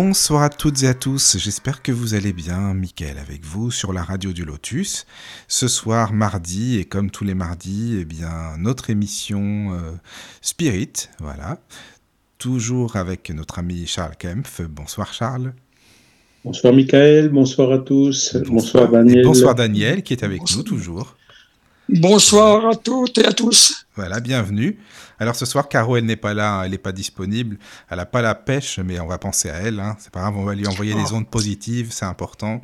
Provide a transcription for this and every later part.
Bonsoir à toutes et à tous, j'espère que vous allez bien. Mickaël avec vous sur la radio du Lotus. Ce soir, mardi, et comme tous les mardis, eh bien, notre émission euh, Spirit, voilà. Toujours avec notre ami Charles Kempf. Bonsoir Charles. Bonsoir Michael, bonsoir à tous. Bonsoir, Daniel. Et bonsoir Daniel qui est avec nous toujours. Bonsoir à toutes et à tous. Voilà, bienvenue. Alors ce soir, Caro, elle n'est pas là, elle n'est pas disponible, elle n'a pas la pêche, mais on va penser à elle. Hein. C'est pas grave, on va lui envoyer des ondes positives, c'est important.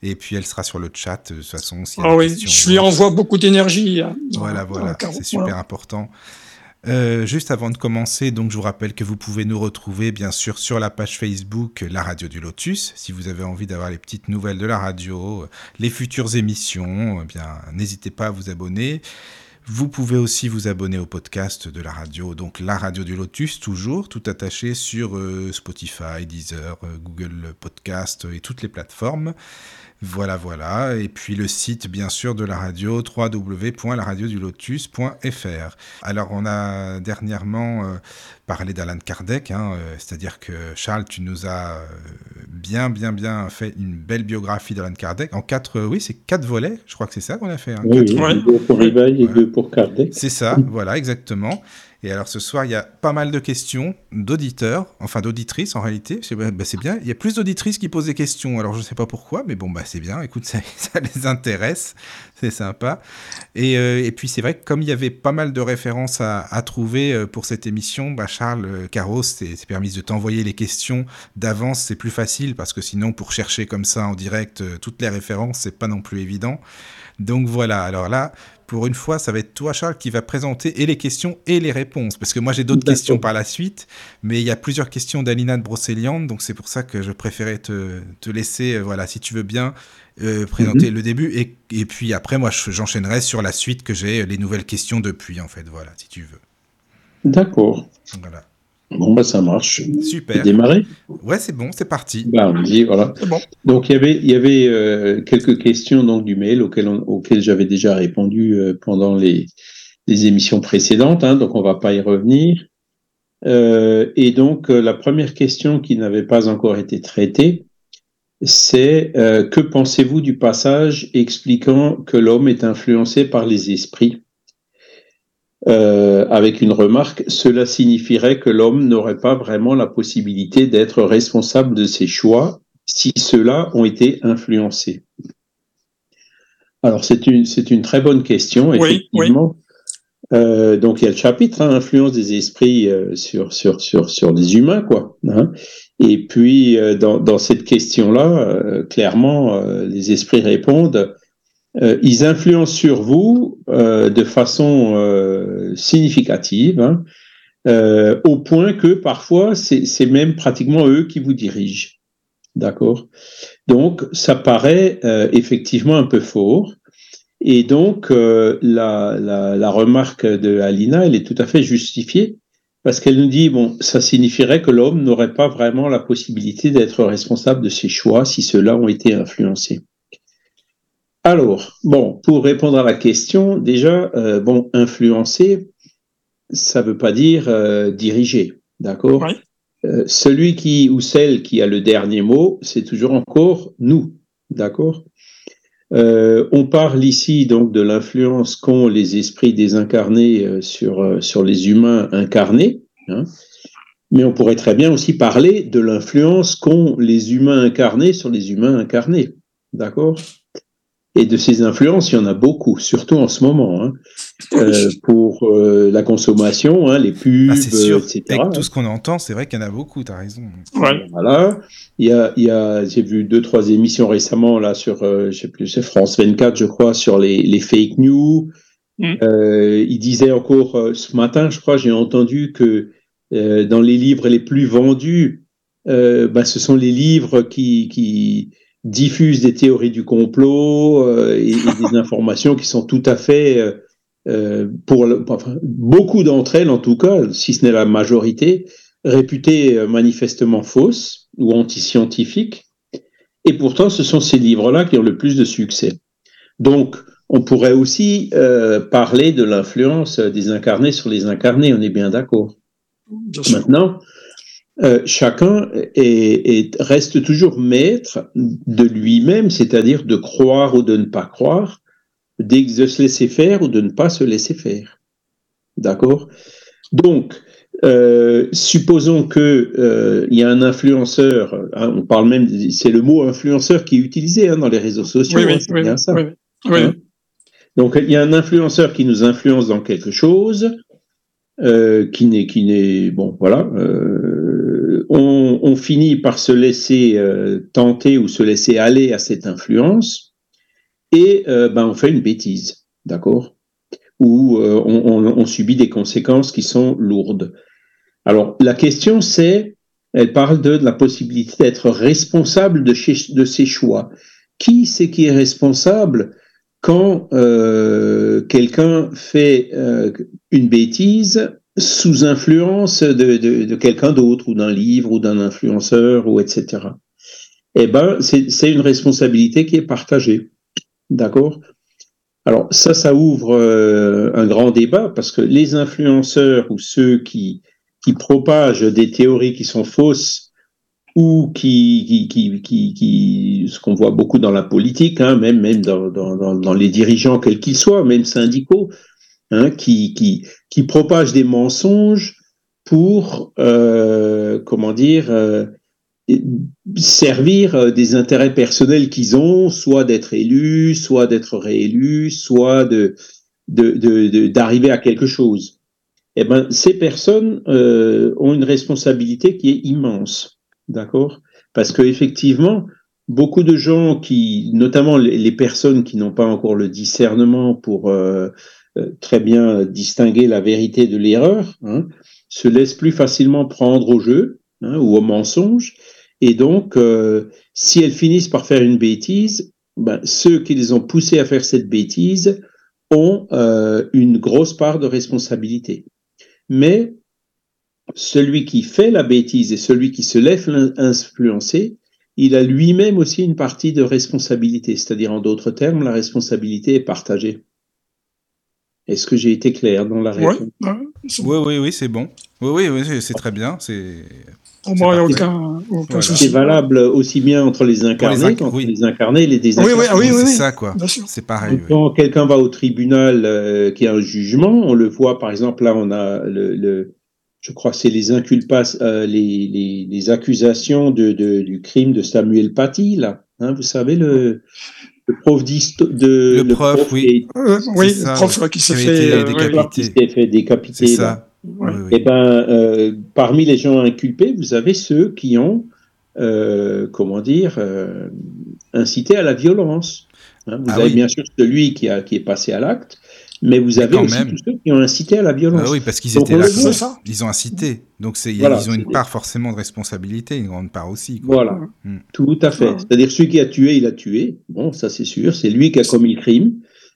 Et puis elle sera sur le chat de toute façon. Si ah oui, je lui envoie beaucoup d'énergie. Hein. Voilà, voilà, c'est super important. Euh, juste avant de commencer, je vous rappelle que vous pouvez nous retrouver bien sûr sur la page Facebook La Radio du Lotus. Si vous avez envie d'avoir les petites nouvelles de la radio, les futures émissions, eh bien n'hésitez pas à vous abonner. Vous pouvez aussi vous abonner au podcast de la radio, donc la radio du Lotus, toujours, tout attaché sur euh, Spotify, Deezer, euh, Google Podcast et toutes les plateformes. Voilà, voilà. Et puis le site, bien sûr, de la radio, www.laradiodulotus.fr. Alors, on a dernièrement euh, parlé d'Alan Kardec, hein, euh, c'est-à-dire que Charles, tu nous as euh, bien, bien, bien fait une belle biographie d'Alan Kardec en quatre, oui, c'est quatre volets, je crois que c'est ça qu'on a fait. Hein, oui, deux pour Rivail et deux pour Kardec. C'est ça, voilà, exactement. Et alors ce soir, il y a pas mal de questions d'auditeurs, enfin d'auditrices en réalité. C'est bah, bien, il y a plus d'auditrices qui posent des questions. Alors je ne sais pas pourquoi, mais bon, bah, c'est bien. Écoute, ça, les intéresse, c'est sympa. Et, euh, et puis c'est vrai que comme il y avait pas mal de références à, trouver euh, pour cette émission, bah, Charles euh, Carros s'est permis de t'envoyer les questions d'avance. C'est plus facile parce que sinon, pour chercher comme ça en direct toutes les références, c'est pas non plus évident. Donc voilà, alors là, pour une fois, ça va être toi, Charles, qui va présenter et les questions et les réponses. Parce que moi, j'ai d'autres questions par la suite, mais il y a plusieurs questions d'Alina de Brocéliande, donc c'est pour ça que je préférais te, laisser, euh, voilà, si tu veux bien, euh, présenter mhm. le début. Et, et, puis après, moi, j'enchaînerai sur la suite que j'ai les nouvelles questions depuis, en fait, voilà, si tu veux. D'accord. Voilà. Bon, bah, ça marche. Super. Démarrer Ouais, c'est bon, c'est parti. Bah, on dit, voilà. Bon. Donc, il y avait, il y avait euh, quelques questions donc, du mail auxquelles, auxquelles j'avais déjà répondu euh, pendant les, les, émissions précédentes, hein, donc on va pas y revenir. Euh, et donc, la première question qui n'avait pas encore été traitée, c'est que pensez-vous du passage expliquant que l'homme est influencé par les esprits? Euh, avec une remarque, cela signifierait que l'homme n'aurait pas vraiment la possibilité d'être responsable de ses choix si ceux-là ont été influencés. Alors c'est une c'est une très bonne question effectivement. Euh, donc il y a le chapitre hein, influence des esprits euh, sur sur sur sur les humains quoi. Hein. Et puis dans dans cette question là, clairement les esprits répondent euh, ils influencent sur vous euh, de façon euh, significative, hein, au point que parfois c'est même pratiquement eux qui vous dirigent. D'accord? Donc ça paraît effectivement un peu fort. Et donc la, la, la, remarque de Alina, elle est tout à fait justifiée parce qu'elle nous dit bon, ça signifierait que l'homme n'aurait pas vraiment la possibilité d'être responsable de ses choix si ceux-là ont été influencés. Alors, bon, pour répondre à la question, déjà, euh, bon, influencer, ça ne veut pas dire euh, diriger, d'accord? Euh, Celui qui ou celle qui a le dernier mot, c'est toujours encore nous, d'accord? On parle ici donc de l'influence qu'ont les esprits désincarnés sur, sur les humains incarnés, hein. Mais on pourrait très bien aussi parler de l'influence qu'ont les humains incarnés sur les humains incarnés, d'accord? Et de ces influences, il y en a beaucoup, surtout en ce moment, hein, euh, pour euh, la consommation, hein, les pubs, ah, sûr. etc. Avec tout ce qu'on entend, c'est vrai qu'il y en a beaucoup, tu as raison. Voilà. Il y a, il y a j'ai vu deux, trois émissions récemment, là, sur, euh, je sais plus, c'est France 24, je crois, sur les, les fake news. Mm. Euh, il disait encore, euh, ce matin, je crois, j'ai entendu que dans les livres les plus vendus, euh, bah, ce sont les livres qui, qui, diffusent des théories du complot euh, et, des informations qui sont tout à fait, euh, euh, pour beaucoup d'entre elles en tout cas, si ce n'est la majorité, réputées manifestement fausses ou anti-scientifiques. Et pourtant, ce sont ces livres-là qui ont le plus de succès. Donc, on pourrait aussi parler de l'influence des incarnés sur les incarnés, on est bien d'accord. Maintenant, euh, chacun est, reste toujours maître de lui-même, c'est-à-dire de croire ou de ne pas croire, de se laisser faire ou de ne pas se laisser faire. D'accord? Donc, euh, supposons que euh, il y a un influenceur, hein, on parle même, c'est le mot influenceur qui est utilisé hein, dans les réseaux sociaux. Oui, oui, hein, ça. Hein? Donc, il y a un influenceur qui nous influence dans quelque chose, qui n'est, qui n'est, bon, voilà, on, finit par se laisser euh, tenter ou se laisser aller à cette influence et euh, ben, on fait une bêtise, d'accord? Ou euh, on, subit des conséquences qui sont lourdes. Alors la question c'est, elle parle de, la possibilité d'être responsable de, de, ses choix. Qui c'est qui est responsable quand quelqu'un fait une bêtise sous influence de, quelqu'un d'autre ou d'un livre ou d'un influenceur ou etc. Eh ben, c'est une responsabilité qui est partagée. D'accord? Alors ça, ça ouvre euh, un grand débat parce que les influenceurs ou ceux qui, qui propagent des théories qui sont fausses ou qui, qui, qui, qui, qui ce qu'on voit beaucoup dans la politique, hein, même, même dans, dans, dans les dirigeants, quels qu'ils soient, même syndicaux, Hein, qui, qui, qui propagent des mensonges pour, euh, comment dire, euh, servir euh, des intérêts personnels qu'ils ont, soit d'être élus, soit d'être réélus, soit de d'arriver à quelque chose. Eh ben, ces personnes ont une responsabilité qui est immense, d'accord? Parce que effectivement, beaucoup de gens qui, notamment les, personnes qui n'ont pas encore le discernement pour très bien distinguer la vérité de l'erreur, hein, se laissent plus facilement prendre au jeu hein, ou au mensonge. Et donc, euh, si elles finissent par faire une bêtise, ben, ceux qui les ont poussés à faire cette bêtise ont euh, une grosse part de responsabilité. Mais celui qui fait la bêtise et celui qui se laisse influencer, il a lui-même aussi une partie de responsabilité. C'est-à-dire, en d'autres termes, la responsabilité est partagée. Est-ce que j'ai été clair dans la réponse? Oui, oui, oui, c'est bon. Oui, oui, oui c'est très bien. C'est. Pour moi, il n'y a aucun, C'est valable aussi bien entre les incarnés qu'entre les incarnés et les désincarnés. Oui, oui, oui, c'est ça, quoi. C'est pareil. Quand quelqu'un va au tribunal euh, qui a un jugement, on le voit, par exemple, là, on a le, je crois que c'est les inculpas, euh, les, les, les, accusations de, de, du crime de Samuel Paty, là. Hein, vous savez, le, le prof de le, prof, oui, euh, oui, le prof qui s'est fait, euh, décapiter. fait décapiter. Ça. Et eh ben, euh, parmi les gens inculpés, vous avez ceux qui ont, comment dire, incité à la violence. Hein, vous ah avez bien sûr celui qui, a, qui est passé à l'acte, mais vous avez aussi tous ceux qui ont incité à la violence. Ah oui, parce qu'ils étaient là. Ils ont incité. Donc ils ont une part forcément de responsabilité, une grande part aussi. Voilà, hmm. tout à fait. C'est-à-dire celui qui a tué, il a tué. Bon, ça c'est sûr. C'est lui qui a commis le crime.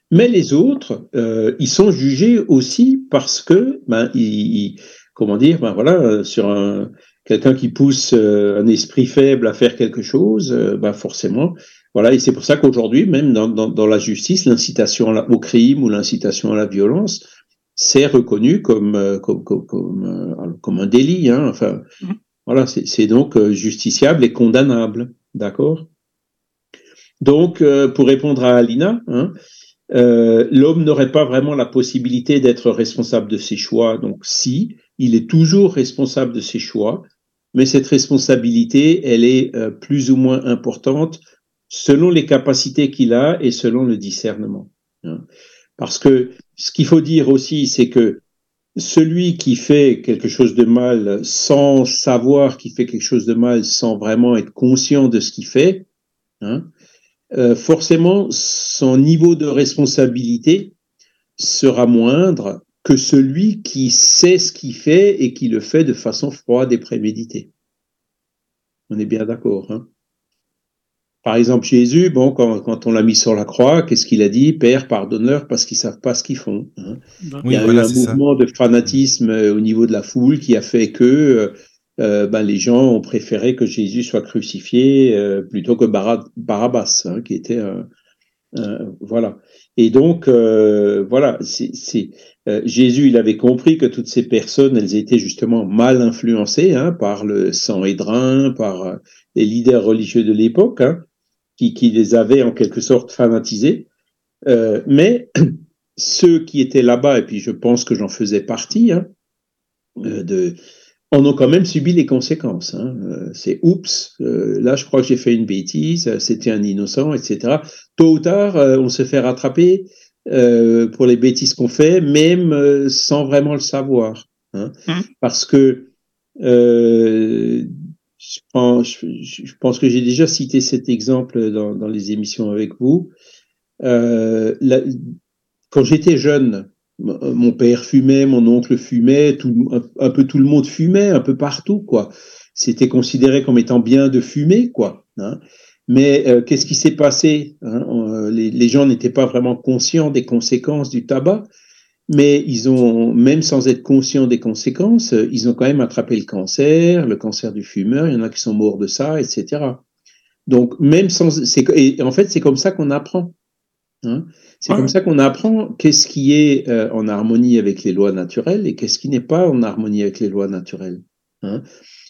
Mais les autres, euh, ils sont jugés aussi parce que, ben, ils, comment dire, ben voilà, sur un quelqu'un qui pousse euh, un esprit faible à faire quelque chose, euh, ben forcément, voilà, et c'est pour ça qu'aujourd'hui, même dans, dans, la justice, l'incitation au crime ou l'incitation à la violence, c'est reconnu comme, euh, comme, comme, euh, comme, un délit. Hein, enfin, mmh. voilà, c'est donc euh, justiciable et condamnable. D'accord? Donc, pour répondre à Alina, hein, l'homme n'aurait pas vraiment la possibilité d'être responsable de ses choix. Donc, si, il est toujours responsable de ses choix, mais cette responsabilité, elle est plus ou moins importante selon les capacités qu'il a et selon le discernement. Hein. Parce que ce qu'il faut dire aussi, c'est que celui qui fait quelque chose de mal sans savoir qu'il fait quelque chose de mal, sans vraiment être conscient de ce qu'il fait, hein, euh, forcément son niveau de responsabilité sera moindre que celui qui sait ce qu'il fait et qui le fait de façon froide et préméditée. On est bien d'accord. Hein. Par exemple, Jésus, bon, quand, on l'a mis sur la croix, qu'est-ce qu'il a dit? Père, pardonne-leur parce qu'ils savent pas ce qu'ils font. Hein. Il y a eu un mouvement de fanatisme euh, au niveau de la foule qui a fait que euh, euh, ben, les gens ont préféré que Jésus soit crucifié plutôt que Barabbas, hein, qui était voilà. Et donc voilà, c'est Jésus, il avait compris que toutes ces personnes, elles étaient justement mal influencées hein, par le sang édrin, par les leaders religieux de l'époque. Hein qui, les avaient en quelque sorte fanatisés. Euh, mais ceux qui étaient là-bas, et puis je pense que j'en faisais partie, hein, euh, de, en ont quand même subi les conséquences. Hein. Euh, c'est oups, là je crois que j'ai fait une bêtise, c'était un innocent, etc. Tôt ou tard, on se fait rattraper pour les bêtises qu'on fait, même sans vraiment le savoir. Hein. Mmh. Parce que je pense, que j'ai déjà cité cet exemple dans, les émissions avec vous. Euh, quand j'étais jeune, mon père fumait, mon oncle fumait, un, peu tout le monde fumait, un peu partout, quoi. C'était considéré comme étant bien de fumer, quoi. Hein. Mais euh, qu'est-ce qui s'est passé hein? Euh, les, gens n'étaient pas vraiment conscients des conséquences du tabac mais ils ont, même sans être conscients des conséquences, ils ont quand même attrapé le cancer, le cancer du fumeur, il y en a qui sont morts de ça, etc. Donc, même sans, et en fait, c'est comme ça qu'on apprend. Hein. c'est comme ça qu'on apprend qu'est-ce qui est euh, en harmonie avec les lois naturelles et qu'est-ce qui n'est pas en harmonie avec les lois naturelles. Hein.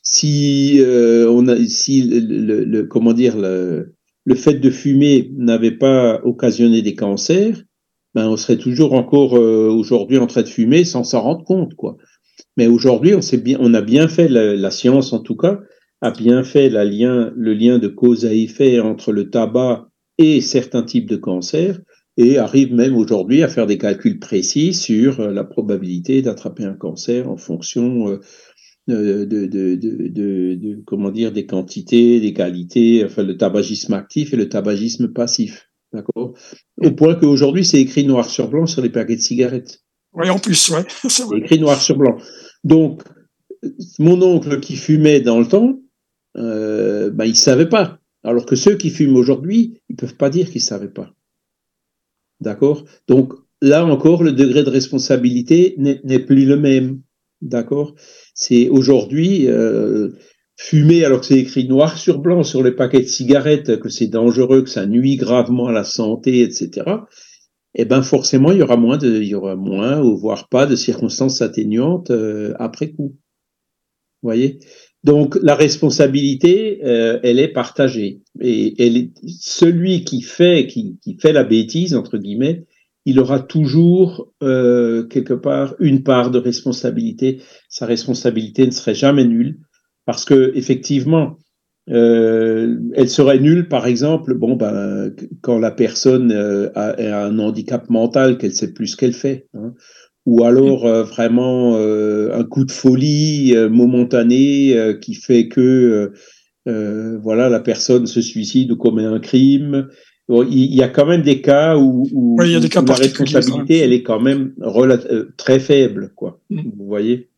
Si euh, on a, si le, le, comment dire, le, le fait de fumer n'avait pas occasionné des cancers, ben, on serait toujours encore euh, aujourd'hui en train de fumer sans s'en rendre compte, quoi. Mais aujourd'hui, on, a bien fait, la, science en tout cas, a bien fait le lien de cause à effet entre le tabac et certains types de cancers, et arrive même aujourd'hui à faire des calculs précis sur euh, la probabilité d'attraper un cancer en fonction euh, comment dire, des quantités, des qualités, le tabagisme actif et le tabagisme passif. D'accord Au point qu'aujourd'hui, c'est écrit noir sur blanc sur les paquets de cigarettes. Oui, en plus, ouais. C'est écrit noir sur blanc. Donc, mon oncle qui fumait dans le temps, euh, ben, il ne savait pas. Alors que ceux qui fument aujourd'hui, ils ne peuvent pas dire qu'ils ne savaient pas. D'accord? Donc, là encore, le degré de responsabilité n'est plus le même. D'accord? C'est aujourd'hui, euh, fumer alors que c'est écrit noir sur blanc sur les paquets de cigarettes que c'est dangereux, que ça nuit gravement à la santé, etc. Eh ben forcément il y aura moins de, il y aura moins ou voire pas de circonstances atténuantes euh, après coup. Voyez? Donc la responsabilité, euh, elle est partagée et elle est, celui qui fait qui, qui fait la bêtise entre guillemets, il aura toujours euh, quelque part une part de responsabilité. Sa responsabilité ne serait jamais nulle parce que effectivement, euh, elle serait nulle, par exemple, bon, ben, quand la personne euh, a, un handicap mental, qu'elle sait plus ce qu'elle fait, hein. ou alors euh, vraiment un coup de folie momentané qui fait que voilà la personne se suicide ou commet un crime. il y a quand même des cas où, la responsabilité, elle est quand même très faible, quoi. Mm. Vous voyez.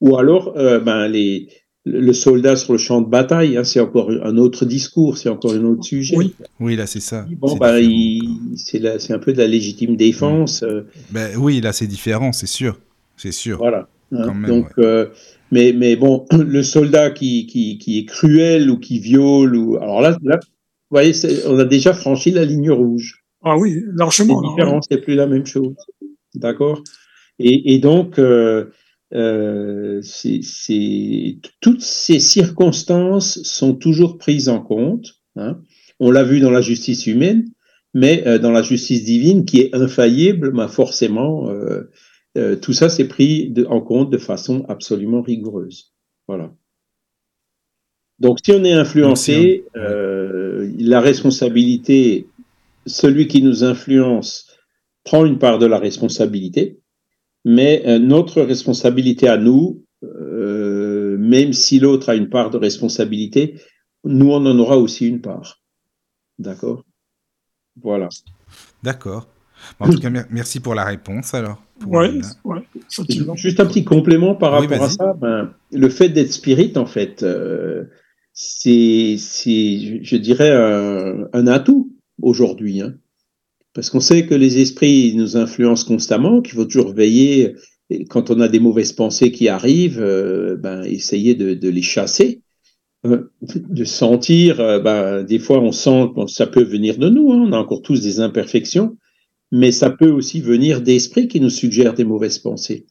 Ou alors, ben les le soldat sur le champ de bataille, hein, c'est encore un autre discours, c'est encore un autre sujet. Oui, oui là c'est ça. Bon, bah, c'est un peu de la légitime défense. Euh. Ben, oui, là c'est différent, c'est sûr, c'est sûr. Voilà. Hein. donc, euh, mais, mais bon, le soldat qui, qui, qui, est cruel ou qui viole, ou alors là, là vous voyez, on a déjà franchi la ligne rouge. Ah oui, largement. C'est différent, c'est plus la même chose. D'accord? Et, et, donc. Euh, euh, c'est, toutes ces circonstances sont toujours prises en compte. Hein. On l'a vu dans la justice humaine, mais euh, dans la justice divine, qui est infaillible, bah forcément, euh, euh, tout ça c'est pris de, en compte de façon absolument rigoureuse. Voilà. Donc, si on est influencé, la responsabilité, celui qui nous influence prend une part de la responsabilité mais euh, notre responsabilité à nous, euh, même si l'autre a une part de responsabilité, nous on en aura aussi une part. D'accord? Voilà. D'accord. En tout cas, merci pour la réponse alors. Oui, Juste un petit complément par rapport à ça. Ben, le fait d'être spirit, en fait, euh, c'est, c'est, je dirais, un, un atout aujourd'hui. Hein. Parce qu'on sait que les esprits nous influencent constamment, qu'il faut toujours veiller, quand on a des mauvaises pensées qui arrivent, euh, ben, essayer de, les chasser. Euh, de sentir, euh, ben, des fois on sent que ça peut venir de nous, hein, on a encore tous des imperfections, mais ça peut aussi venir d'esprits qui nous suggèrent des mauvaises pensées.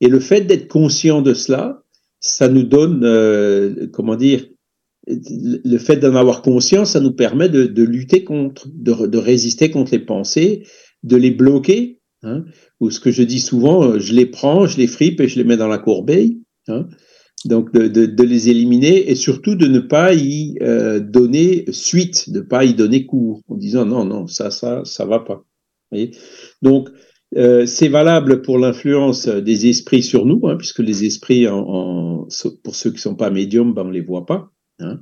Et le fait d'être conscient de cela, ça nous donne, comment dire, le fait d'en avoir conscience, ça nous permet de, de lutter contre, de, de, résister contre les pensées, de les bloquer. Hein, ou ce que je dis souvent, je les prends, je les fripe et je les mets dans la corbeille. Hein, donc de, de, les éliminer et surtout de ne pas y euh, donner suite, de ne pas y donner cours en disant non, non, ça, ça, ça va pas. Voyez? Donc euh, c'est valable pour l'influence des esprits sur nous, hein, puisque les esprits, en, en, pour ceux qui sont pas médiums, ben, on les voit pas. Hein.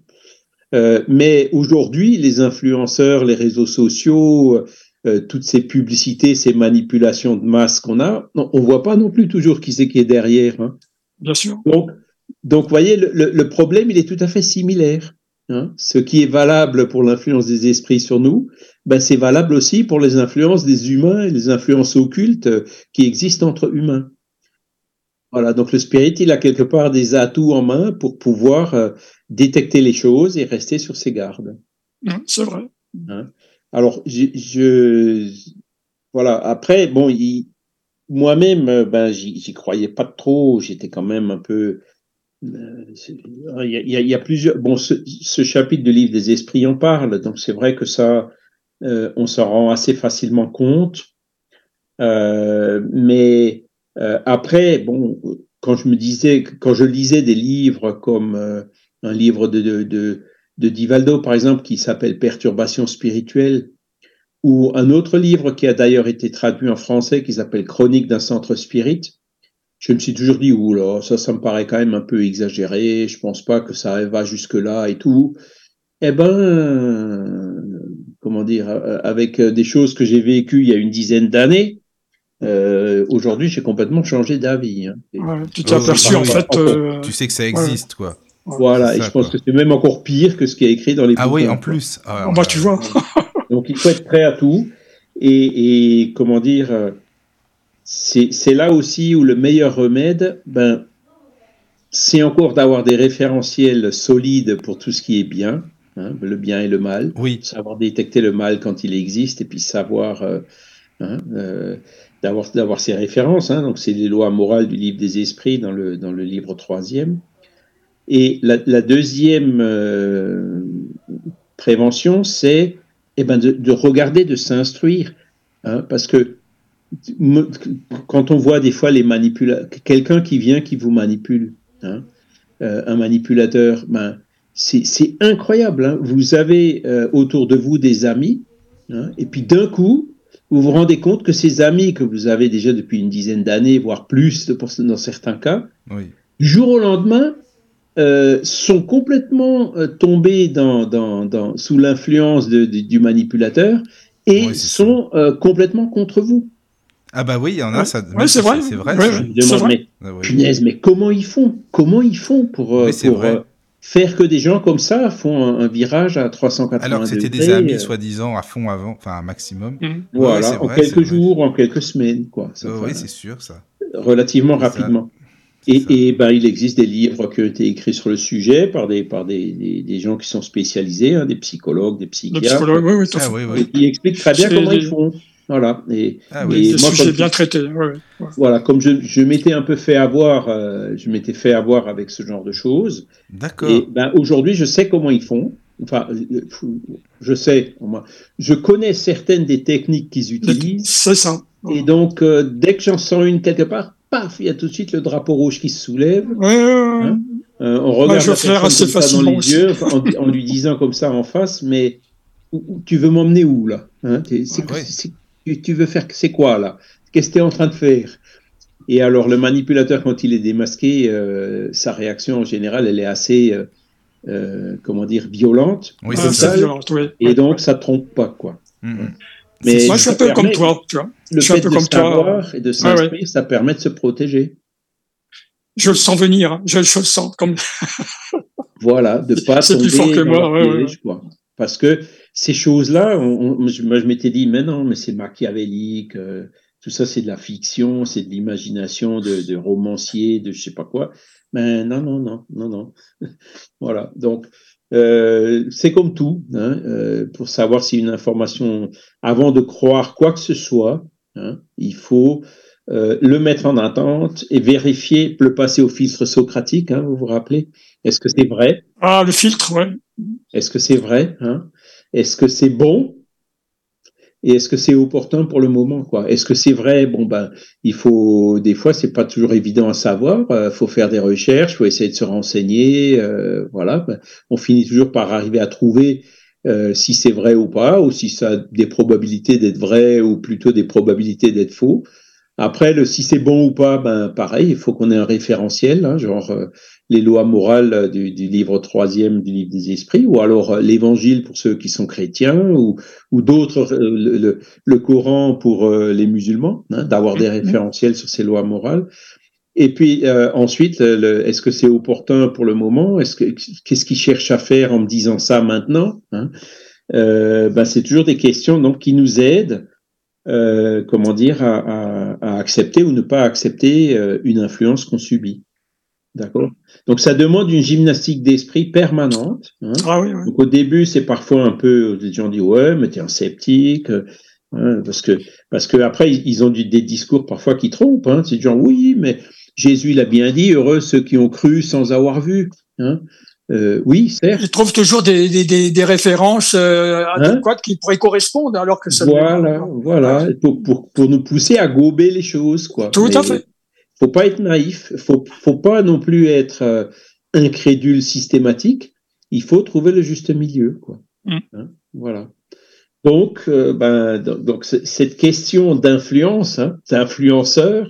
Euh, mais aujourd'hui, les influenceurs, les réseaux sociaux, euh, toutes ces publicités, ces manipulations de masse qu'on a, non, on voit pas non plus toujours qui c'est qui est derrière. Hein. Bien sûr. Donc, donc, vous voyez, le, le, le, problème, il est tout à fait similaire. Hein. Ce qui est valable pour l'influence des esprits sur nous, ben, c'est valable aussi pour les influences des humains et les influences occultes qui existent entre humains. Voilà, donc le spirit, il a quelque part des atouts en main pour pouvoir euh, détecter les choses et rester sur ses gardes. C'est vrai. Hein. Alors, je, je, voilà. Après, bon, moi-même, ben, j'y croyais pas trop. J'étais quand même un peu euh, il y, a, il y, a, plusieurs. Bon, ce, ce, chapitre du livre des esprits en parle, donc c'est vrai que ça, euh, on s'en rend assez facilement compte. Euh, mais euh, après, bon, quand je me disais, quand je lisais des livres comme euh, un livre de, de, de, de Divaldo, par exemple, qui s'appelle Perturbation spirituelle, ou un autre livre qui a d'ailleurs été traduit en français, qui s'appelle Chronique d'un centre spirit, je me suis toujours dit, oula, ça, ça me paraît quand même un peu exagéré, je pense pas que ça va jusque-là et tout. Eh ben, comment dire, avec des choses que j'ai vécues il y a une dizaine d'années, euh, aujourd'hui, j'ai complètement changé d'avis. Hein. Ouais, tu t'es aperçu, en fait. Euh... Tu sais que ça existe, ouais. quoi. Voilà, et je pense quoi. que c'est même encore pire que ce qui est écrit dans les Ah oui, en plus. Ah, bah, tu vois. Donc, il faut être prêt à tout. Et, et comment dire, euh, c'est là aussi où le meilleur remède, ben, c'est encore d'avoir des référentiels solides pour tout ce qui est bien, hein, le bien et le mal. Oui. Savoir détecter le mal quand il existe et puis savoir euh, hein, euh, d'avoir d'avoir ces références. Hein, donc c'est les lois morales du livre des esprits dans le dans le livre troisième. Et la, la deuxième euh, prévention, c'est eh ben de, de, regarder, de s'instruire, hein, parce que quand on voit des fois les manipulateurs, quelqu'un qui vient qui vous manipule, hein, euh, un manipulateur, ben, c'est incroyable. Hein. Vous avez euh, autour de vous des amis, et puis d'un coup, vous vous rendez compte que ces amis que vous avez déjà depuis une dizaine d'années, voire plus dans certains cas, oui. du jour au lendemain, euh, sont complètement euh, tombés dans, dans, dans, sous l'influence du manipulateur et oui, sont euh, complètement contre vous. Ah bah oui, il y en a, ouais. ça. Ouais, c'est vrai. C'est vrai. Ouais, Je me demande, mais, Ah punaise, mais comment ils font? Comment ils font pour, euh, pour vrai. euh, faire que des gens comme ça font un, un virage à 380 Alors que c'était des amis, euh, soi-disant, à fond avant, enfin un maximum. Ouais, Voilà, c'est en vrai, c'est quelques vrai. jours, en quelques semaines, quoi. Ça Oh, oui, c'est sûr, ça. relativement C'est ça. Et, et ben, il existe des livres qui ont été écrits sur le sujet par des, par des, des, des gens qui sont spécialisés, hein, des psychologues, des psychiatres, psychologue, oui, oui, Ah oui, et oui. qui expliquent très bien comment ils font. Voilà. Et, Ah Et oui. Des moi, comme- bien traités. Ouais, ouais, ouais. voilà, comme je, je m'étais un peu fait avoir, euh, je m'étais fait avoir avec ce genre de choses. D'accord. Et ben, aujourd'hui, je sais comment ils font. Enfin, euh, je sais, moi, je connais certaines des techniques qu'ils utilisent. C'est ça. Et donc, euh, dès que j'en sens une quelque part, paf, il y a tout de suite le drapeau rouge qui se soulève. Ouais, ouais, ouais. Hein Euh, on regarde la personne assez comme ça dans les aussi. yeux, en, en lui disant comme ça en face, mais où- où- tu veux m'emmener où là Hein T'es- c'est- Ouais. c'est- tu, tu veux faire c'est quoi là Qu'est-ce que tu es en train de faire Et alors le manipulateur, quand il est démasqué, euh, sa réaction en général, elle est assez, euh, euh, comment dire, violente. Oui, Ah, c'est ça. violent, oui. Et donc ça trompe pas quoi. Mhm. Mais Moi, je suis un peu comme toi, tu vois. Le Je suis un fait peu de comme toi. savoir et de Ouais, s'instruire, ça permet de se protéger. Je le sens venir, hein. je, je le sens comme. Voilà, de pas C'est tomber plus fort que moi, ouais, ouais, piège, quoi. Parce que ces choses-là, je- moi je m'étais dit, mais non, mais c'est machiavélique, euh, tout ça c'est de la fiction, c'est de l'imagination de, de romancier, de je sais pas quoi. Mais non, non, non, non, non. voilà. Donc euh, c'est comme tout, hein, euh, pour savoir si une information, avant de croire quoi que ce soit, hein, il faut euh, le mettre en attente et vérifier, le passer au filtre socratique, hein, vous vous rappelez? Est-ce que c'est vrai? Ah, le filtre, ouais. Est-ce que c'est vrai Est-ce que c'est bon? Et est-ce que c'est opportun pour le moment quoi? Est-ce que c'est vrai? Bon ben, il faut des fois c'est pas toujours évident à savoir. Il faut faire des recherches, faut essayer de se renseigner. euh, voilà, Ben, on finit toujours par arriver à trouver euh, si c'est vrai ou pas, ou si ça a des probabilités d'être vrai ou plutôt des probabilités d'être faux. Après, le si c'est bon ou pas, ben pareil, il faut qu'on ait un référentiel, hein, genre euh, les lois morales euh, du, du livre troisième du livre des esprits, ou alors euh, l'évangile pour ceux qui sont chrétiens, ou, ou d'autres, euh, le, le, le Coran pour euh, les musulmans, hein, d'avoir des référentiels sur ces lois morales. Et puis euh, ensuite, est-ce que c'est opportun pour le moment? Est-ce que qu'est-ce qu'ils cherchent à faire en me disant ça maintenant hein? Euh, ben, c'est toujours des questions donc qui nous aident euh, comment dire, à, à- à accepter ou ne pas accepter euh, une influence qu'on subit. D'accord? Donc ça demande une gymnastique d'esprit permanente. hein. Ah oui, oui. Donc au début, c'est parfois un peu, les gens disent ouais, mais t'es un sceptique, euh, hein, parce que parce que après ils, ont des discours parfois qui trompent. Hein, c'est genre oui, mais Jésus l'a bien dit, heureux ceux qui ont cru sans avoir vu. Hein. Euh, oui, certes. Ils trouvent toujours des, des, des, des références euh, Hein adéquates qui pourraient correspondre alors que ça Voilà, pas. voilà, pour, pour, pour nous pousser à gober les choses, quoi. Tout à fait. Faut pas être naïf, faut, faut pas non plus être euh, incrédule systématique. Il faut trouver le juste milieu, quoi. Mm. Hein, voilà. Donc, euh, ben, donc, cette question d'influence, hein, d'influenceur,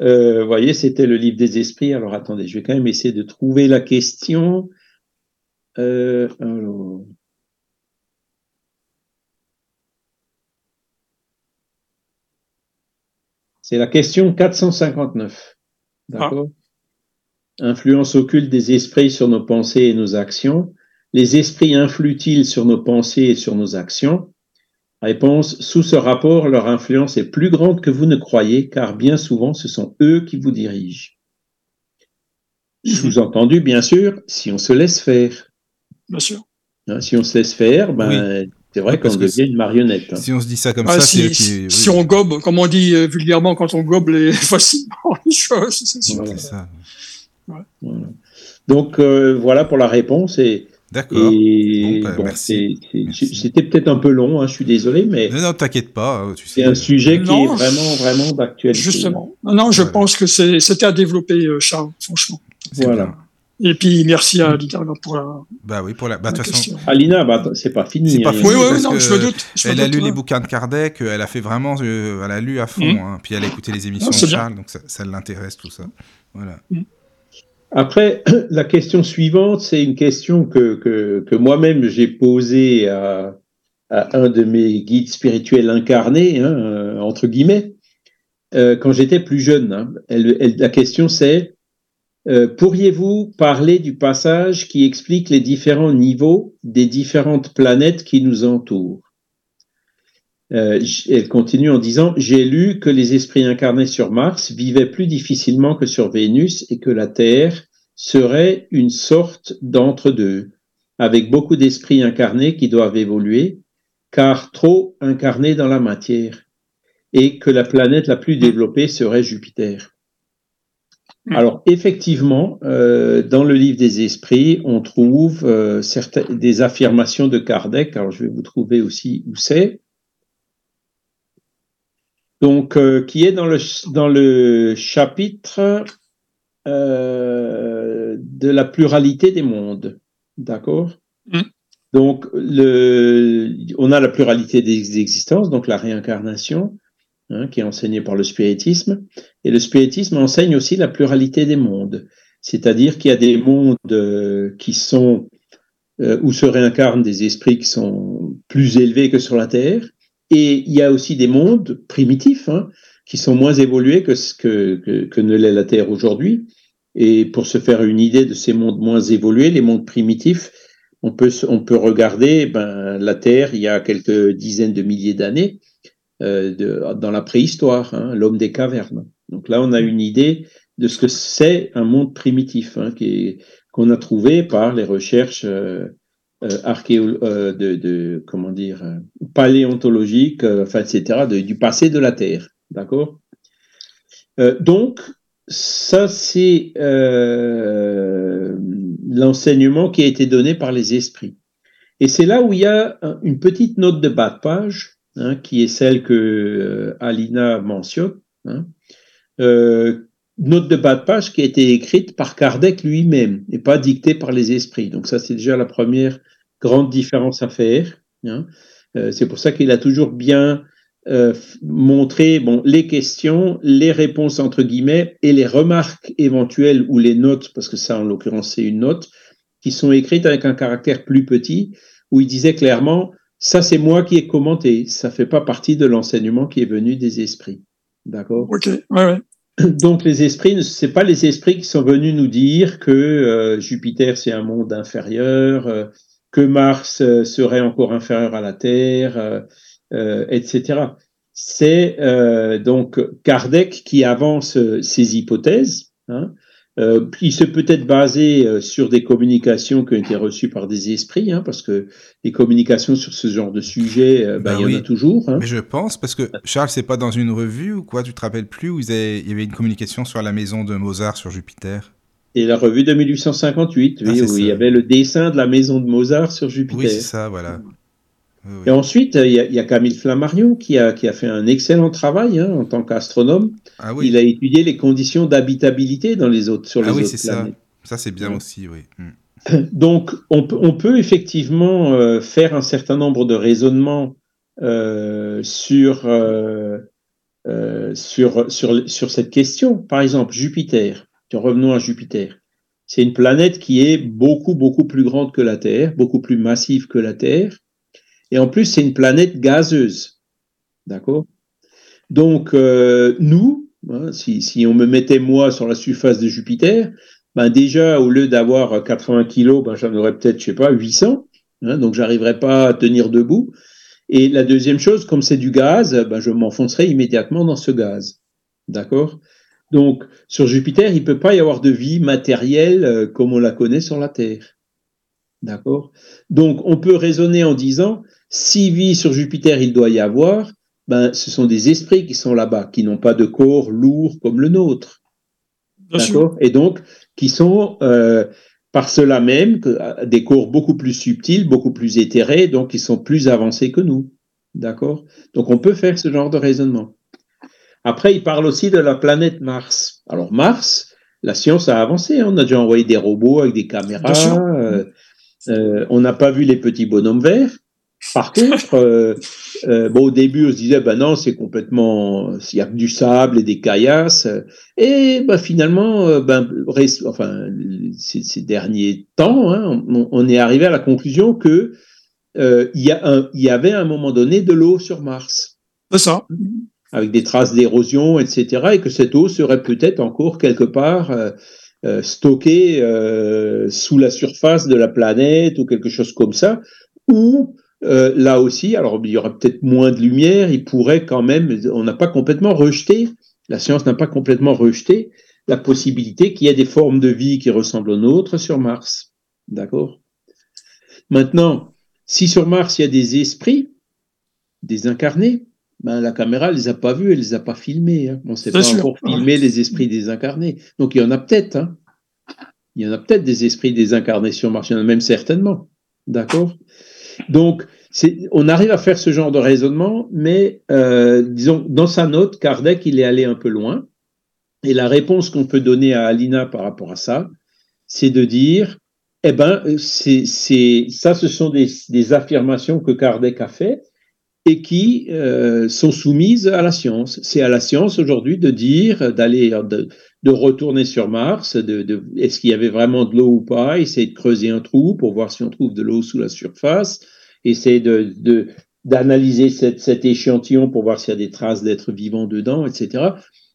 euh, vous voyez, c'était le livre des esprits. Alors, attendez, je vais quand même essayer de trouver la question. Euh, alors. C'est la question 459. D'accord Influence occulte des esprits sur nos pensées et nos actions. Les esprits influent-ils sur nos pensées et sur nos actions? Réponse Sous ce rapport, leur influence est plus grande que vous ne croyez, car bien souvent, ce sont eux qui vous dirigent. Sous-entendu, bien sûr, si on se laisse faire. Bien sûr. Hein, si on se laisse faire, ben, c'est vrai parce qu'on que devient une marionnette. hein. Si on se dit ça comme Ah, ça, si, eux qui. si, oui, si on gobe, comme on dit euh, vulgairement, quand on gobe les, facilement les choses, c'est sûr. Voilà. Voilà. Donc euh, voilà pour la réponse et, D'accord. et Bon, bah, bon, merci. c'est- c'est- Merci. c'était peut-être un peu long, hein, je suis désolé, mais Non, non, t'inquiète pas. euh, Tu sais, c'est un sujet qui est vraiment vraiment d'actualité. Justement. Non, non, je Voilà. pense que c'est- c'était à développer, euh, Charles, franchement. c'est Voilà. bien. Et puis, merci à Lita pour la, Bah oui, pour la. Bah, la de toute façon, question. Alina, bah, attends, c'est pas fini. C'est pas hein, fini, Oui, oui, non, je me doute. je me elle a lu les bouquins de Kardec, euh, elle a fait vraiment, euh, elle a lu à fond, Mhm. hein, puis elle a écouté les émissions Ah, c'est de bien. Charles, donc ça, ça l'intéresse tout ça. Voilà. Après, la question suivante, c'est une question que, que, que moi-même j'ai posée à, à un de mes guides spirituels incarnés, hein, euh, entre guillemets, euh, quand j'étais plus jeune. hein. Elle- elle- la question c'est, euh, pourriez-vous parler du passage qui explique les différents niveaux des différentes planètes qui nous entourent? Euh, Elle continue en disant, j'ai lu que les esprits incarnés sur Mars vivaient plus difficilement que sur Vénus et que la Terre serait une sorte d'entre-deux, avec beaucoup d'esprits incarnés qui doivent évoluer, car trop incarnés dans la matière, et que la planète la plus développée serait Jupiter. Mm. Alors effectivement, euh, dans le livre des esprits, on trouve euh, certaines des affirmations de Kardec. Alors je vais vous trouver aussi où c'est. Donc, euh, qui est dans le dans le chapitre de la pluralité des mondes, d'accord? Mm. Donc, le, on a la pluralité des existences, donc la réincarnation, hein, qui est enseignée par le spiritisme, et le spiritisme enseigne aussi la pluralité des mondes, c'est-à-dire qu'il y a des mondes euh, qui sont euh, où se réincarnent des esprits qui sont plus élevés que sur la Terre, et il y a aussi des mondes primitifs hein, qui sont moins évolués que ce que, que, que ne l'est la Terre aujourd'hui. Et pour se faire une idée de ces mondes moins évolués, les mondes primitifs, on peut, on peut regarder ben, la Terre il y a quelques dizaines de milliers d'années, euh, dans la préhistoire, hein, l'homme des cavernes. Donc là, on a une idée de ce que c'est un monde primitif, hein, qu'on a trouvé par les recherches euh, euh, de, de, comment dire, paléontologiques, enfin, etc., du passé de la Terre. D'accord? Donc, ça, c'est l'enseignement qui a été donné par les esprits. Et c'est là où il y a une petite note de bas de page, hein, qui est celle que euh, Alina mentionne. Hein. Euh, note de bas de page qui a été écrite par Kardec lui-même et pas dictée par les esprits. Donc ça, c'est déjà la première grande différence à faire. Hein. Euh, c'est pour ça qu'il a toujours bien montrer bon, les questions, les réponses entre guillemets et les remarques éventuelles ou les notes, parce que ça en l'occurrence c'est une note, qui sont écrites avec un caractère plus petit, où il disait clairement, ça c'est moi qui ai commenté, ça fait pas partie de l'enseignement qui est venu des esprits. D'accord? Ok, ouais, ouais. Donc les esprits, c'est pas les esprits qui sont venus nous dire que euh, Jupiter c'est un monde inférieur, euh, que Mars serait encore inférieur à la Terre, euh, etc. C'est euh, donc Kardec qui avance ces hypothèses. Hein. Euh, il se peut être basé euh, sur des communications qui ont été reçues par des esprits, hein, parce que les communications sur ce genre de sujet, euh, bah, ben, il y en a toujours. Hein. Mais je pense, parce que Charles, c'est pas dans une revue ou quoi, tu te rappelles plus, où il y avait une communication sur la maison de Mozart sur Jupiter? Et la revue de 1858, oui, ah, où il y avait le dessin de la maison de Mozart sur Jupiter. Oui, c'est ça, voilà. Et ensuite, il y, a, Camille Flammarion qui a, qui a fait un excellent travail hein, en tant qu'astronome. Ah il a étudié les conditions d'habitabilité dans les autres, sur les ah oui, autres planètes. Ça, ça c'est bien aussi, oui. Hmm. Donc, on peut, on peut effectivement euh, faire un certain nombre de raisonnements euh, sur, euh, sur, sur, sur cette question. Par exemple, Jupiter. Revenons à Jupiter. C'est une planète qui est beaucoup, beaucoup plus grande que la Terre, beaucoup plus massive que la Terre et en plus, c'est une planète gazeuse. D'accord? Donc, euh, nous, hein, si, si, on me mettait moi sur la surface de Jupiter, ben déjà, au lieu d'avoir 80 kilos, ben j'en aurais peut-être, je sais pas, 800. Hein, donc, j'arriverais pas à tenir debout. Et la deuxième chose, comme c'est du gaz, ben je m'enfoncerai immédiatement dans ce gaz. D'accord? Donc, sur Jupiter, il peut pas y avoir de vie matérielle euh, comme on la connaît sur la Terre. D'accord? Donc, on peut raisonner en disant, si vie sur Jupiter il doit y avoir, ben, ce sont des esprits qui sont là-bas, qui n'ont pas de corps lourd comme le nôtre. D'accord? Et donc, qui sont euh, par cela même que, euh, des corps beaucoup plus subtils, beaucoup plus éthérés, donc qui sont plus avancés que nous. D'accord? Donc, on peut faire ce genre de raisonnement. Après, il parle aussi de la planète Mars. Alors, Mars, la science a avancé. Hein. On a déjà envoyé des robots avec des caméras. Euh, euh, on n'a pas vu les petits bonhommes verts. Par contre, euh, euh, bon, au début, on se disait, ben non, c'est complètement, il y a du sable et des caillasses. Et ben, finalement, euh, ben, enfin, ces, derniers temps, hein, on, est arrivé à la conclusion que il y, a un, il y avait à un moment donné de l'eau sur Mars. C'est ça. Avec des traces d'érosion, etc. Et que cette eau serait peut-être encore quelque part stockée sous la surface de la planète ou quelque chose comme ça, ou euh, là aussi, alors il y aura peut-être moins de lumière, il pourrait quand même, on n'a pas complètement rejeté, la science n'a pas complètement rejeté la possibilité qu'il y ait des formes de vie qui ressemblent aux nôtres sur Mars. D'accord? Maintenant, si sur Mars il y a des esprits, des incarnés, ben, la caméra ne les a pas vus, elle les a pas filmés. Hein. On ne sait pas encore filmer les esprits désincarnés. Donc il y en a peut-être. Hein. Il y en a peut-être des esprits désincarnés sur Mars, il y en a même certainement. D'accord? Donc, on arrive à faire ce genre de raisonnement, mais euh, disons, dans sa note, Kardec, il est allé un peu loin. Et la réponse qu'on peut donner à Alina par rapport à ça, c'est de dire, eh c'est, ça, ce sont des, affirmations que Kardec a faites et qui euh, sont soumises à la science. C'est à la science aujourd'hui de dire, d'aller, de, retourner sur Mars, de, est-ce qu'il y avait vraiment de l'eau ou pas, essayer de creuser un trou pour voir si on trouve de l'eau sous la surface, essayer de, d'analyser cet échantillon pour voir s'il y a des traces d'êtres vivants dedans, etc.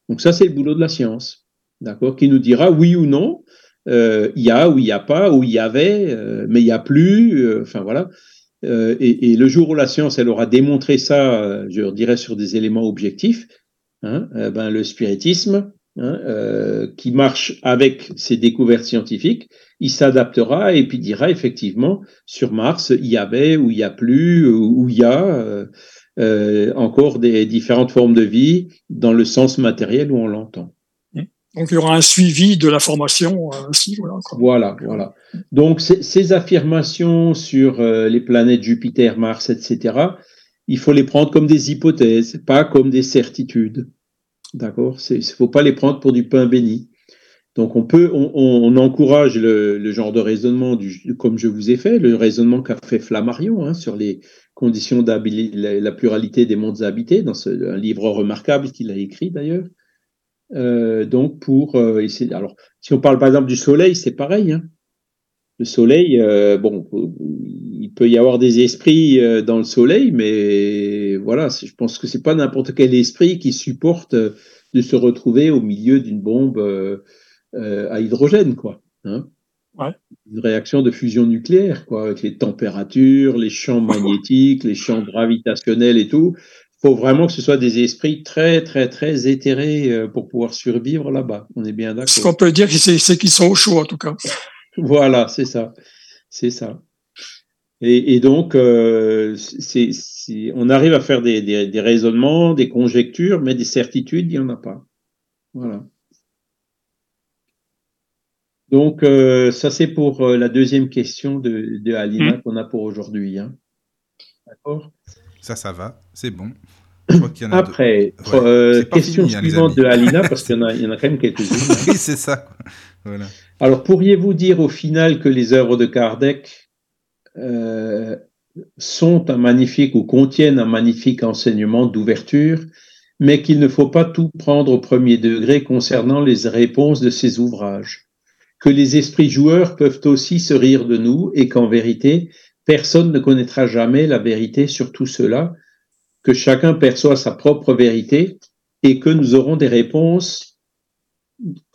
Donc ça, c'est le boulot de la science. d'accord, qui nous dira oui ou non, euh, il y a ou il n'y a pas, ou il y avait, euh, mais il n'y a plus, euh, enfin voilà. Et, et, le jour où la science, elle aura démontré ça, je dirais sur des éléments objectifs, hein, ben le spiritisme, hein, qui marche avec ses découvertes scientifiques, il s'adaptera et puis dira effectivement sur Mars il y avait ou il y a plus ou il y a encore des différentes formes de vie dans le sens matériel où on l'entend. Donc il y aura un suivi de la formation. Euh, voilà, voilà, Donc ces affirmations sur euh, les planètes Jupiter, Mars, etc., il faut les prendre comme des hypothèses, pas comme des certitudes. D'accord? Il ne faut pas les prendre pour du pain béni. Donc on peut, on, encourage le, genre de raisonnement comme je vous ai fait, le raisonnement qu'a fait Flammarion hein, sur les conditions de la, pluralité des mondes habités, dans ce, un livre remarquable qu'il a écrit d'ailleurs. Euh, donc pour euh. Alors, si on parle par exemple du soleil, c'est pareil. Hein. Le soleil, euh, bon, il peut y avoir des esprits dans le soleil, mais voilà, je pense que c'est pas n'importe quel esprit qui supporte de se retrouver au milieu d'une bombe à hydrogène, quoi. Hein. Ouais. Une réaction de fusion nucléaire, quoi, avec les températures, les champs magnétiques, les champs gravitationnels et tout faut vraiment que ce soit des esprits très, très, très éthérés euh, pour pouvoir survivre là-bas. On est bien d'accord. Ce qu'on peut dire, c'est qu'ils sont au chaud, en tout cas. Voilà, c'est ça. C'est ça. Et, donc, euh, on arrive à faire des, des, raisonnements, des conjectures, mais des certitudes, il n'y en a pas. Voilà. Donc, euh, ça, c'est pour la deuxième question de, de Alina mmh. qu'on a pour aujourd'hui. Hein. D'accord? Ça, ça va, c'est bon. Après, euh, question suivante de Alina, parce qu'il y, y, en a quand même quelques-unes. oui, c'est ça. Voilà. Alors, pourriez-vous dire au final que les œuvres de Kardec euh, sont un magnifique ou contiennent un magnifique enseignement d'ouverture, mais qu'il ne faut pas tout prendre au premier degré concernant les réponses de ces ouvrages Que les esprits joueurs peuvent aussi se rire de nous et qu'en vérité, Personne ne connaîtra jamais la vérité sur tout cela, que chacun perçoit sa propre vérité et que nous aurons des réponses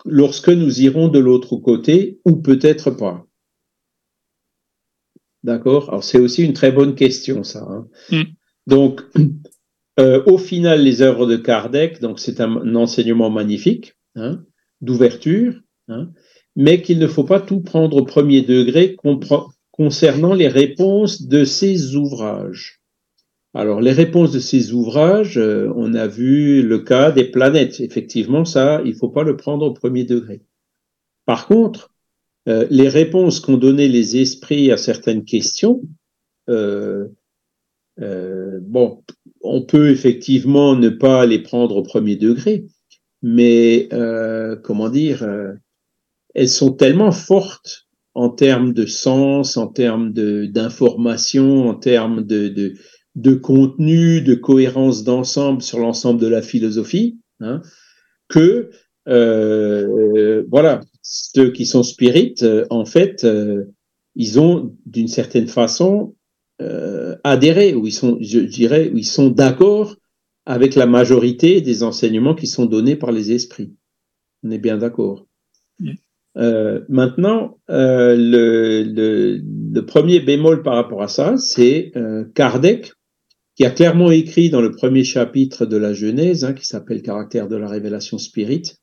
lorsque nous irons de l'autre côté ou peut-être pas. D'accord? Alors c'est aussi une très bonne question ça. Hein. Mm. Donc euh, au final les œuvres de Kardec, donc c'est un, enseignement magnifique hein, d'ouverture, hein, mais qu'il ne faut pas tout prendre au premier degré, concernant les réponses de ces ouvrages. Alors, les réponses de ces ouvrages, euh, on a vu le cas des planètes. Effectivement, ça, il ne faut pas le prendre au premier degré. Par contre, euh, les réponses qu'ont données les esprits à certaines questions, euh, bon, on peut effectivement ne pas les prendre au premier degré, mais comment dire, elles sont tellement fortes en termes de sens, en termes d'information, en termes de, de, de, contenu, de cohérence d'ensemble sur l'ensemble de la philosophie, hein, que euh, voilà, ceux qui sont spirites, euh, en fait, euh, ils ont d'une certaine façon euh, adhéré, ou ils sont, je dirais, ils sont d'accord avec la majorité des enseignements qui sont donnés par les esprits. On est bien d'accord. Euh, maintenant, euh, le, le, le, premier bémol par rapport à ça, c'est Kardec, qui a clairement écrit dans le premier chapitre de la Genèse, hein, qui s'appelle Caractère de la révélation spirit,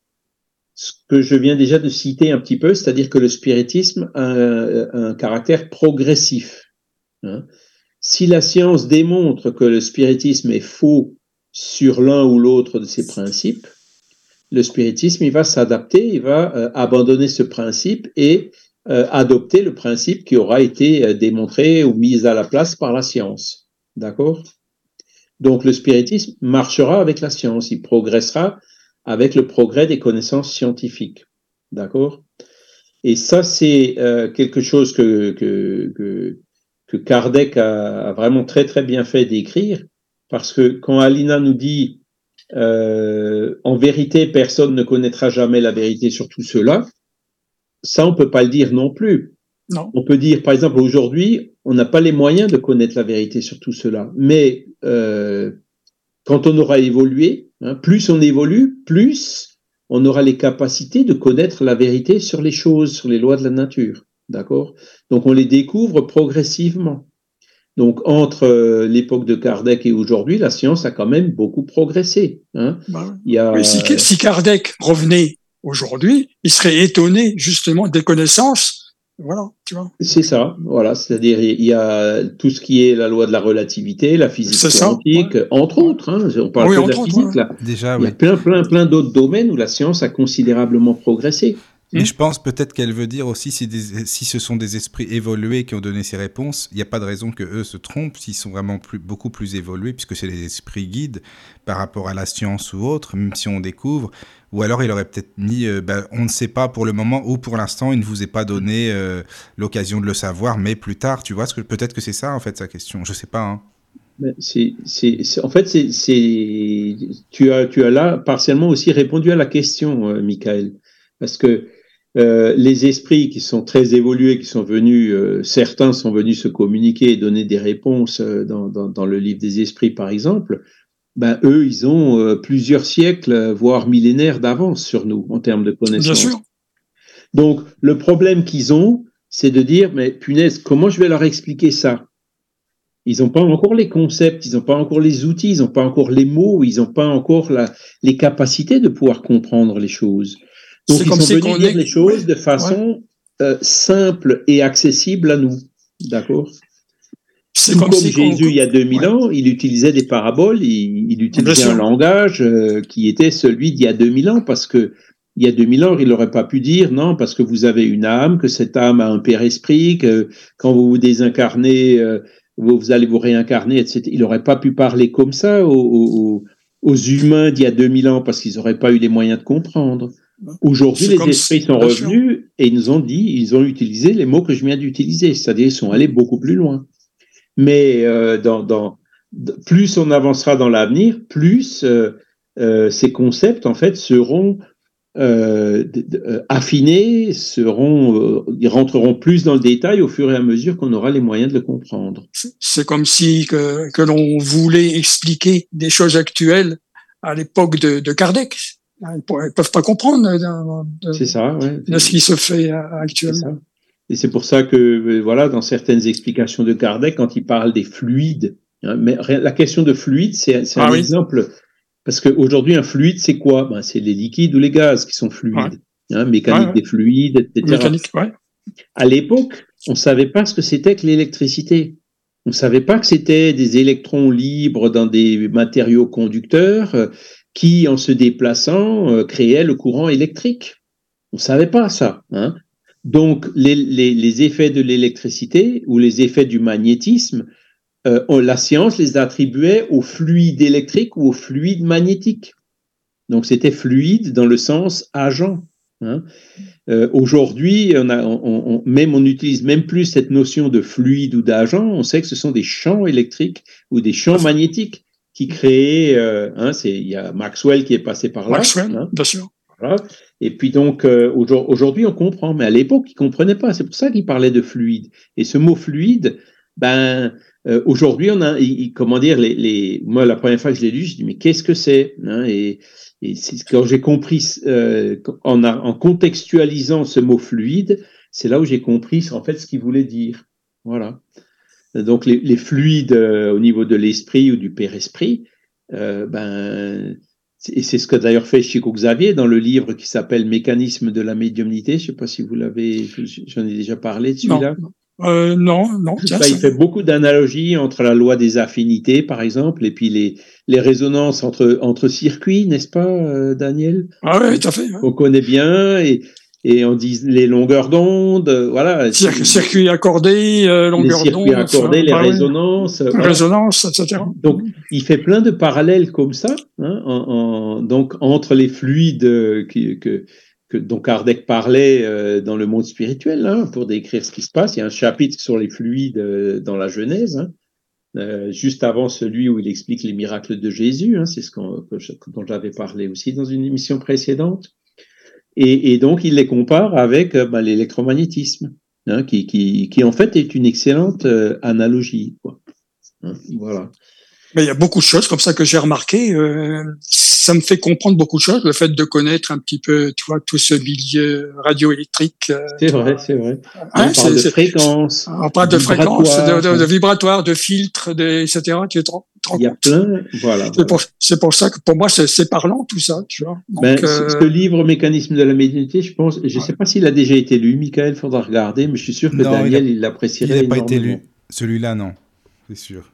ce que je viens déjà de citer un petit peu, c'est-à-dire que le spiritisme a un, caractère progressif. Hein. Si la science démontre que le spiritisme est faux sur l'un ou l'autre de ses principes, le spiritisme, il va s'adapter, il va euh, abandonner ce principe et euh, adopter le principe qui aura été euh, démontré ou mis à la place par la science. D'accord? Donc le spiritisme marchera avec la science, il progressera avec le progrès des connaissances scientifiques. D'accord? Et ça, c'est quelque chose que, que, que, que Kardec a, a, vraiment très très bien fait d'écrire, parce que quand Alina nous dit euh, en vérité, personne ne connaîtra jamais la vérité sur tout cela. Ça, on peut pas le dire non plus. Non. On peut dire, par exemple, aujourd'hui, on n'a pas les moyens de connaître la vérité sur tout cela. Mais euh, quand on aura évolué, hein, plus on évolue, plus on aura les capacités de connaître la vérité sur les choses, sur les lois de la nature. D'accord? Donc on les découvre progressivement. Donc entre euh, l'époque de Kardec et aujourd'hui, la science a quand même beaucoup progressé. Hein bah, il y a... si, si Kardec revenait aujourd'hui, il serait étonné justement des connaissances voilà, tu vois. C'est ça, voilà. C'est-à-dire, il y a tout ce qui est la loi de la relativité, la physique quantique, entre autres. Hein, on parle de la physique, là. Déjà, il y a plein, plein, plein d'autres domaines où la science a considérablement progressé. Et je pense peut-être qu'elle veut dire aussi si, si, ce sont des esprits évolués qui ont donné ces réponses, il n'y a pas de raison que eux se trompent s'ils sont vraiment plus, beaucoup plus évolués, puisque c'est des esprits guides par rapport à la science ou autre, même si on découvre. Ou alors il aurait peut-être mis, euh, ben, on ne sait pas pour le moment, ou pour l'instant il ne vous est pas donné euh, l'occasion de le savoir, mais plus tard, tu vois, peut-être que c'est ça en fait sa question, je sais pas. Hein. En fait, tu as, tu as là partiellement aussi répondu à la question, euh, Michael, parce que euh, les esprits qui sont très évolués, qui sont venus, certains sont venus se communiquer et donner des réponses dans, le livre des esprits, par exemple. Ben, eux, ils ont plusieurs siècles, voire millénaires d'avance sur nous en termes de connaissances. Bien sûr. Donc, le problème qu'ils ont, c'est de dire, mais punaise, comment je vais leur expliquer ça? Ils n'ont pas encore les concepts, ils n'ont pas encore les outils, ils n'ont pas encore les mots, ils n'ont pas encore la, les capacités de pouvoir comprendre les choses. Donc ils sont venus dire les choses de façon euh, simple et accessible à nous. D'accord? Tout comme, Jésus, il y a 2000 ans, il utilisait des paraboles, il, il utilisait un langage euh, qui était celui d'il y a 2000 ans, parce que il y a 2000 ans, il n'aurait pas pu dire non, parce que vous avez une âme, que cette âme a un père esprit, que quand vous vous désincarnez, euh, vous, allez vous réincarner, etc. Il n'aurait pas pu parler comme ça aux, aux, aux humains d'il y a 2000 ans, parce qu'ils n'auraient pas eu les moyens de comprendre. Aujourd'hui, les esprits sont revenus et ils nous ont dit, ils ont utilisé les mots que je viens d'utiliser, c'est-à-dire ils sont allés beaucoup plus loin. Mais euh, dans, dans, plus on avancera dans l'avenir, plus euh, euh, ces concepts en fait seront affinés, seront, ils rentreront plus dans le détail au fur et à mesure qu'on aura les moyens de le comprendre. C'est comme si que, que l'on voulait expliquer des choses actuelles à l'époque de, de Kardec ils ne peuvent pas comprendre de, c'est ça, de ce qui se fait actuellement. Et c'est pour ça que, euh, voilà, dans certaines explications de Kardec, quand il parle des fluides, hein, mais la question de fluide, c'est, un ah exemple. Parce qu'aujourd'hui, un fluide, c'est quoi? Ben, C'est les liquides ou les gaz qui sont fluides. Hein, mécanique des fluides, etc. Mécanique, à l'époque, on ne savait pas ce que c'était que l'électricité. On ne savait pas que c'était des électrons libres dans des matériaux conducteurs qui, en se déplaçant, euh, créait le courant électrique. On ne savait pas ça. Hein Donc, les, les, les, effets de l'électricité ou les effets du magnétisme, euh, la science les attribuait au fluide électrique ou au fluide magnétique. Donc, c'était fluide dans le sens agent. Hein euh, Aujourd'hui, on a, on, même on n'utilise même plus cette notion de fluide ou d'agent. On sait que ce sont des champs électriques ou des champs magnétiques qui créait, euh, hein, c'est il y a Maxwell qui est passé par là. Maxwell, hein, bien sûr. Voilà. Et puis donc euh, aujourd'hui on comprend, mais à l'époque ils comprenaient pas. C'est pour ça qu'ils parlaient de fluide. Et ce mot fluide, ben euh, aujourd'hui on a, comment dire, les, les, moi la première fois que je l'ai lu, je dis mais qu'est-ce que c'est hein, Et, et quand j'ai compris euh, en, en contextualisant ce mot fluide, c'est là où j'ai compris en fait ce qu'il voulait dire. Voilà donc les, fluides euh, au niveau de l'esprit ou du père-esprit, euh, ben, et c'est ce que d'ailleurs fait Chico Xavier dans le livre qui s'appelle Mécanisme de la médiumnité. Je ne sais pas si vous l'avez, j'en ai déjà parlé de celui-là. Euh, non, non. il fait beaucoup d'analogies entre la loi des affinités, par exemple, et puis les, les résonances entre, entre circuits, n'est-ce pas, euh, Daniel? Ah oui, tout à fait. On connaît bien, et, et on dit les longueurs d'onde, voilà. circuit accordé, euh, longueur d'onde. Les circuits accordés, les résonances. Résonances, etc. Donc, il fait plein de parallèles comme ça, hein, en, donc entre les fluides qui, que, que, dont Kardec parlait euh, dans le monde spirituel, hein, pour décrire ce qui se passe. Il y a un chapitre sur les fluides euh, dans la Genèse. Hein, euh, juste avant celui où il explique les miracles de Jésus, hein, c'est ce dont j'avais parlé aussi dans une émission précédente. Et, et, donc, il les compare avec bah, l'électromagnétisme, hein, qui, qui, qui, en fait est une excellente euh, analogie. Quoi. Hein, voilà. Mais il y a beaucoup de choses comme ça que j'ai remarqué. Euh, ça me fait comprendre beaucoup de choses, le fait de connaître un petit peu, tu vois, tout ce milieu radioélectrique. Euh, c'est vrai, c'est vrai. Hein, on parle de fréquence. On parle de fréquence, de, de, de vibratoire, de filtre, de, etc. Tu te rends, Il y a plein, voilà. C'est pour, pour, ça que pour moi, c'est parlant tout ça, tu vois. Donc, ben, euh... Ce livre, Mécanisme de la médiumnité, je pense, je ne sais pas s'il a déjà été lu, Michael, faudra regarder, mais je suis sûr que non, Daniel, il l'apprécierait. Il n'a pas été lu. Celui-là, non, c'est sûr.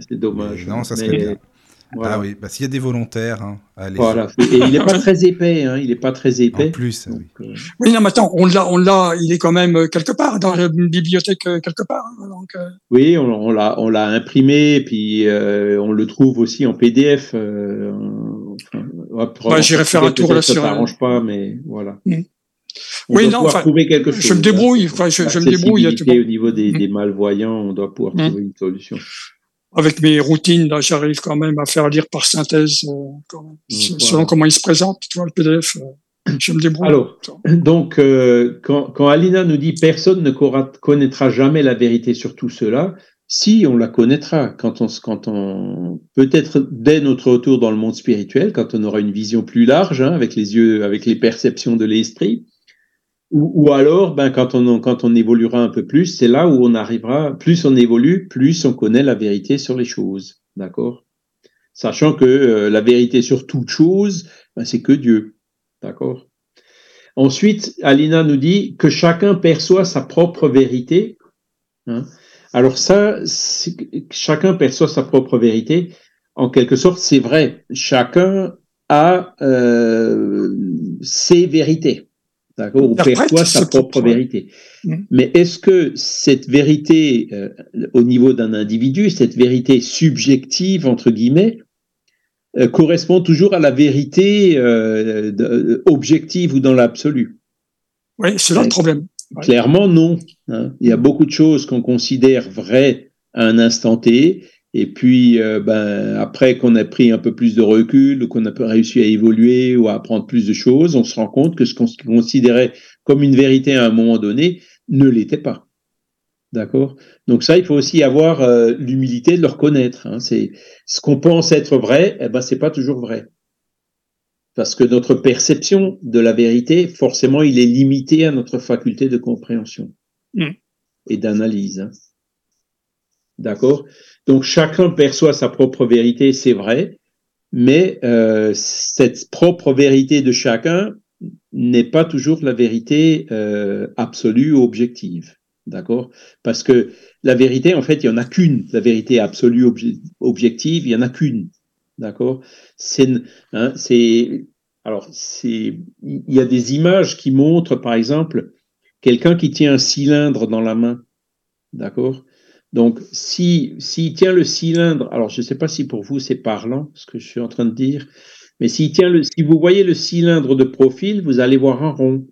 C'est dommage. Mais non, ça serait mais... bien. Voilà. Ah oui, bah, s'il y a des volontaires, hein, allez. Voilà. Et il n'est pas très épais, hein, il n'est pas très épais. En plus, donc, oui. Euh... oui. non, mais attends, on l'a, on l'a, il est quand même quelque part dans une bibliothèque quelque part. Hein, donc, euh... Oui, on, on l'a, on l'a imprimé, puis euh, on le trouve aussi en PDF. Euh, enfin, bah, J'irai faire un tour là sur. Ça t'arrange pas, mais voilà. Mmh. oui, non, enfin, trouver quelque chose, je me débrouille. Enfin, je, je me débrouille. Au niveau des, mmh. des malvoyants, on doit pouvoir mmh. trouver une solution avec mes routines, là, j'arrive quand même à faire lire par synthèse, euh, quand même, mmh, selon comment il se présente, tu vois, le PDF. Euh, je me débrouille. Alors, donc, euh, quand, quand, Alina nous dit personne ne connaîtra jamais la vérité sur tout cela, si on la connaîtra, quand on, quand on peut-être dès notre retour dans le monde spirituel, quand on aura une vision plus large, hein, avec les yeux, avec les perceptions de l'esprit, ou, alors, ben, quand, on, quand on évoluera un peu plus, c'est là où on arrivera, plus on évolue, plus on connaît la vérité sur les choses. D'accord? Sachant que euh, la vérité sur toute chose, ben, c'est que Dieu. D'accord? Ensuite, Alina nous dit que chacun perçoit sa propre vérité. Hein alors ça, chacun perçoit sa propre vérité. En quelque sorte, c'est vrai. Chacun a euh, ses vérités d'accord, ou perçoit sa propre vérité. Mmh. Mais est-ce que cette vérité, euh, au niveau d'un individu, cette vérité subjective, entre guillemets, euh, correspond toujours à la vérité euh, objective ou dans l'absolu? Oui, c'est là le problème. Clairement, non. Hein. Il y a beaucoup de choses qu'on considère vraies à un instant T, et puis, euh, ben, après qu'on a pris un peu plus de recul, ou qu'on a réussi à évoluer ou à apprendre plus de choses, on se rend compte que ce qu'on considérait comme une vérité à un moment donné ne l'était pas. D'accord? Donc ça, il faut aussi avoir euh, l'humilité de le reconnaître. Hein. C'est ce qu'on pense être vrai, eh ben c'est pas toujours vrai, parce que notre perception de la vérité, forcément, il est limité à notre faculté de compréhension mmh. et d'analyse. Hein. D'accord? Donc chacun perçoit sa propre vérité, c'est vrai, mais euh, cette propre vérité de chacun n'est pas toujours la vérité euh, absolue ou objective. D'accord? Parce que la vérité, en fait, il n'y en a qu'une. La vérité absolue, obje objective, il n'y en a qu'une. D'accord? C'est. Hein, alors, c'est. Il y a des images qui montrent, par exemple, quelqu'un qui tient un cylindre dans la main. D'accord? Donc, s'il si, tient le cylindre, alors je ne sais pas si pour vous c'est parlant ce que je suis en train de dire, mais s'il tient le, si vous voyez le cylindre de profil, vous allez voir un rond.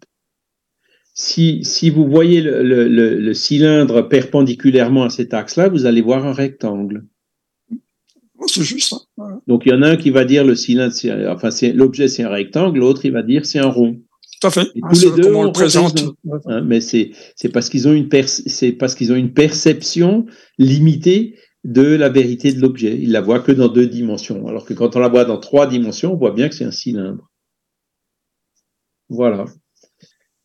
Si, si vous voyez le, le, le, cylindre perpendiculairement à cet axe-là, vous allez voir un rectangle. C'est juste ça. Donc il y en a un qui va dire le cylindre, enfin l'objet c'est un rectangle, l'autre il va dire c'est un rond. Tout à fait. Et tous les deux, on le présente. Hein, mais c'est parce qu'ils ont une c'est parce qu'ils ont une perception limitée de la vérité de l'objet. Ils la voient que dans deux dimensions, alors que quand on la voit dans trois dimensions, on voit bien que c'est un cylindre. Voilà.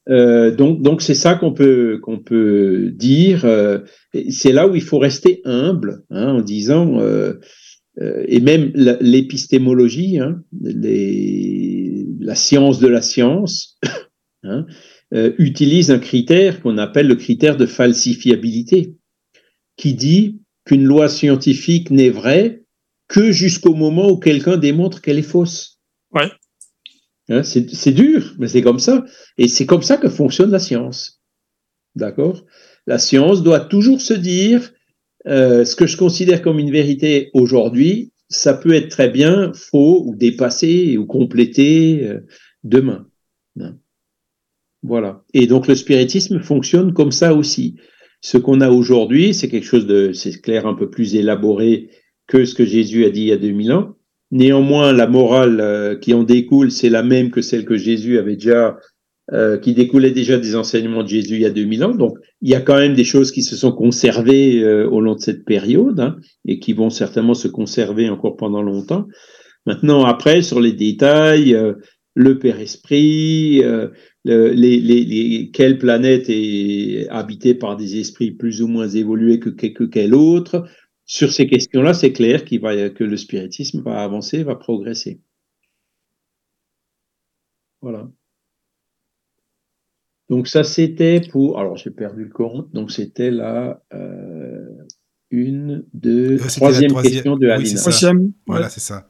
Euh, donc donc c'est ça qu'on peut qu'on peut dire. Euh, c'est là où il faut rester humble hein, en disant euh et même l'épistémologie, hein, les la science de la science hein, euh, utilise un critère qu'on appelle le critère de falsifiabilité, qui dit qu'une loi scientifique n'est vraie que jusqu'au moment où quelqu'un démontre qu'elle est fausse. Ouais. Hein, c'est dur, mais c'est comme ça. Et c'est comme ça que fonctionne la science. D'accord? La science doit toujours se dire euh, ce que je considère comme une vérité aujourd'hui ça peut être très bien faux ou dépassé ou complété euh, demain. Hein. Voilà. Et donc le spiritisme fonctionne comme ça aussi. Ce qu'on a aujourd'hui, c'est quelque chose de, c'est clair, un peu plus élaboré que ce que Jésus a dit il y a 2000 ans. Néanmoins, la morale euh, qui en découle, c'est la même que celle que Jésus avait déjà euh, qui découlaient déjà des enseignements de Jésus il y a 2000 ans. Donc, il y a quand même des choses qui se sont conservées euh, au long de cette période hein, et qui vont certainement se conserver encore pendant longtemps. Maintenant, après, sur les détails, euh, le Père Esprit, les, les, les, quelle planète est habitée par des esprits plus ou moins évolués que, que, quelle autre, sur ces questions-là, c'est clair qu'il va, que le spiritisme va avancer, va progresser. Voilà. Donc ça, c'était pour... Alors, j'ai perdu le compte. Donc, c'était la euh, une, deux, Euh, troisième, la troisième. question de Alina. Troisième. Voilà, c'est ça.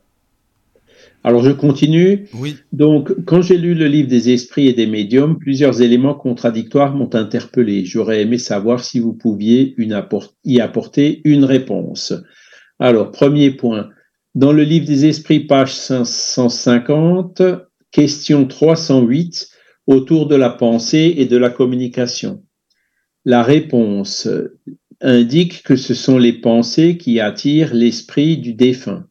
Alors, je continue. Oui. Donc, quand j'ai lu le livre des esprits et des médiums, plusieurs éléments contradictoires m'ont interpellé. J'aurais aimé savoir si vous pouviez une y apporter une réponse. Alors, premier point. Dans le livre des esprits, page 550, question 308, autour de la pensée et de la communication. La réponse indique que ce sont les pensées qui attirent l'esprit du défunt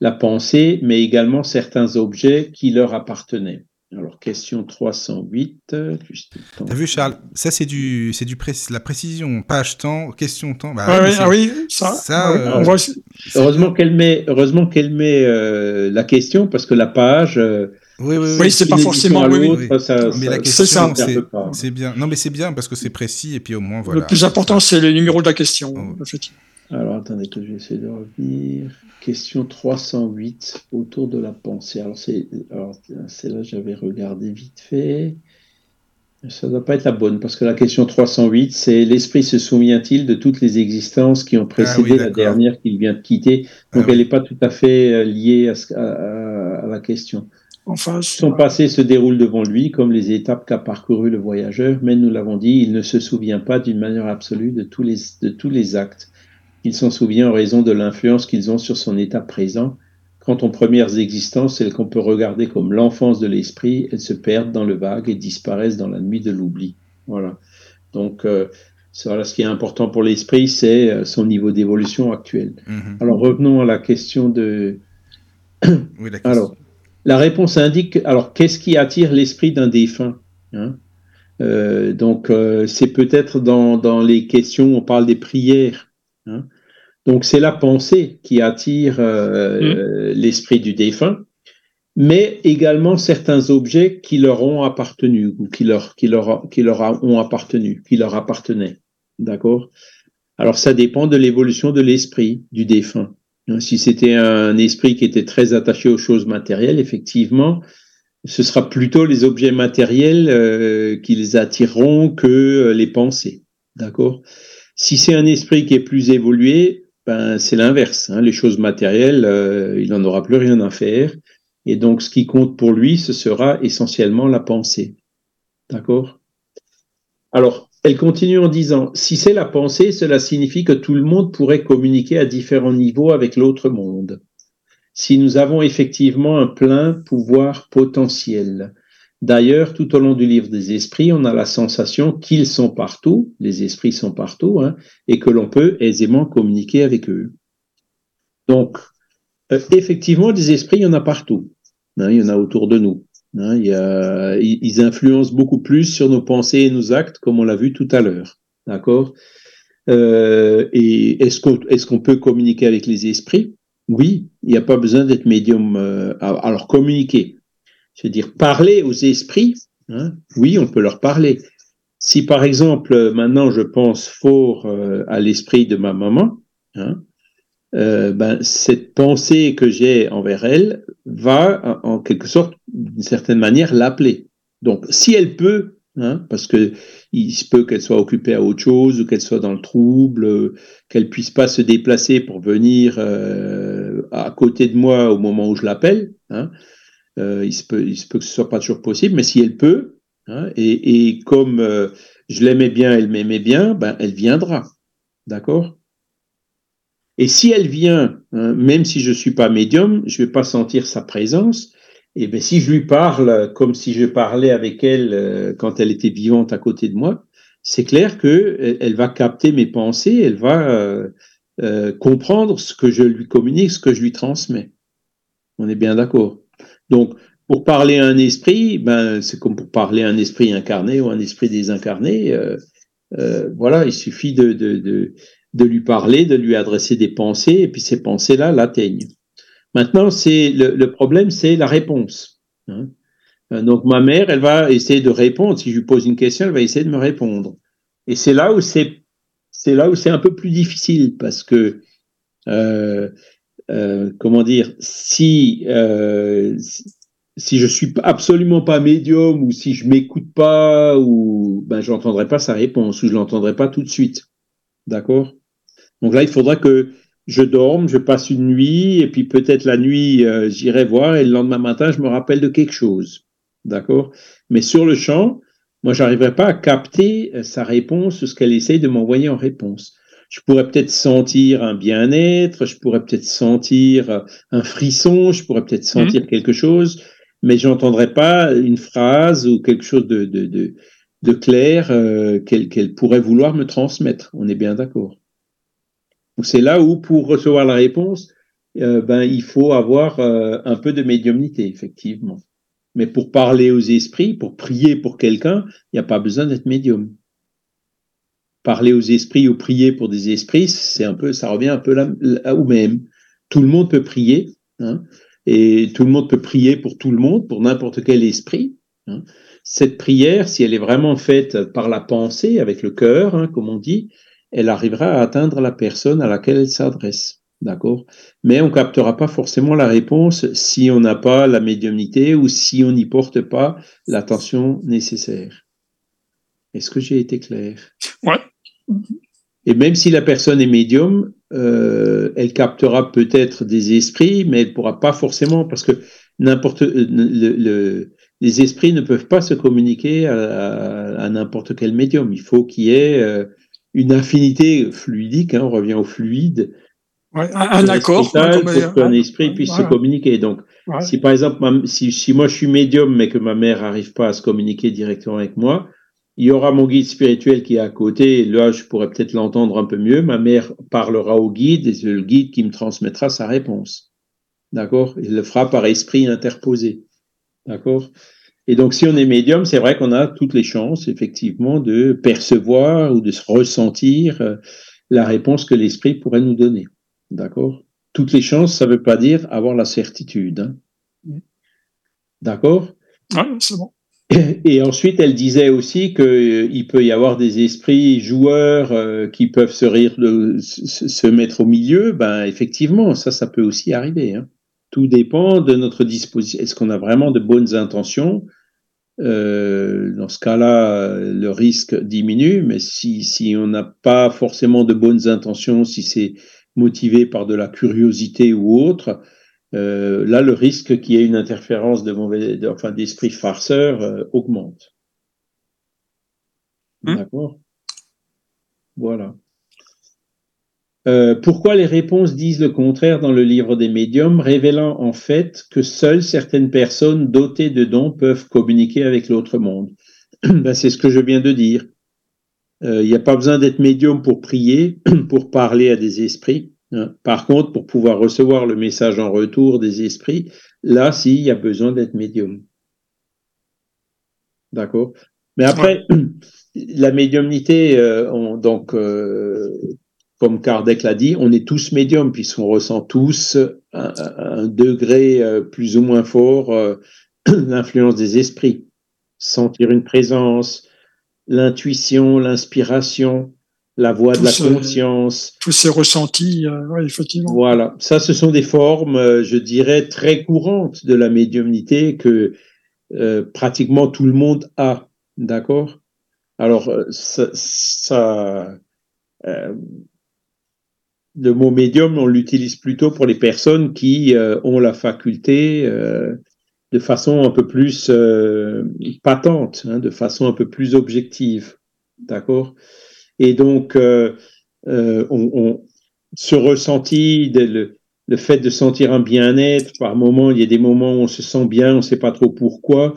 la pensée, mais également certains objets qui leur appartenaient. Alors, question 308. euh, juste le temps. T'as vu, Charles? Ça, c'est du, c'est du pré- la précision. Page temps, question temps. Bah, Ah oui, ah oui, ça. ça, ah oui, euh, voit- Heureusement qu'elle met, heureusement qu'elle met euh, la question, parce que la page. euh, Oui, oui, oui. Oui, c'est pas forcément- oui, oui. ça- Mais ça- la c'est question, c'est, bien. Non, mais c'est bien parce que c'est précis et puis au moins, voilà. Le plus important, c'est le numéro de la question. Oh. effectivement. Alors, attendez que je vais essayer de revenir. Question 308, autour de la pensée. Alors, c'est, celle-là, j'avais regardé vite fait. Ça ne doit pas être la bonne, parce que la question 308, c'est l'esprit se souvient-il de toutes les existences qui ont précédé Ah oui, la dernière qu'il vient de quitter? Ah Donc, oui. elle n'est pas tout à fait euh, liée à, ce- à- à- à la question. En face. Son passé se déroule devant lui comme les étapes qu'a parcouru le voyageur, mais nous l'avons dit, il ne se souvient pas d'une manière absolue de tous les, de tous les actes. Il s'en souvient en raison de l'influence qu'ils ont sur son état présent. Quant aux premières existences, celles qu'on peut regarder comme l'enfance de l'esprit, elles se perdent dans le vague et disparaissent dans la nuit de l'oubli. Voilà. Donc, euh, voilà, ce qui est important pour l'esprit, c'est euh, son niveau d'évolution actuel. Mhm. Alors, revenons à la question de, Oui, la question. alors, la réponse indique, alors, qu'est-ce qui attire l'esprit d'un défunt hein? Euh, Donc, euh, c'est peut-être dans, dans les questions, on parle des prières. hein? donc, c'est la pensée qui attire euh, euh, l'esprit du défunt, mais également certains objets qui leur ont appartenu ou qui leur, qui leur, qui leur a- ont appartenu, qui leur appartenaient. D'accord? Alors, ça dépend de l'évolution de l'esprit du défunt. Hein, Si c'était un esprit qui était très attaché aux choses matérielles, effectivement, ce sera plutôt les objets matériels euh, qui les attireront que euh, les pensées. D'accord? Si c'est un esprit qui est plus évolué, ben, c'est l'inverse. hein. Les choses matérielles, euh, il n'en aura plus rien à faire. Et donc, ce qui compte pour lui, ce sera essentiellement la pensée. D'accord? Alors, elle continue en disant, si c'est la pensée, cela signifie que tout le monde pourrait communiquer à différents niveaux avec l'autre monde. Si nous avons effectivement un plein pouvoir potentiel. D'ailleurs, tout au long du livre des esprits, on a la sensation qu'ils sont partout, les esprits sont partout, hein, et que l'on peut aisément communiquer avec eux. Donc, euh, effectivement, des esprits, il y en a partout. hein, il y en a autour de nous. Hein, ils influencent beaucoup plus sur nos pensées et nos actes, comme on l'a vu tout à l'heure. D'accord? Euh, Et est-ce qu'on peut communiquer avec les esprits? Oui, il n'y a pas besoin d'être médium. euh, communiquer, c'est-à-dire parler aux esprits, hein, oui, on peut leur parler. Si par exemple, euh, maintenant je pense fort euh, à l'esprit de ma maman, hein, ben, cette pensée que j'ai envers elle va en quelque sorte, d'une certaine manière, l'appeler. Donc, si elle peut, hein, parce que il se peut qu'elle soit occupée à autre chose ou qu'elle soit dans le trouble, euh, qu'elle puisse pas se déplacer pour venir euh, à côté de moi au moment où je l'appelle. Hein, euh, il se peut, il se peut que ce soit pas toujours possible, mais si elle peut, hein, et, comme je l'aimais bien, elle m'aimait bien, ben elle viendra, d'accord? Et si elle vient, même si je suis pas médium, je vais pas sentir sa présence. Et ben si je lui parle comme si je parlais avec elle euh, quand elle était vivante à côté de moi, c'est clair que elle, elle va capter mes pensées, elle va euh, euh, comprendre ce que je lui communique, ce que je lui transmets. On est bien d'accord. Donc pour parler à un esprit, ben, c'est comme pour parler à un esprit incarné ou un esprit désincarné. Euh, euh, voilà, il suffit de, de, de, de, lui parler, de lui adresser des pensées, et puis ces pensées-là l'atteignent. Maintenant, c'est le, problème, c'est la réponse. Hein. Euh, donc ma mère, elle va essayer de répondre. Si je lui pose une question, elle va essayer de me répondre. Et c'est là où c'est c'est là où c'est un peu plus difficile parce que euh, euh, comment dire si euh, si je suis absolument pas médium ou si je m'écoute pas ou ben j'entendrai pas sa réponse ou je l'entendrai pas tout de suite. D'accord? Donc là, il faudra que je dorme, je passe une nuit et puis peut-être la nuit euh, j'irai voir et le lendemain matin je me rappelle de quelque chose. D'accord? Mais sur le champ, moi j'arriverai pas à capter euh, sa réponse, ce qu'elle essaye de m'envoyer en réponse. Je pourrais peut-être sentir un bien-être, je pourrais peut-être sentir euh, un frisson, je pourrais peut-être sentir mmh. quelque chose, mais j'entendrai pas une phrase ou quelque chose de, de, de, de clair qu'elle pourrait vouloir me transmettre. On est bien d'accord? C'est là où, pour recevoir la réponse, euh, ben, il faut avoir euh, un peu de médiumnité, effectivement. Mais pour parler aux esprits, pour prier pour quelqu'un, il n'y a pas besoin d'être médium. Parler aux esprits ou prier pour des esprits, c'est un peu, ça revient un peu là, là où même. Tout le monde peut prier. Hein et tout le monde peut prier pour tout le monde, pour n'importe quel esprit. Hein. Cette prière, si elle est vraiment faite par la pensée, avec le cœur, hein, comme on dit, elle arrivera à atteindre la personne à laquelle elle s'adresse. D'accord? Mais on captera pas forcément la réponse si on n'a pas la médiumnité ou si on n'y porte pas l'attention nécessaire. Est-ce que j'ai été clair? Ouais. Et même si la personne est médium, euh, elle captera peut-être des esprits, mais elle pourra pas forcément, parce que n'importe euh, le, les esprits ne peuvent pas se communiquer à, à, n'importe quel médium. Il faut qu'il y ait euh, une affinité fluidique, hein, on revient au fluide. Ouais, un, accord pour qu'un esprit puisse se communiquer. Donc, ouais. si par exemple, si, si moi je suis médium, mais que ma mère n'arrive pas à se communiquer directement avec moi, il y aura mon guide spirituel qui est à côté, là je pourrais peut-être l'entendre un peu mieux, ma mère parlera au guide et c'est le guide qui me transmettra sa réponse. D'accord? Il le fera par esprit interposé. D'accord? Et donc si on est médium, c'est vrai qu'on a toutes les chances effectivement de percevoir ou de ressentir euh, la réponse que l'esprit pourrait nous donner. D'accord? Toutes les chances, ça ne veut pas dire avoir la certitude. Hein D'accord? Oui, c'est bon. Et ensuite, elle disait aussi qu'il euh, peut y avoir des esprits joueurs euh, qui peuvent se rire, de, se mettre au milieu. Ben, effectivement, ça, ça peut aussi arriver. Hein. Tout dépend de notre disposition. Est-ce qu'on a vraiment de bonnes intentions euh, Dans ce cas-là, le risque diminue. Mais si, si on n'a pas forcément de bonnes intentions, si c'est motivé par de la curiosité ou autre, euh, là, le risque qu'il y ait une interférence de mauvais, de, enfin, d'esprit farceur euh, augmente. Mmh. D'accord? Voilà. Euh, pourquoi les réponses disent le contraire dans le livre des médiums, révélant en fait que seules certaines personnes dotées de dons peuvent communiquer avec l'autre monde? Ben, C'est ce que je viens de dire. Il n'y a pas besoin d'être médium pour prier, pour parler à des esprits. Hein. Par contre, pour pouvoir recevoir le message en retour des esprits, là, si, il y a besoin d'être médium. D'accord? Mais après, ouais. la médiumnité, euh, on, donc, euh, comme Kardec l'a dit, on est tous médiums, puisqu'on ressent tous un, un degré euh, plus ou moins fort euh, l'influence des esprits. Sentir une présence, l'intuition, l'inspiration, la voix de la ce, conscience. Tous ces ressentis, euh, ouais, effectivement. Voilà, ça, ce sont des formes, euh, je dirais, très courantes de la médiumnité que euh, pratiquement tout le monde a, d'accord? Alors, euh, ça, ça euh, le mot médium, on l'utilise plutôt pour les personnes qui ont la faculté de façon un peu plus patente, hein, de façon un peu plus objective, d'accord? Et donc, euh, euh, on, on, ce ressenti, le, le, fait de sentir un bien-être, par moment, il y a des moments où on se sent bien, on ne sait pas trop pourquoi.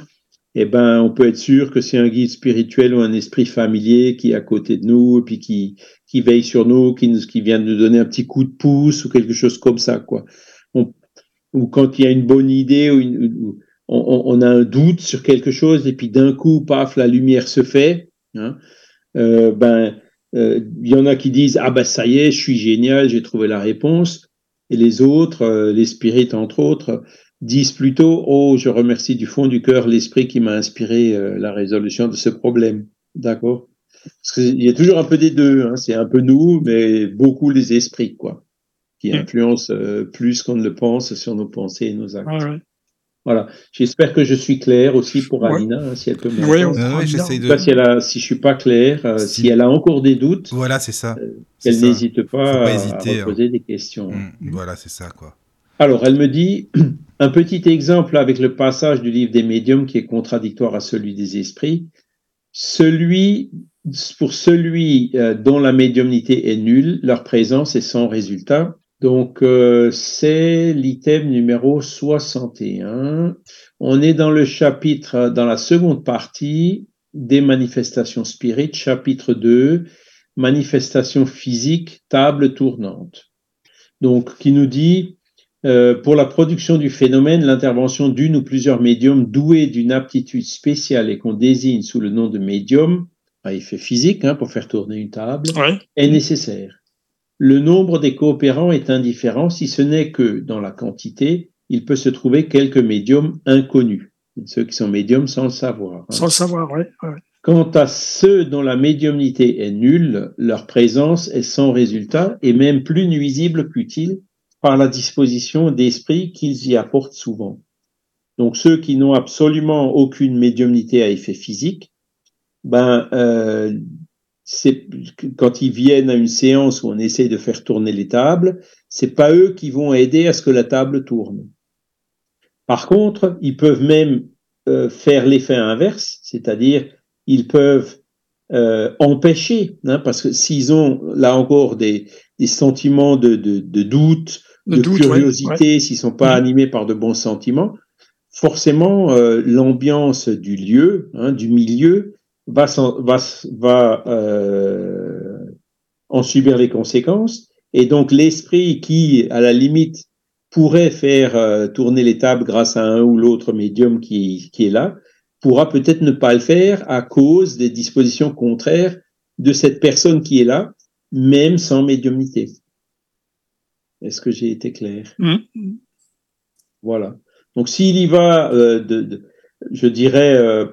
Eh ben, on peut être sûr que c'est un guide spirituel ou un esprit familier qui est à côté de nous, puis qui, qui veille sur nous, qui, nous, qui vient nous donner un petit coup de pouce ou quelque chose comme ça, quoi. Ou quand il y a une bonne idée ou, on, a un doute sur quelque chose et puis d'un coup, paf, la lumière se fait. Hein, euh, ben, il y en a qui disent ah ben ça y est, je suis génial, j'ai trouvé la réponse. Et les autres, les spirites entre autres, disent plutôt oh je remercie du fond du cœur l'esprit qui m'a inspiré la résolution de ce problème. D'accord? Parce qu'il y a toujours un peu des deux. Hein. C'est un peu nous, mais beaucoup les esprits, quoi, qui mm. influencent euh, plus qu'on ne le pense sur nos pensées et nos actes. Voilà. J'espère que je suis clair aussi pour Alina, hein, si elle peut me Oui, oui j'essaie de. Si, elle a, si je suis pas clair, euh, si... elle a encore des doutes. Voilà, c'est ça. Euh, elle n'hésite pas, à, hein. poser des questions. Mm, voilà, c'est ça, quoi. Alors, elle me dit un petit exemple avec le passage du livre des médiums qui est contradictoire à celui des esprits. Celui pour celui euh, dont la médiumnité est nulle, leur présence est sans résultat. Donc, euh, c'est l'item numéro 61. On est dans le chapitre, dans la seconde partie des manifestations spirites, chapitre 2, manifestations physiques, table tournante. Donc, qui nous dit, euh, pour la production du phénomène, l'intervention d'une ou plusieurs médiums doués d'une aptitude spéciale et qu'on désigne sous le nom de médium à effet physique, hein, pour faire tourner une table, est nécessaire. Le nombre des coopérants est indifférent, si ce n'est que dans la quantité, il peut se trouver quelques médiums inconnus, ceux qui sont médiums sans le savoir. Hein. Sans le savoir, oui. Quant à ceux dont la médiumnité est nulle, leur présence est sans résultat et même plus nuisible qu'utile par la disposition d'esprit qu'ils y apportent souvent. Donc ceux qui n'ont absolument aucune médiumnité à effet physique ben, euh, quand ils viennent à une séance où on essaie de faire tourner les tables, c'est pas eux qui vont aider à ce que la table tourne. Par contre, ils peuvent même euh, faire l'effet inverse, c'est-à-dire ils peuvent euh, empêcher, hein, parce que s'ils ont là encore des, sentiments de doute, de, curiosité, s'ils sont pas mm-hmm. animés par de bons sentiments, forcément euh, l'ambiance du lieu, hein, du milieu, va, va, va euh, en subir les conséquences. Et donc l'esprit qui, à la limite, pourrait faire euh, tourner les tables grâce à un ou l'autre médium qui, qui est là, pourra peut-être ne pas le faire à cause des dispositions contraires de cette personne qui est là, même sans médiumnité. Est-ce que j'ai été clair? Mmh. Voilà. Donc s'il y va, euh, de, de, je dirais, euh,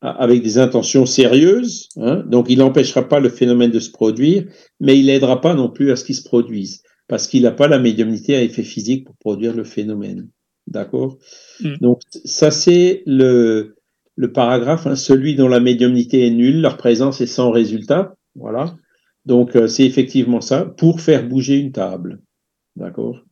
avec des intentions sérieuses, hein, donc il n'empêchera pas le phénomène de se produire, mais il n'aidera pas non plus à ce qu'il se produise, parce qu'il n'a pas la médiumnité à effet physique pour produire le phénomène. D'accord? Mm. Donc ça c'est le, le paragraphe, hein, celui dont la médiumnité est nulle, leur présence est sans résultat. Voilà. Donc euh, c'est effectivement ça, pour faire bouger une table. D'accord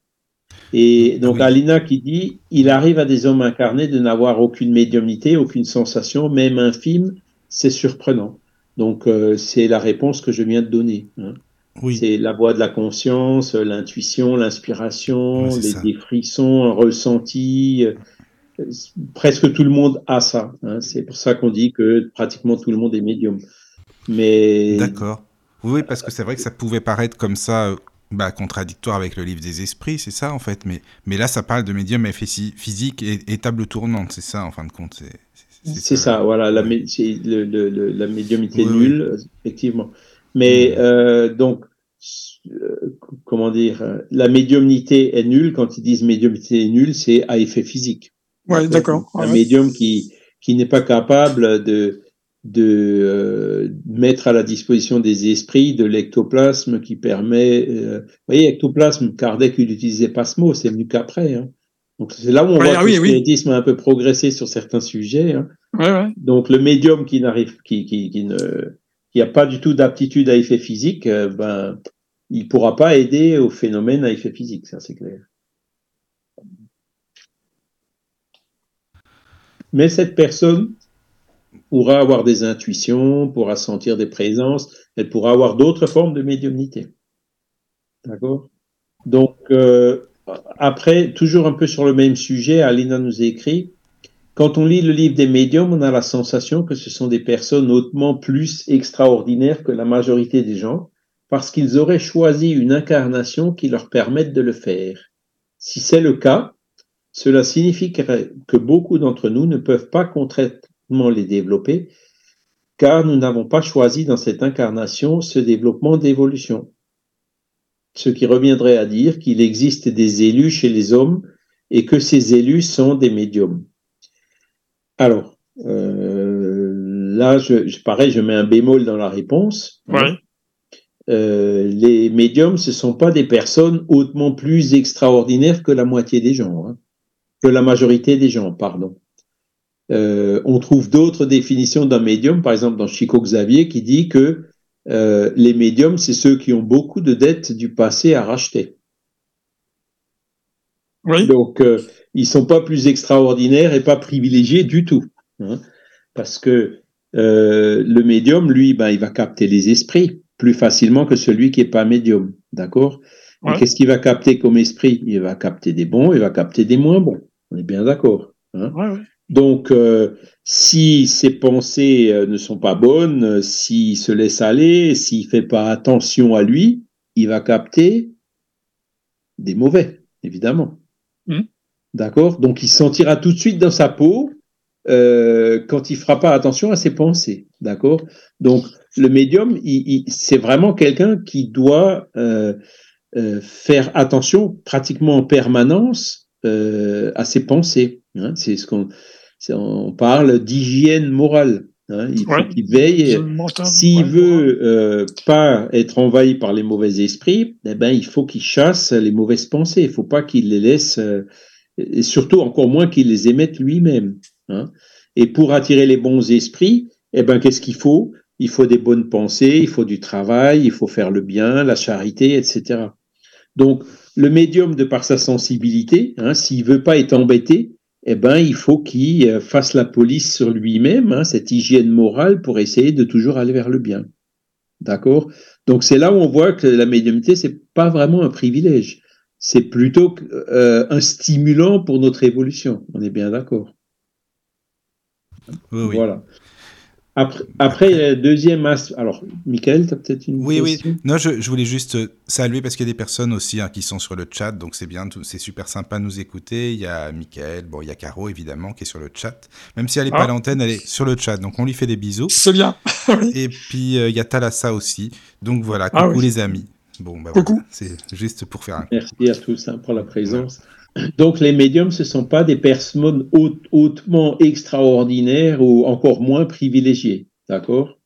et donc Alina qui dit, il arrive à des hommes incarnés de n'avoir aucune médiumnité, aucune sensation, même infime, c'est surprenant. Donc euh, c'est la réponse que je viens de donner. Hein. Oui. C'est la voix de la conscience, l'intuition, l'inspiration, les, frissons, un ressenti. Euh, presque tout le monde a ça. Hein. C'est pour ça qu'on dit que pratiquement tout le monde est médium. Mais d'accord. Oui, parce que c'est vrai que ça pouvait paraître comme ça euh, bah, contradictoire avec le livre des esprits, c'est ça en fait. Mais, mais là, ça parle de médium physique et, table tournante, c'est ça en fin de compte. C'est ça, voilà, la, le, la médiumité nulle, effectivement. Mais euh, donc, euh, comment dire, la médiumnité est nulle. Quand ils disent médiumité est nulle, c'est à effet physique. Ouais, d'accord. Un médium qui, qui n'est pas capable de, de euh, mettre à la disposition des esprits de l'ectoplasme qui permet. Euh, vous voyez, ectoplasme, Kardec il n'utilisait pas ce mot, c'est venu qu'après. Hein. Donc c'est là où on voit que le spiritisme a un peu progressé sur certains sujets. Hein. Donc le médium qui n'arrive, qui, qui, qui ne, qui a pas du tout d'aptitude à effet physique, euh, ben il pourra pas aider au phénomène à effet physique, ça c'est clair. Mais cette personne pourra avoir des intuitions, pourra sentir des présences, elle pourra avoir d'autres formes de médiumnité. D'accord? Donc, euh, après, toujours un peu sur le même sujet, Alina nous écrit, quand on lit le livre des médiums, on a la sensation que ce sont des personnes hautement plus extraordinaires que la majorité des gens, parce qu'ils auraient choisi une incarnation qui leur permette de le faire. Si c'est le cas, cela signifierait que beaucoup d'entre nous ne peuvent pas les développer car nous n'avons pas choisi dans cette incarnation ce développement d'évolution. Ce qui reviendrait à dire qu'il existe des élus chez les hommes et que ces élus sont des médiums. Alors, euh, là, je, pareil, je mets un bémol dans la réponse. Euh, les médiums, ce ne sont pas des personnes hautement plus extraordinaires que la moitié des gens, hein. que la majorité des gens, pardon. Euh, on trouve d'autres définitions d'un médium, par exemple dans Chico Xavier, qui dit que euh, les médiums, c'est ceux qui ont beaucoup de dettes du passé à racheter. Donc, euh, ils sont pas plus extraordinaires et pas privilégiés du tout. Hein. parce que le médium, lui, ben, il va capter les esprits plus facilement que celui qui est pas médium. D'accord? Qu'est-ce qu'il va capter comme esprit? Il va capter des bons, il va capter des moins bons. On est bien d'accord. Hein? Donc, euh, si ses pensées euh, ne sont pas bonnes, euh, s'il se laisse aller, s'il fait pas attention à lui, il va capter des mauvais, évidemment. Mmh. D'accord? Donc, il se sentira tout de suite dans sa peau quand il fera pas attention à ses pensées. D'accord? Donc, le médium, c'est vraiment quelqu'un qui doit faire attention pratiquement en permanence à ses pensées. Hein. c'est ce qu'on on parle d'hygiène morale. Hein. il faut qu'il veille. S'il veut euh, pas être envahi par les mauvais esprits, eh ben, il faut qu'il chasse les mauvaises pensées. Il faut pas qu'il les laisse, euh, et surtout encore moins qu'il les émette lui-même. Hein. Et pour attirer les bons esprits, eh ben, qu'est-ce qu'il faut? Il faut des bonnes pensées, il faut du travail, il faut faire le bien, la charité, etc. Donc, le médium, de par sa sensibilité, hein, s'il veut pas être embêté, eh ben, il faut qu'il euh, fasse la police sur lui-même, hein, cette hygiène morale, pour essayer de toujours aller vers le bien. D'accord? Donc c'est là où on voit que la médiumnité, c'est pas vraiment un privilège, c'est plutôt euh, un stimulant pour notre évolution. On est bien d'accord? Oui, oui. Voilà. Après, après, deuxième Alors, Michael, tu as peut-être une Oui, oui. Non, je, voulais juste saluer parce qu'il y a des personnes aussi hein, qui sont sur le chat, donc c'est bien, c'est super sympa de nous écouter. Il y a Michael, bon, il y a Caro évidemment qui est sur le chat. Même si elle n'est pas à ah. l'antenne, elle est sur le chat, donc on lui fait des bisous. C'est bien. Et puis euh, il y a Talassa aussi. Donc voilà, ah coucou les amis. Bon, bah, coucou. c'est juste pour faire un. Merci à tous hein, pour la présence. Donc les médiums, ce ne sont pas des personnes hautement extraordinaires ou encore moins privilégiées. D'accord?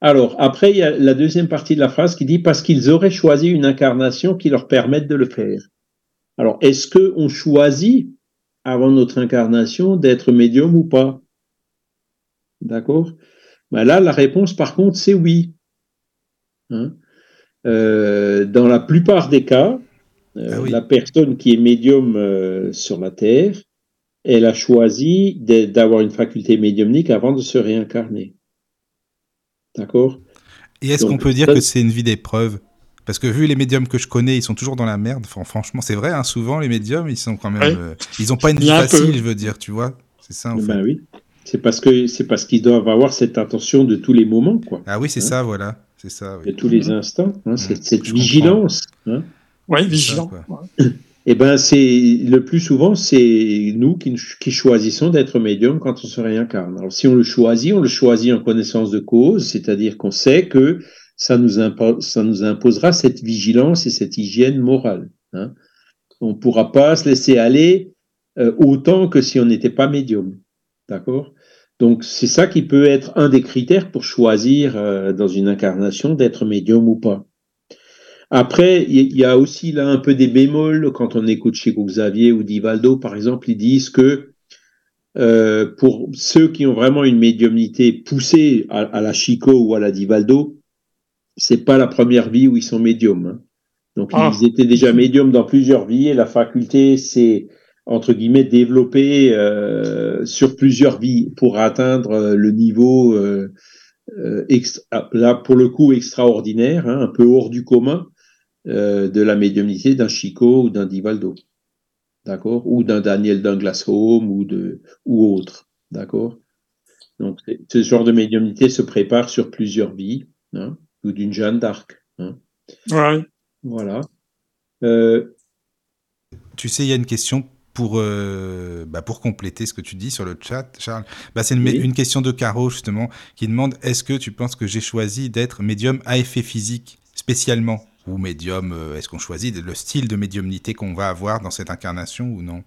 Alors, après, il y a la deuxième partie de la phrase qui dit parce qu'ils auraient choisi une incarnation qui leur permette de le faire. Alors, est-ce qu'on choisit avant notre incarnation d'être médium ou pas? D'accord? Ben Là, la réponse, par contre, c'est oui. Hein? Euh, dans la plupart des cas, euh, ah la personne qui est médium euh, sur la Terre, elle a choisi d'avoir une faculté médiumnique avant de se réincarner. D'accord? Et est-ce qu'on peut dire que c'est une vie d'épreuve? Parce que vu les médiums que je connais, ils sont toujours dans la merde. franchement, c'est vrai, hein, souvent les médiums, ils sont quand même, euh, ils n'ont pas une vie facile, je veux dire, tu vois. C'est ça en ben fait. oui. C'est parce que c'est parce qu'ils doivent avoir cette attention de tous les moments, quoi. Ah oui, c'est hein ça, voilà, c'est ça. De tous les instants, hein, cette, cette vigilance. Oui, vigilant. Eh ben, c'est le plus souvent, c'est nous qui, choisissons d'être médium quand on se réincarne. Alors, si on le choisit, on le choisit en connaissance de cause, c'est-à-dire qu'on sait que ça nous, imposera cette vigilance et cette hygiène morale. Hein. On ne pourra pas se laisser aller euh, autant que si on n'était pas médium. D'accord? Donc, c'est ça qui peut être un des critères pour choisir euh, dans une incarnation d'être médium ou pas. Après, il y a aussi là un peu des bémols quand on écoute chez Xavier ou Divaldo, par exemple, ils disent que euh, pour ceux qui ont vraiment une médiumnité poussée à, la Chico ou à la Divaldo, c'est pas la première vie où ils sont médiums. Hein. Donc ah. ils étaient déjà médiums dans plusieurs vies et la faculté s'est entre guillemets développée euh, sur plusieurs vies pour atteindre euh, le niveau là pour le coup extraordinaire, hein, un peu hors du commun. Euh, de la médiumnité d'un Chico ou d'un Divaldo, d'accord, ou d'un Daniel Douglas Home ou de ou autre, d'accord. Donc ce genre de médiumnité se prépare sur plusieurs vies, hein, ou d'une Jeanne d'Arc. Hein. Ouais. Voilà. Euh, tu sais, il y a une question pour, euh, bah, pour compléter ce que tu dis sur le chat, Charles, bah, c'est une, Oui. une question de Caro justement qui demande est-ce que tu penses que j'ai choisi d'être médium à effet physique spécialement? Ou médium euh, Est-ce qu'on choisit le style de médiumnité qu'on va avoir dans cette incarnation ou non?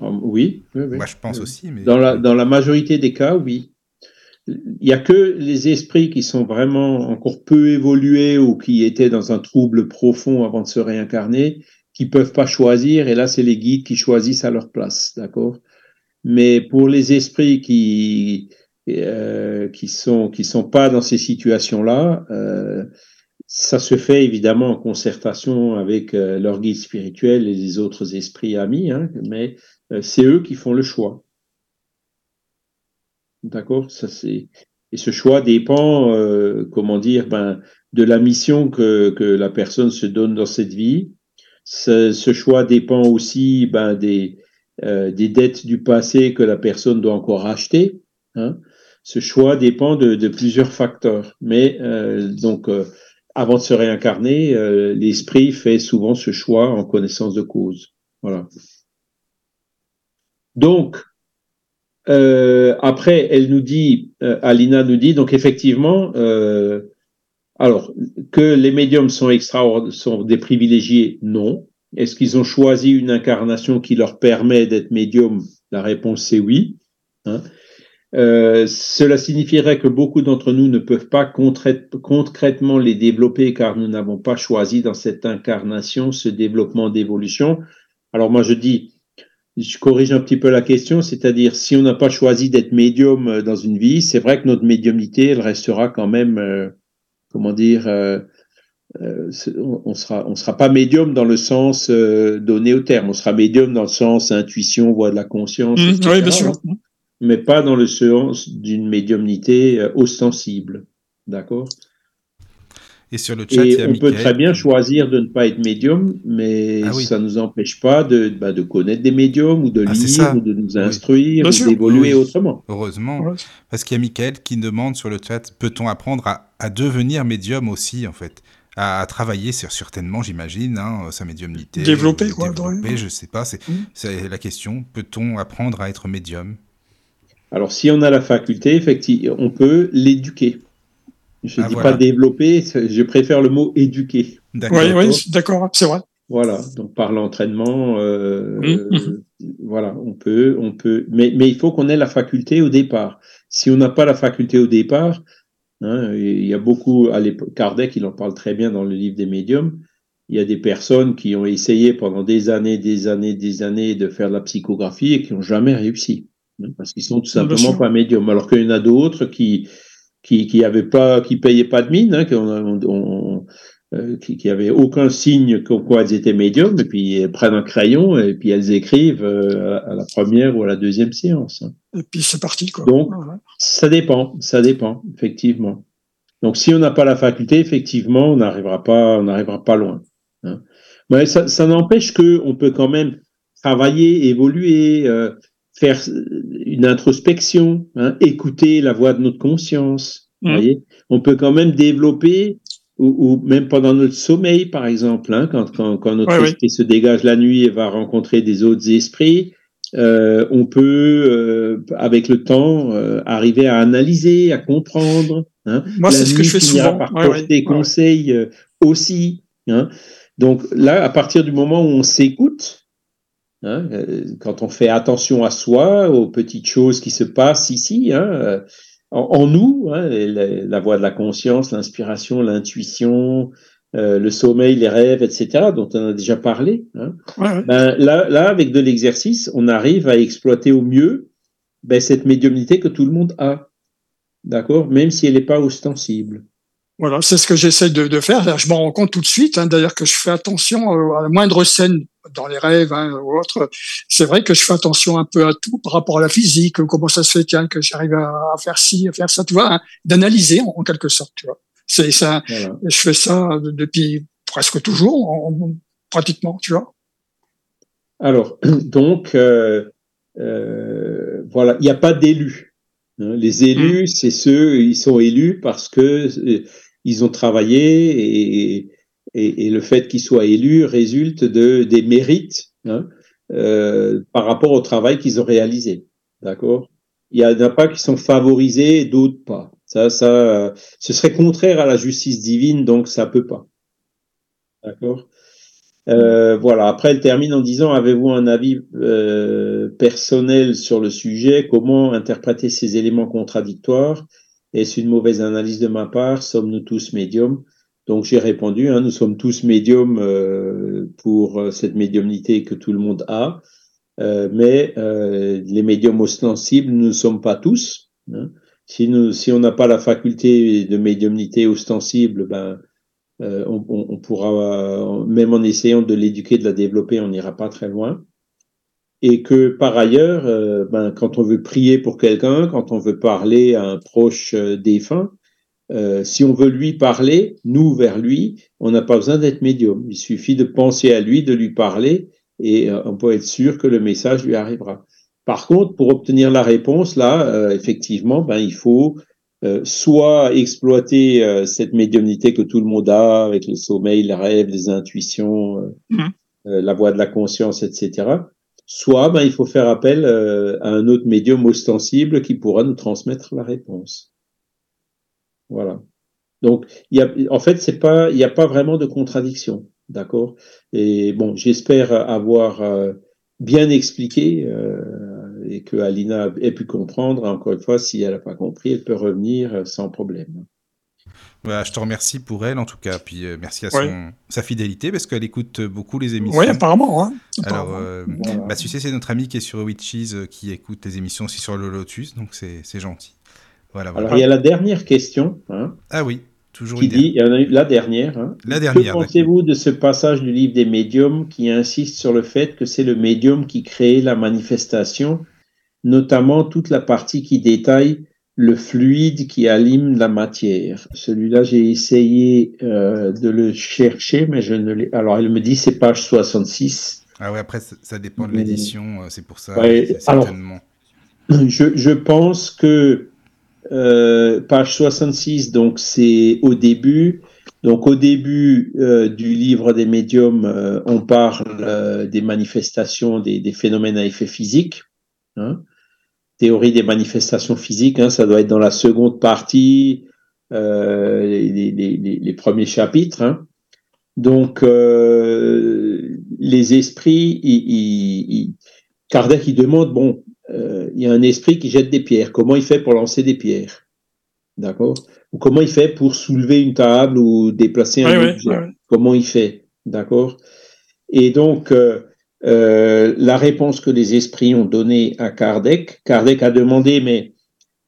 Ah, Oui, oui, oui. Moi, je pense Oui. aussi. Mais... Dans la, dans la majorité des cas, oui. Il n'y a que les esprits qui sont vraiment encore peu évolués ou qui étaient dans un trouble profond avant de se réincarner, qui peuvent pas choisir, et là, c'est les guides qui choisissent à leur place, d'accord? Mais pour les esprits qui euh, qui sont qui sont pas dans ces situations-là, euh, ça se fait évidemment en concertation avec euh, leur guide spirituel et les autres esprits amis, hein, mais euh, c'est eux qui font le choix. D'accord? Ça c'est et ce choix dépend, euh, comment dire, ben, de la mission que, que la personne se donne dans cette vie. Ce, ce choix dépend aussi ben, des, euh, des dettes du passé que la personne doit encore racheter. Hein. Ce choix dépend de, de plusieurs facteurs. Mais euh, donc, avant de se réincarner, euh, l'esprit fait souvent ce choix en connaissance de cause. Voilà. Donc, euh, après, elle nous dit, euh, Alina nous dit, donc effectivement, alors que les médiums sont extra, sont des privilégiés, non. Est-ce qu'ils ont choisi une incarnation qui leur permet d'être médium La réponse c'est oui. Hein. Euh, cela signifierait que beaucoup d'entre nous ne peuvent pas concrètement les développer car nous n'avons pas choisi dans cette incarnation ce développement d'évolution. Alors moi je dis, je corrige un petit peu la question, c'est-à-dire si on n'a pas choisi d'être médium dans une vie, c'est vrai que notre médiumnité, elle restera quand même, euh, comment dire, euh, euh, on sera, on sera pas médium dans le sens euh, donné au terme, on sera médium dans le sens intuition, voix de la conscience, Mmh, oui, bien sûr. Mais pas dans le sens d'une médiumnité euh, ostensible, d'accord? Et sur le chat, il y a on peut très bien choisir de ne pas être médium, mais Ah oui. ça ne nous empêche pas de, bah, de connaître des médiums ou de Ah, lire ou de nous Oui. instruire Bien ou d'évoluer Oui. autrement. Heureusement, Ouais. parce qu'il y a Mickaël qui demande sur le chat peut-on apprendre à, à devenir médium aussi, en fait? À, à travailler sur, certainement, j'imagine, hein, sa médiumnité. Développer, quoi, Développer, ouais. je sais pas. C'est Mm. c'est la question. Peut-on apprendre à être médium? Alors, si on a la faculté, effectivement, on peut l'éduquer. Je ne Ah, dis voilà. pas développer, je préfère le mot éduquer. D'accord. Oui, oui, D'accord. d'accord, c'est vrai. Voilà, donc par l'entraînement, euh, Mhm. euh, voilà, on peut, on peut, mais, mais il faut qu'on ait la faculté au départ. Si on n'a pas la faculté au départ, hein, il y a beaucoup, à l'époque, Kardec, il en parle très bien dans le livre des médiums, il y a des personnes qui ont essayé pendant des années, des années, des années de faire de la psychographie et qui n'ont jamais réussi, parce qu'ils sont tout simplement pas médiums, alors qu'il y en a d'autres qui, qui, qui avaient pas, qui payaient pas de mine, hein, qui on- on- euh, qui, qui avaient aucun signe comme quoi elles étaient médiums, et puis elles prennent un crayon et puis elles écrivent euh, à la première ou à la deuxième séance. hein. Et puis c'est parti, quoi. Donc. Ça dépend, ça dépend, effectivement. Donc, si on n'a pas la faculté, effectivement, on n'arrivera pas, on n'arrivera pas loin. hein. Mais ça, ça n'empêche que on peut quand même travailler, évoluer, euh, faire une introspection, hein, écouter la voix de notre conscience. Mhm. voyez on peut quand même développer, ou, ou même pendant notre sommeil, par exemple, hein, quand, quand, quand notre esprit se dégage la nuit et va rencontrer des autres esprits, euh, on peut, euh, avec le temps, euh, arriver à analyser, à comprendre. Hein. Moi, c'est ce que je fais souvent. par Ouais, porter ouais, ouais. conseil euh, aussi. Hein. Donc là, à partir du moment où on s'écoute, hein, euh, quand on fait attention à soi, aux petites choses qui se passent ici, hein, euh, en, en nous, hein, la, la voix de la conscience, l'inspiration, l'intuition, euh, le sommeil, les rêves, etc., dont on a déjà parlé. Ouais. ben, là, là, avec de l'exercice, on arrive à exploiter au mieux ben, cette médiumnité que tout le monde a. D'accord? Même si elle n'est pas ostensible. Voilà, c'est ce que j'essaie de, de faire. Je m'en rends compte tout de suite, hein, d'ailleurs, que je fais attention euh, à la moindre scène dans les rêves hein, ou autre. C'est vrai que je fais attention un peu à tout par rapport à la physique, comment ça se fait, tiens, que j'arrive à, faire ci, à faire ça, tu vois, hein, d'analyser en, en quelque sorte, tu vois. C'est ça. Voilà. Je fais ça depuis presque toujours, en- en- pratiquement, tu vois. Alors, donc, euh, euh, voilà, il n'y a pas d'élus. hein. Les élus, c'est ceux, ils sont élus parce que euh, ils ont travaillé et, le fait qu'ils soient élus résulte de des mérites. hein. euh, par rapport au travail qu'ils ont réalisé. D'accord? Il y en a pas qui sont favorisés, d'autres pas. Ça, ça, ce serait contraire à la justice divine, donc ça peut pas. D'accord? Euh, voilà. Après, elle termine en disant Avez-vous un avis euh, personnel sur le sujet? Comment interpréter ces éléments contradictoires? Est-ce une mauvaise analyse de ma part Sommes-nous tous médiums? Donc j'ai répondu hein, Nous sommes tous médiums euh, pour cette médiumnité que tout le monde a, mais les médiums ostensibles, nous ne sommes pas tous. Hein. Si, nous, si on n'a pas la faculté de médiumnité ostensible, ben euh, on, on, pourra, même en essayant de l'éduquer, de la développer, on n'ira pas très loin. Et que par ailleurs, euh, ben, quand on veut prier pour quelqu'un, quand on veut parler à un proche euh, défunt, si on veut lui parler, nous vers lui, on n'a pas besoin d'être médium. Il suffit de penser à lui, de lui parler, et on peut être sûr que le message lui arrivera. Par contre, pour obtenir la réponse, là, effectivement, ben, il faut euh, soit exploiter euh, cette médiumnité que tout le monde a avec le sommeil, les rêves, les intuitions, euh, mmh. la voix de la conscience, etc. Soit ben, il faut faire appel à un autre médium ostensible qui pourra nous transmettre la réponse. Voilà. Donc, y a, en fait, c'est pas, il n'y a pas vraiment de contradiction, d'accord? Et bon, j'espère avoir bien expliqué et que Alina ait pu comprendre. Encore une fois, si elle n'a pas compris, elle peut revenir euh, sans problème. Je te remercie pour elle en tout cas, puis euh, merci à son, sa fidélité parce qu'elle écoute beaucoup les émissions. Oui, apparemment. Hein. Alors, euh, bah, tu sais, c'est notre ami qui est sur Witches qui écoute les émissions aussi sur le Lotus, donc c'est gentil. Voilà, Alors, il y a la dernière question. Hein, ah oui, toujours qui dit, il y en a eu la dernière. Hein. La dernière. Que pensez-vous de ce passage du livre des médiums qui insiste sur le fait que c'est le médium qui crée la manifestation notamment toute la partie qui détaille le fluide qui alime la matière. Celui-là, j'ai essayé euh, de le chercher, mais je ne l'ai. Alors, elle me dit c'est page 66. Ah ouais, après, ça, dépend de l'édition, euh, c'est pour ça. certainement. je, je, pense que euh, page 66, donc c'est au début. Donc au début euh, du livre des médiums, euh, on parle des manifestations, des, des, phénomènes à effet physique. Hein théorie des manifestations physiques, hein, ça doit être dans la seconde partie, euh, les, les, les, premiers chapitres. Hein. Donc, euh, les esprits, il, Kardec, il demande, bon, euh, il y a un esprit qui jette des pierres, comment il fait pour lancer des pierres? D'accord? Ou comment il fait pour soulever une table ou déplacer un objet? Comment il fait? D'accord? Et donc, euh, euh, la réponse que les esprits ont donnée à Kardec. Kardec a demandé, mais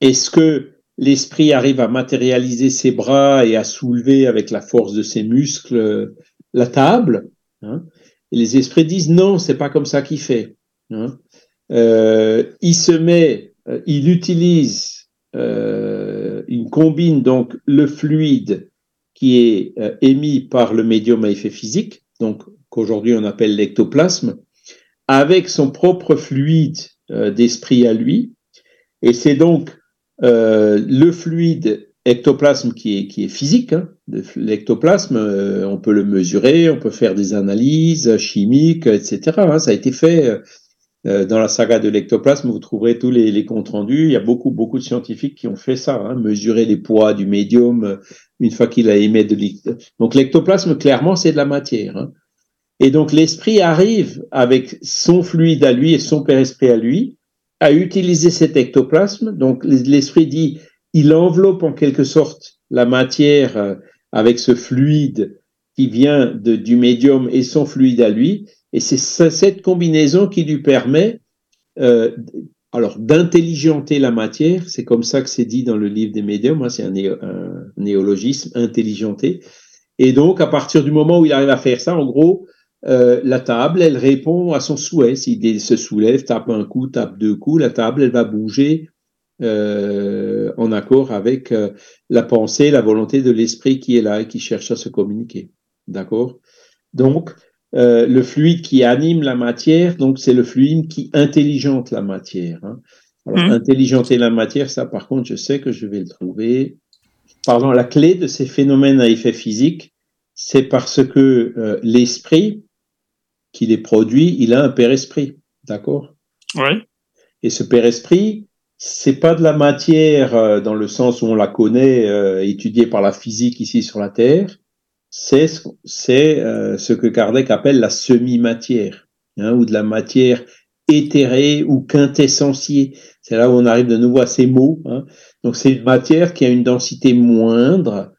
est-ce que l'esprit arrive à matérialiser ses bras et à soulever avec la force de ses muscles euh, la table hein? Les esprits disent non, c'est pas comme ça qu'il fait. Hein? Euh, il se met, il utilise, il combine donc le fluide qui est émis par le médium à effet physique, donc qu'aujourd'hui on appelle l'ectoplasme, avec son propre fluide euh, d'esprit à lui. Et c'est donc euh, le fluide ectoplasme qui est, qui est physique. Hein. L'ectoplasme, euh, on peut le mesurer, on peut faire des analyses chimiques, etc. Hein. Ça a été fait dans la saga de l'ectoplasme. Vous trouverez tous les, comptes rendus. Il y a beaucoup, beaucoup de scientifiques qui ont fait ça, hein, mesurer les poids du médium une fois qu'il a émis de l'ectoplasme. Donc l'ectoplasme, clairement, c'est de la matière. Et donc l'esprit arrive avec son fluide à lui et son père-esprit à lui à utiliser cet ectoplasme. Donc l'esprit dit, il enveloppe en quelque sorte la matière euh, avec ce fluide qui vient du médium et son fluide à lui. Et c'est cette combinaison qui lui permet euh, alors d'intelligenter la matière. C'est comme ça que c'est dit dans le livre des médiums. Hein, c'est un, un néologisme, intelligenter. Et donc, à partir du moment où il arrive à faire ça, en gros, euh, la table, elle répond à son souhait. S'il se soulève, tape un coup, tape deux coups, la table, elle va bouger euh, en accord avec euh, la pensée, la volonté de l'esprit qui est là et qui cherche à se communiquer. D'accord? Donc, le fluide qui anime la matière, donc c'est le fluide qui intelligente la matière. Hein. Alors, mmh. intelligenter la matière, ça par contre, je sais que je vais le trouver. Pardon, la clé de ces phénomènes à effet physique, c'est parce que l'esprit, qui les produit, il a un père esprit, d'accord? Ouais. Et ce père esprit, c'est pas de la matière euh, dans le sens où on la connaît, euh, étudiée par la physique ici sur la Terre. C'est ce, c'est euh, ce que Kardec appelle la semi-matière, hein, ou de la matière éthérée ou quintessentielle. C'est là où on arrive de nouveau à ces mots. Hein. Donc c'est une matière qui a une densité moindre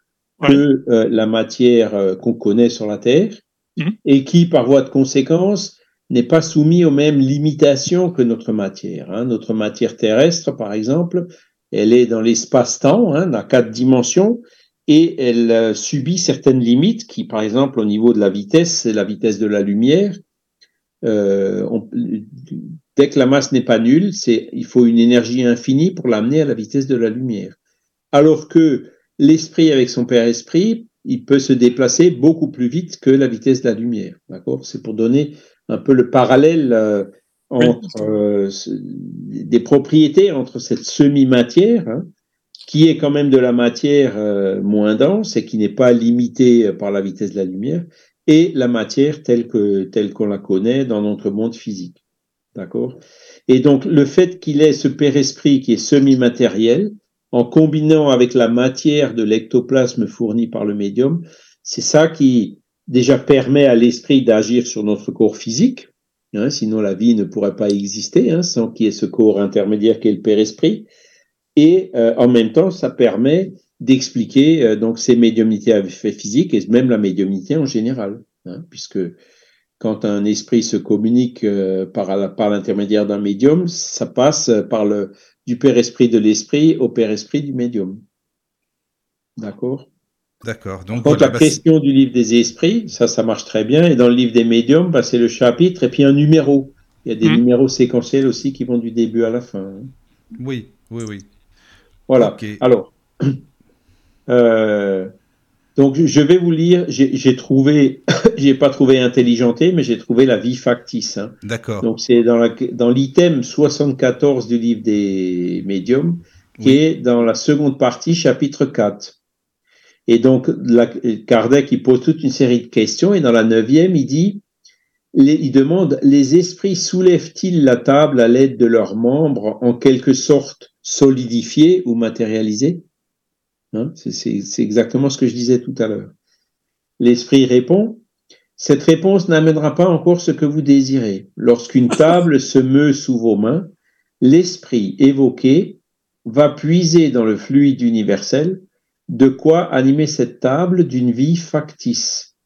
que la matière qu'on connaît sur la Terre Mhm. et qui, par voie de conséquence, n'est pas soumis aux mêmes limitations que notre matière. hein. Notre matière terrestre, par exemple, elle est dans l'espace-temps, hein, dans quatre dimensions, et elle euh, subit certaines limites qui, par exemple, au niveau de la vitesse, c'est la vitesse de la lumière. Euh, dès que la masse n'est pas nulle, il faut une énergie infinie pour l'amener à la vitesse de la lumière. Alors que l'esprit avec son père esprit, il peut se déplacer beaucoup plus vite que la vitesse de la lumière. D'accord? C'est pour donner un peu le parallèle euh, entre euh, des propriétés entre cette semi-matière, hein, qui est quand même de la matière euh, moins dense et qui n'est pas limitée par la vitesse de la lumière, et la matière telle que telle qu'on la connaît dans notre monde physique. D'accord? Et donc le fait qu'il ait ce père esprit qui est semi-matériel, en combinant avec la matière de l'ectoplasme fourni par le médium, c'est ça qui déjà permet à l'esprit d'agir sur notre corps physique. hein, sinon, la vie ne pourrait pas exister hein, sans qu'il y ait ce corps intermédiaire qui est le père esprit. Et euh, en même temps, ça permet d'expliquer euh, donc ces médiumnités à effet physique et même la médiumnité en général, hein, puisque quand un esprit se communique euh, par l'intermédiaire d'un médium, ça passe par le du père esprit de l'esprit au père esprit du médium. D'accord? D'accord. Donc, Quant voilà, à la bah, question du livre des esprits, ça, ça marche très bien. Et dans le livre des médiums, bah, c'est le chapitre et puis un numéro. Il y a des Mhm. numéros séquentiels aussi qui vont du début à la fin. oui, oui, oui. Voilà. Alors, euh, donc je vais vous lire. J'ai trouvé, j'ai pas trouvé intelligenté, mais j'ai trouvé la vie factice. hein. D'accord. Donc c'est dans la- dans l'item 74 du livre des médiums, qui Oui. est dans la seconde partie, chapitre 4. Et donc la, Kardec il pose toute une série de questions, et dans la neuvième, il dit, les- il demande, les esprits soulèvent-ils la table à l'aide de leurs membres en quelque sorte solidifiés ou matérialisés Hein, c'est- exactement ce que je disais tout à l'heure. L'esprit répond, cette réponse n'amènera pas encore ce que vous désirez. Lorsqu'une table se meut sous vos mains, l'esprit évoqué va puiser dans le fluide universel de quoi animer cette table d'une vie factice.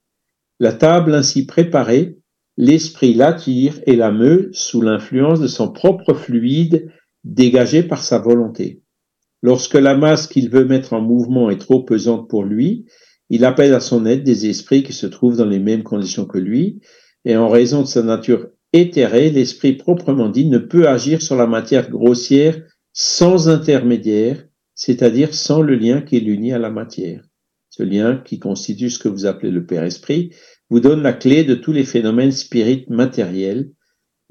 La table ainsi préparée, l'esprit l'attire et la meut sous l'influence de son propre fluide dégagé par sa volonté. Lorsque la masse qu'il veut mettre en mouvement est trop pesante pour lui, il appelle à son aide des esprits qui se trouvent dans les mêmes conditions que lui, et en raison de sa nature éthérée, l'esprit proprement dit ne peut agir sur la matière grossière sans intermédiaire, c'est-à-dire sans le lien qui l'unit à la matière. Ce lien qui constitue ce que vous appelez le Père Esprit vous donne la clé de tous les phénomènes spirites matériels.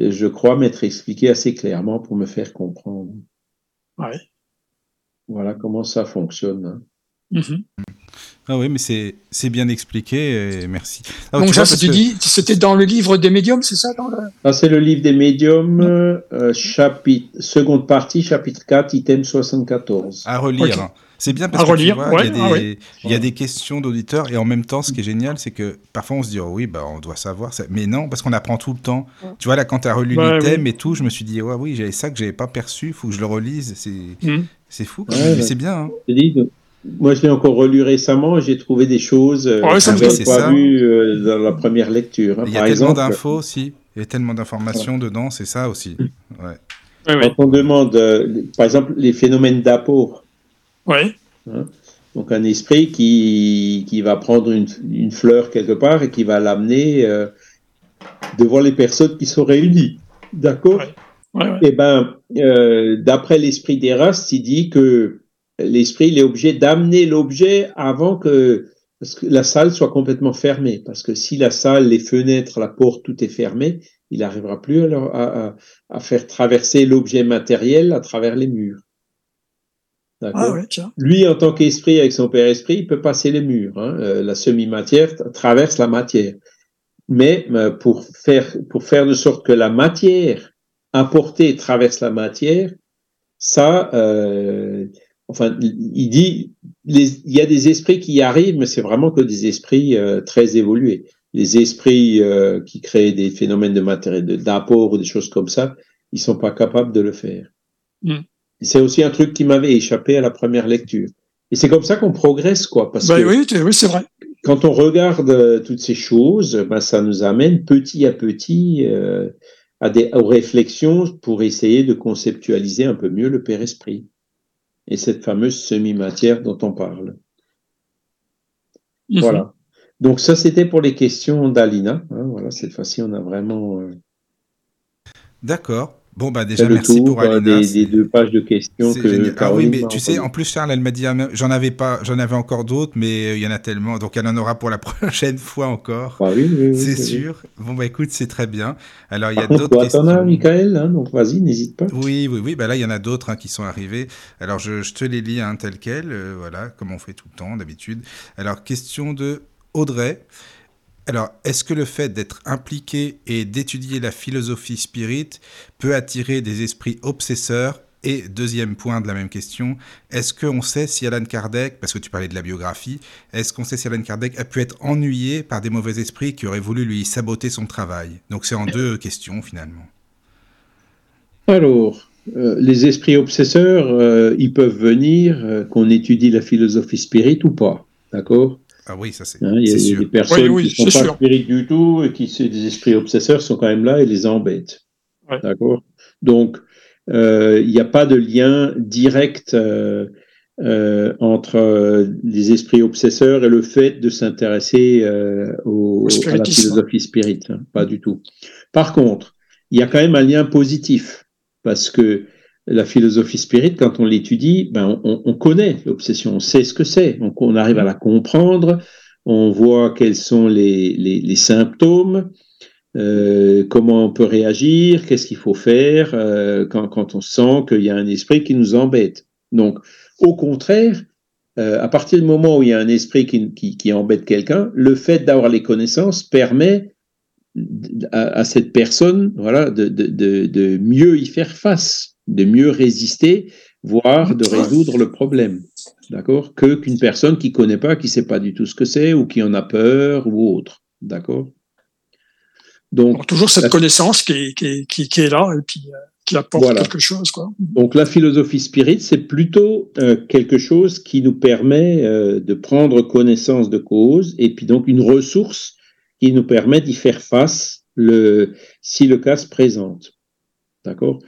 Je crois m'être expliqué assez clairement pour me faire comprendre. Voilà comment ça fonctionne. hein. Mhm. Ah oui, mais c'est c'est bien expliqué, et merci. Ah, Donc tu ça, c'était que- dans le livre des médiums, c'est ça dans le... Ça, c'est le livre des médiums, euh, chapitre, seconde partie, chapitre 4, item 74. À relire. C'est bien parce vois, ouais, il y, a ah ouais. y a des questions d'auditeurs et en même temps, ce qui est génial, c'est que parfois on se dit, oh oui, bah, on doit savoir ça. Mais non, parce qu'on apprend tout le temps. Tu vois, là, quand tu as relu Ouais, l'item et tout, je me suis dit, ouais, oui, j'avais ça que j'avais pas perçu, il faut que je le relise. C'est Mhm. C'est fou, Ouais, mais ouais. c'est bien. hein. Je moi, je l'ai encore relu récemment j'ai trouvé des choses euh, Ouais, ça que me je pas vues euh, dans la première lecture. hein. Il y a Par tellement exemple, d'infos aussi. Il y a tellement d'informations dedans, c'est ça aussi. Ouais. Ouais, ouais. quand on demande, euh, par exemple, les phénomènes d'apport, Ouais. donc un esprit qui, qui va prendre une, une fleur quelque part et qui va l'amener euh, devant les personnes qui sont réunies. D'accord? Ouais. Eh ben, euh, d'après l'esprit d'Erast, il dit que l'esprit il est obligé d'amener l'objet avant que, la salle soit complètement fermée. Parce que si la salle, les fenêtres, la porte, tout est fermé, il n'arrivera plus alors à, à, à faire traverser l'objet matériel à travers les murs. Ah ouais. Lui, en tant qu'esprit, avec son père esprit, il peut passer les murs. hein. Euh, la semi-matière tra- traverse la matière. mais euh, pour faire, pour faire de sorte que la matière apportée traverse la matière, ça, euh, enfin, il dit, il y a des esprits qui y arrivent, mais c'est vraiment que des esprits euh, très évolués. Les esprits euh, qui créent des phénomènes de matériel, d'apport ou des choses comme ça, ils sont pas capables de le faire. Mm. C'est aussi un truc qui m'avait échappé à la première lecture. Et c'est comme ça qu'on progresse, quoi. Parce Ben que oui, oui, c'est vrai. quand on regarde toutes ces choses, ben, ça nous amène petit à petit à des, aux réflexions pour essayer de conceptualiser un peu mieux le Père Esprit et cette fameuse semi-matière dont on parle. Voilà. Donc ça, c'était pour les questions d'Alina. hein. voilà, cette fois-ci, on a vraiment euh, D'accord. Bon, bah déjà, merci tour pour euh, Alina. des, des deux pages de questions que. Ah oui, mais m'a tu sais, en plus, Charles, elle m'a dit, ah, j'en avais pas, j'en avais encore d'autres, mais euh, il y en a tellement, donc elle en aura pour la prochaine fois encore. Ah oui, oui, oui, C'est oui. sûr. Bon, bah écoute, c'est très bien. Alors, il y a d'autres questions. as, Michael, hein, donc vas-y, n'hésite pas. Oui, oui, oui. Bah là, il y en a d'autres hein, qui sont arrivés. Alors, je, je te les lis hein, tels quels, euh, voilà, comme on fait tout le temps d'habitude. Alors, question de Audrey. Alors, est-ce que le fait d'être impliqué et d'étudier la philosophie spirit peut attirer des esprits obsesseurs? Et deuxième point de la même question, est-ce qu'on sait si Alan Kardec, parce que tu parlais de la biographie, est-ce qu'on sait si Alan Kardec a pu être ennuyé par des mauvais esprits qui auraient voulu lui saboter son travail? Donc c'est en deux questions finalement. Alors, euh, les esprits obsesseurs, euh, ils peuvent venir, euh, qu'on étudie la philosophie spirit ou pas, d'accord? Ah oui, ça c'est Hein, Il y a, sûr. des personnes Oui, oui, qui ne sont pas sûr. spirites du tout et qui, c'est des esprits obsesseurs, sont quand même là et les embêtent. Ouais. D'accord? Donc, euh, il n'y a pas de lien direct euh, euh, entre les esprits obsesseurs et le fait de s'intéresser euh, au, Au à la philosophie spirit. hein, pas du tout. Par contre, il y a quand même un lien positif parce que la philosophie spirit, quand on l'étudie, ben on, on connaît l'obsession, on sait ce que c'est, on, arrive à la comprendre, on voit quels sont les, les, symptômes, euh, comment on peut réagir, qu'est-ce qu'il faut faire euh, quand, quand on sent qu'il y a un esprit qui nous embête. Donc, au contraire, euh, à partir du moment où il y a un esprit qui, qui, embête quelqu'un, le fait d'avoir les connaissances permet à, cette personne voilà, de, de, de mieux y faire face, de mieux résister, voire de résoudre le problème. D'accord Que qu'une personne qui connaît pas, qui sait pas du tout ce que c'est, ou qui en a peur, ou autre. D'accord Donc, toujours cette La- connaissance qui est, qui est, qui, qui est là et puis euh, qui apporte Voilà. quelque chose. Quoi. Donc la philosophie spirit, c'est plutôt euh, quelque chose qui nous permet euh, de prendre connaissance de cause et puis donc une ressource qui nous permet d'y faire face le, si le cas se présente. D'accord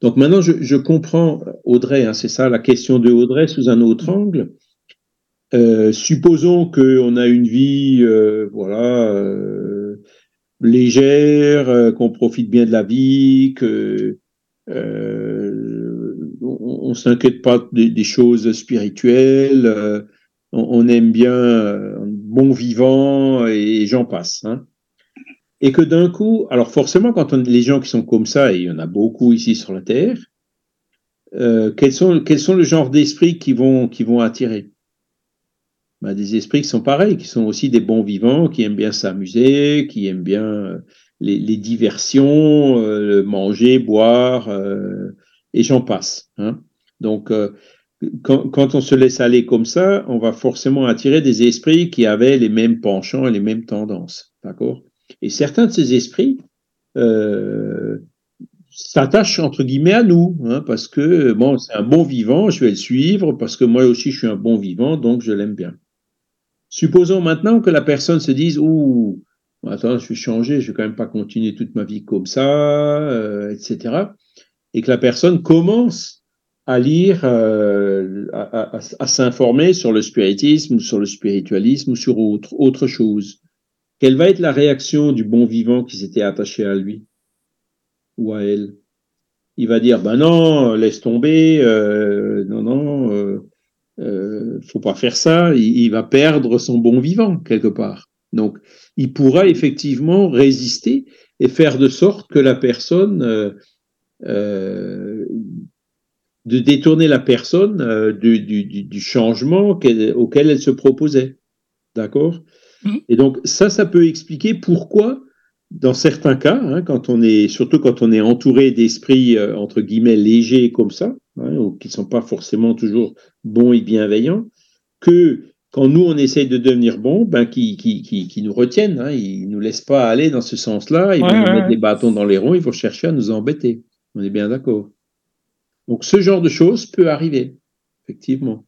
Donc maintenant, je, je comprends Audrey, hein, c'est ça la question de Audrey sous un autre angle. Euh, supposons qu'on a une vie, euh, voilà, euh, légère, euh, qu'on profite bien de la vie, que euh, on, on s'inquiète pas des, choses spirituelles, euh, on, on aime bien euh, bon vivant et j'en passe. Hein. Et que d'un coup, alors forcément, quand on, les gens qui sont comme ça, et il y en a beaucoup ici sur la terre, euh, quels sont quels sont le genre d'esprits qui vont qui vont attirer? Ben, Des esprits qui sont pareils, qui sont aussi des bons vivants, qui aiment bien s'amuser, qui aiment bien euh, les, les diversions, euh, manger, boire, euh, et j'en passe. Hein. Donc, euh, quand, quand on se laisse aller comme ça, on va forcément attirer des esprits qui avaient les mêmes penchants et les mêmes tendances. D'accord? Et certains de ces esprits euh, s'attachent entre guillemets à nous, hein, parce que bon, c'est un bon vivant, je vais le suivre, parce que moi aussi je suis un bon vivant, donc je l'aime bien. Supposons maintenant que la personne se dise, ouh, attends, je vais changer, je vais quand même pas continuer toute ma vie comme ça, euh, etc. Et que la personne commence à lire, euh, à, s'informer sur le spiritisme, sur le spiritualisme, ou sur autre, autre chose. Quelle va être la réaction du bon vivant qui s'était attaché à lui ou à elle? Il va dire, ben non, laisse tomber, euh, non, non, euh, euh, faut pas faire ça, il, va perdre son bon vivant quelque part. Donc, il pourra effectivement résister et faire de sorte que la personne, euh, de détourner la personne du, changement auquel elle se proposait. D'accord? Mmh. Et donc ça, ça peut expliquer pourquoi, dans certains cas, hein, quand on est, surtout quand on est entouré d'esprits euh, entre guillemets légers comme ça, hein, ou qui sont pas forcément toujours bons et bienveillants, que quand nous on essaye de devenir bons, ben qui, qui, qui, qui nous retiennent, hein, ils nous laissent pas aller dans ce sens-là, ils vont nous mettre des bâtons dans les ronds, ils vont chercher à nous embêter. On est bien d'accord. Donc ce genre de choses peut arriver, effectivement.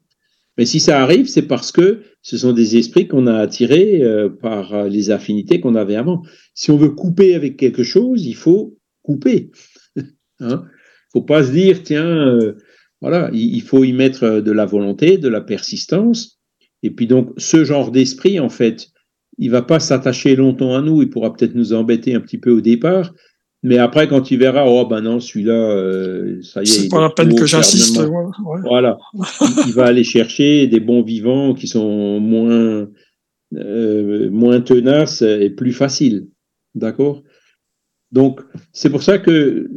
Mais si ça arrive, c'est parce que ce sont des esprits qu'on a attirés euh, par euh, les affinités qu'on avait avant. Si on veut couper avec quelque chose, il faut couper. hein? Faut pas se dire, tiens, euh, voilà, il, faut y mettre de la volonté, de la persistance. Et puis donc, ce genre d'esprit, en fait, il va pas s'attacher longtemps à nous. Il pourra peut-être nous embêter un petit peu au départ, mais après, quand tu verras, oh ben non, celui-là, euh, ça y est. C'est pas la peine que j'insiste. Voilà. il, va aller chercher des bons vivants qui sont moins, euh, moins tenaces et plus faciles. D'accord? Donc, c'est pour ça que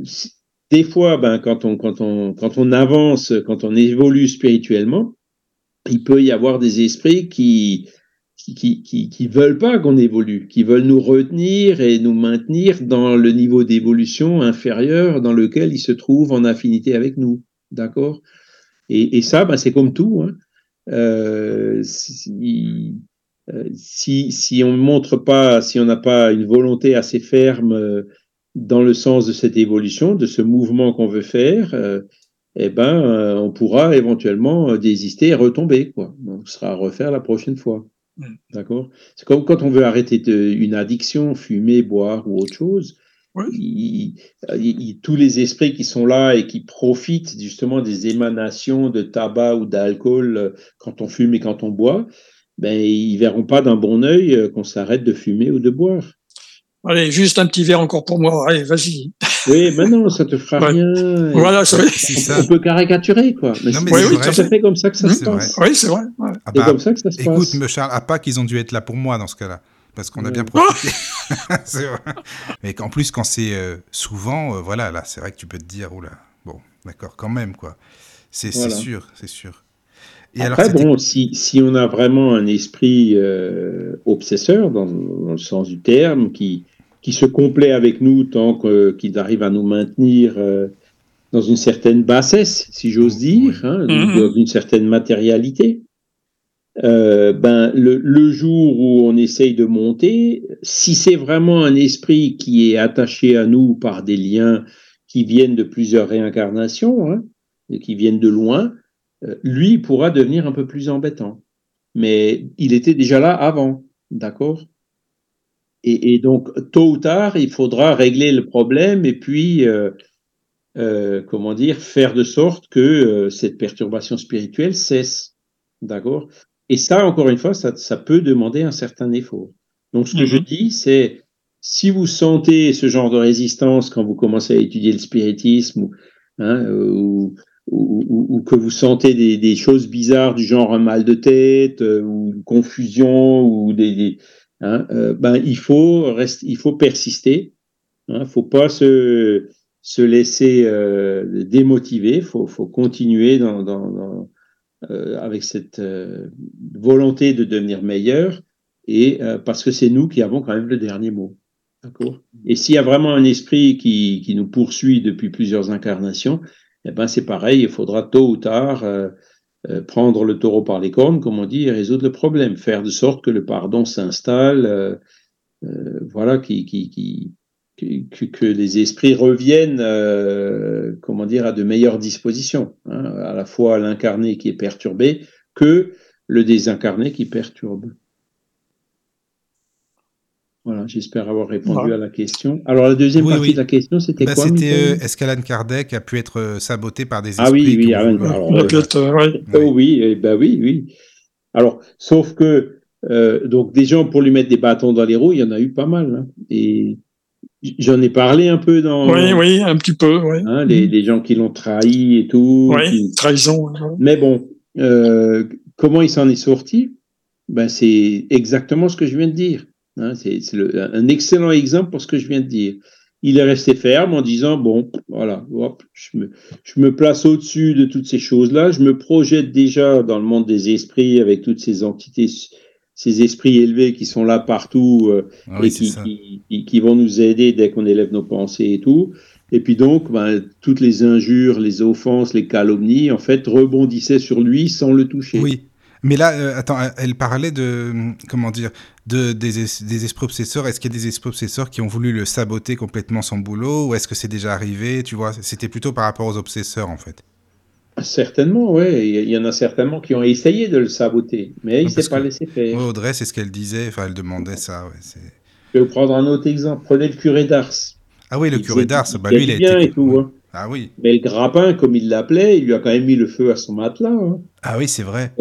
des fois, ben, quand, on, quand, on, quand on avance, quand on évolue spirituellement, il peut y avoir des esprits qui, qui, qui, qui veulent pas qu'on évolue, qui veulent nous retenir et nous maintenir dans le niveau d'évolution inférieur dans lequel ils se trouvent en affinité avec nous. D'accord? Et, et, ça, ben, c'est comme tout. Hein. Euh, si, euh, si, si, on ne montre pas, si on n'a pas une volonté assez ferme euh, dans le sens de cette évolution, de ce mouvement qu'on veut faire, eh ben, on pourra éventuellement désister et retomber. Quoi. On sera à refaire la prochaine fois. Mm. D'accord C'est comme quand on veut arrêter une addiction, fumer, boire ou autre chose. tous les esprits qui sont là et qui profitent justement des émanations de tabac ou d'alcool euh, quand on fume et quand on boit, ben, ils verront pas d'un bon œil euh, qu'on s'arrête de fumer ou de boire. Allez, juste un petit verre encore pour moi. Allez, vas-y. Oui, mais non, ça te fera rien. Voilà, c'est ça. On peut caricaturer, quoi. Mais c'est oui, tout à fait comme ça que ça se passe. Oui, c'est vrai. Ah c'est bah, comme ça que ça se écoute, passe. Écoute, Charles, à Pâques, ils ont dû être là pour moi dans ce cas-là. Parce qu'on a bien profité. c'est vrai. Mais qu'en plus, quand c'est euh, souvent, euh, voilà, là, c'est vrai que tu peux te dire, oula, bon, d'accord, quand même, quoi. C'est sûr, c'est sûr. Et Après, alors, bon, si, si, on a vraiment un esprit euh, obsesseur, dans, dans, le sens du terme, qui, qui se complaît avec nous tant qu'il arrive à nous maintenir euh, dans une certaine bassesse, si j'ose dire, hein, mhm. dans une certaine matérialité. Euh, ben, le, le, jour où on essaye de monter, si c'est vraiment un esprit qui est attaché à nous par des liens qui viennent de plusieurs réincarnations, hein, et qui viennent de loin, euh, lui pourra devenir un peu plus embêtant. Mais il était déjà là avant, d'accord? Et, donc, tôt ou tard, il faudra régler le problème et puis, euh, euh, comment dire, faire de sorte que euh, cette perturbation spirituelle cesse. D'accord? Et ça, encore une fois, ça, ça, peut demander un certain effort. Donc, ce que je mm-hmm. dis, c'est si vous sentez ce genre de résistance quand vous commencez à étudier le spiritisme hein, ou, ou, ou, que vous sentez des, des, choses bizarres du genre un mal de tête ou une confusion ou des, des Hein, euh, ben, il, faut rester, il faut persister. Il hein, ne faut pas se, se laisser euh, démotiver. Il faut, continuer euh, avec cette volonté de devenir meilleur. Et parce que c'est nous qui avons quand même le dernier mot. Et s'il y a vraiment un esprit qui, qui nous poursuit depuis plusieurs incarnations, eh ben c'est pareil, il faudra tôt ou tard euh, prendre le taureau par les cornes, comme on dit, et résoudre le problème, faire de sorte que le pardon s'installe, euh, euh, voilà, que, les esprits reviennent, comment dire, à de meilleures dispositions, hein, à la fois l'incarné qui est perturbé que le désincarné qui perturbe. Voilà, j'espère avoir répondu à la question. Alors, la deuxième partie de la question, c'était bah, quoi C'était euh, est-ce qu'Alan Kardec a pu être euh, saboté par des esprits Ah oui, oui, Alan, alors, euh, oh, oui, eh ben oui, oui. Alors, sauf que, euh, donc, des gens pour lui mettre des bâtons dans les roues, il y en a eu pas mal. Hein, et j'en ai parlé un peu dans. Oui, oui, un petit peu, oui. Hein, les, les, gens qui l'ont trahi et tout. Oui, trahison. Mais bon, comment il s'en est sorti? Ben, C'est exactement ce que je viens de dire Hein, c'est un excellent exemple pour ce que je viens de dire. Il est resté ferme en disant, bon, voilà, je, me, je me place au-dessus de toutes ces choses-là, je me projette déjà dans le monde des esprits avec toutes ces entités ces esprits élevés qui sont là partout euh, Ah oui, et c'est qui, ça. qui, qui- qui vont nous aider dès qu'on élève nos pensées et tout. Et puis donc, ben, toutes les injures, les offenses, les calomnies, en fait, rebondissaient sur lui sans le toucher. Oui. Mais là, euh, attends, elle parlait de, comment dire, de, des, es- des esprits obsesseurs. Est-ce qu'il y a des esprits obsesseurs qui ont voulu le saboter complètement son boulot ou est-ce que c'est déjà arrivé Tu vois, c'était plutôt par rapport aux obsesseurs en fait. Certainement, ouais. Il y- en a certainement qui ont essayé de le saboter, mais il Ah, s'est pas laissé faire. Ouais, Audrey, c'est ce qu'elle disait. Enfin, elle demandait ça. Ouais, Je vais vous prendre un autre exemple. Prenez le curé d'Ars. ah oui, le Il curé d'Ars. Bah lui, il a bien été. et tout. hein. Ah oui. Mais le grappin, comme il l'appelait, il lui a quand même mis le feu à son matelas. hein. Ah oui, c'est vrai.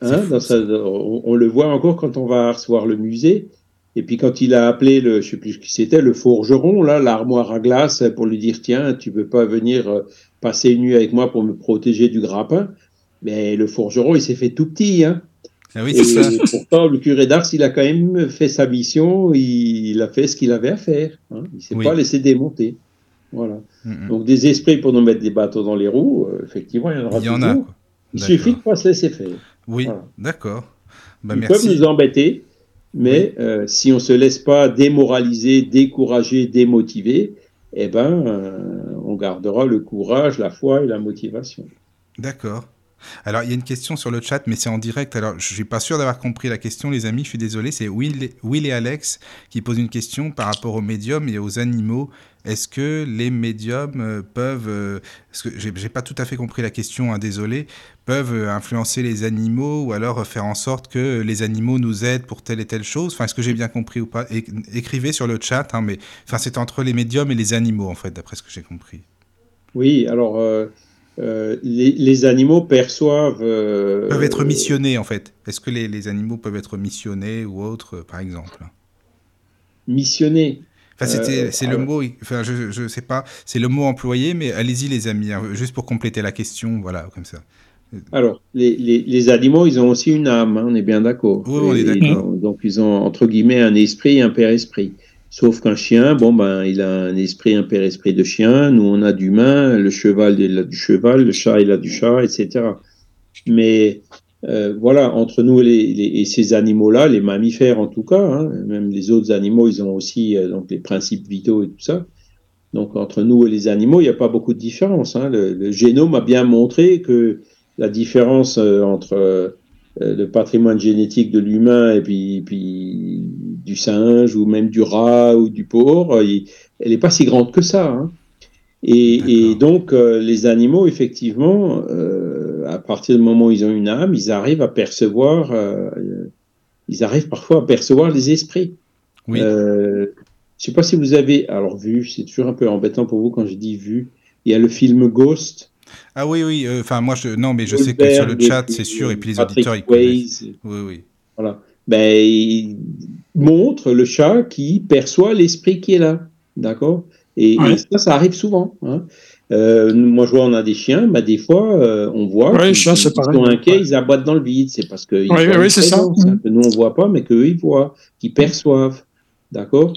Hein, fou, dans ça. sa- on, on le voit encore quand on va recevoir le musée. Et puis quand il a appelé le, je sais plus qui c'était, le forgeron, là, l'armoire à glace, pour lui dire tiens, tu veux pas venir euh, passer une nuit avec moi pour me protéger du grappin? Mais le forgeron, il s'est fait tout petit. Hein. Ah oui, Et ça. pourtant, le curé d'Ars, il a quand même fait sa mission. Il, il a fait ce qu'il avait à faire. Hein. Il s'est Oui. pas laissé démonter. Voilà. Mm. Donc des esprits pour nous mettre des bateaux dans les roues, euh, effectivement, il y en aura Il y en toujours. a. Quoi. Il suffit de pas se laisser faire. Oui, Voilà. d'accord. Bah, Ils merci. peuvent nous embêter, mais euh, si on se laisse pas démoraliser, décourager, démotiver, eh ben, euh, on gardera le courage, la foi et la motivation. D'accord. Alors, il y a une question sur le chat, mais c'est en direct. Alors, je suis pas sûr d'avoir compris la question, les amis. Je suis désolé. C'est Will, Will et Alex qui posent une question par rapport aux médiums et aux animaux. Est-ce que les médiums euh, peuvent, euh, parce que j'ai pas tout à fait compris la question, hein, désolé, peuvent euh, influencer les animaux ou alors faire en sorte que les animaux nous aident pour telle et telle chose? Enfin, est-ce que j'ai bien compris ou pas? Écrivez sur le chat, hein, mais enfin, c'est entre les médiums et les animaux, en fait, d'après ce que j'ai compris. Oui, alors euh, euh, les, les animaux perçoivent. euh, peuvent être missionnés en fait. Est-ce que les, les animaux peuvent être missionnés ou autres, par exemple? Missionnés. Enfin, c'était, Euh, c'est le mot, enfin, je, je sais pas, c'est le mot employé, mais allez-y les amis, hein, juste pour compléter la question, voilà, comme ça. Alors, les, les, les animaux, ils ont aussi une âme, hein, on est bien d'accord. Oui, on est d'accord. Donc, ils ont, entre guillemets, un esprit et un père-esprit. Sauf qu'un chien, bon, ben, il a un esprit, un père-esprit de chien. Nous, on a d'humain. Le cheval, il a du cheval. Le chat, il a du chat, etc. Mais euh, voilà, entre nous et, les, les- et ces animaux-là, les mammifères en tout cas, hein, même les autres animaux, ils ont aussi euh, donc les principes vitaux et tout ça. Donc entre nous et les animaux, il n'y a pas beaucoup de différence. hein. Le, le génome a bien montré que la différence euh, entre le patrimoine génétique de l'humain et puis, puis du singe ou même du rat ou du porc, il- elle n'est pas si grande que ça. hein. Et, donc les animaux, effectivement, euh, à partir du moment où ils ont une âme, ils arrivent à percevoir, euh, euh, ils arrivent parfois à percevoir les esprits. Oui, Euh, je sais pas si vous avez, alors vu, c'est toujours un peu embêtant pour vous quand je dis vu. Il y a le film Ghost. ah oui, oui, euh, enfin, moi, je, non, mais je sais que sur le chat, c'est sûr, et puis les Patrick auditeurs, ils connaissent. Oui, oui. Voilà. Ben, il montre le chat qui perçoit l'esprit qui est là. D'accord? Et, Ouais. et ça, ça arrive souvent. hein. Euh, moi, je vois, on a des chiens, ben, des fois, euh, on voit Ouais, les qu'ils chiens, c'est ils pareil. sont inquiets, Ouais. ils aboient dans le vide. C'est parce que ils Ouais, voient ouais, une c'est ça. présence, que nous, on voit pas, mais qu'eux, ils voient, qu'ils perçoivent. D'accord?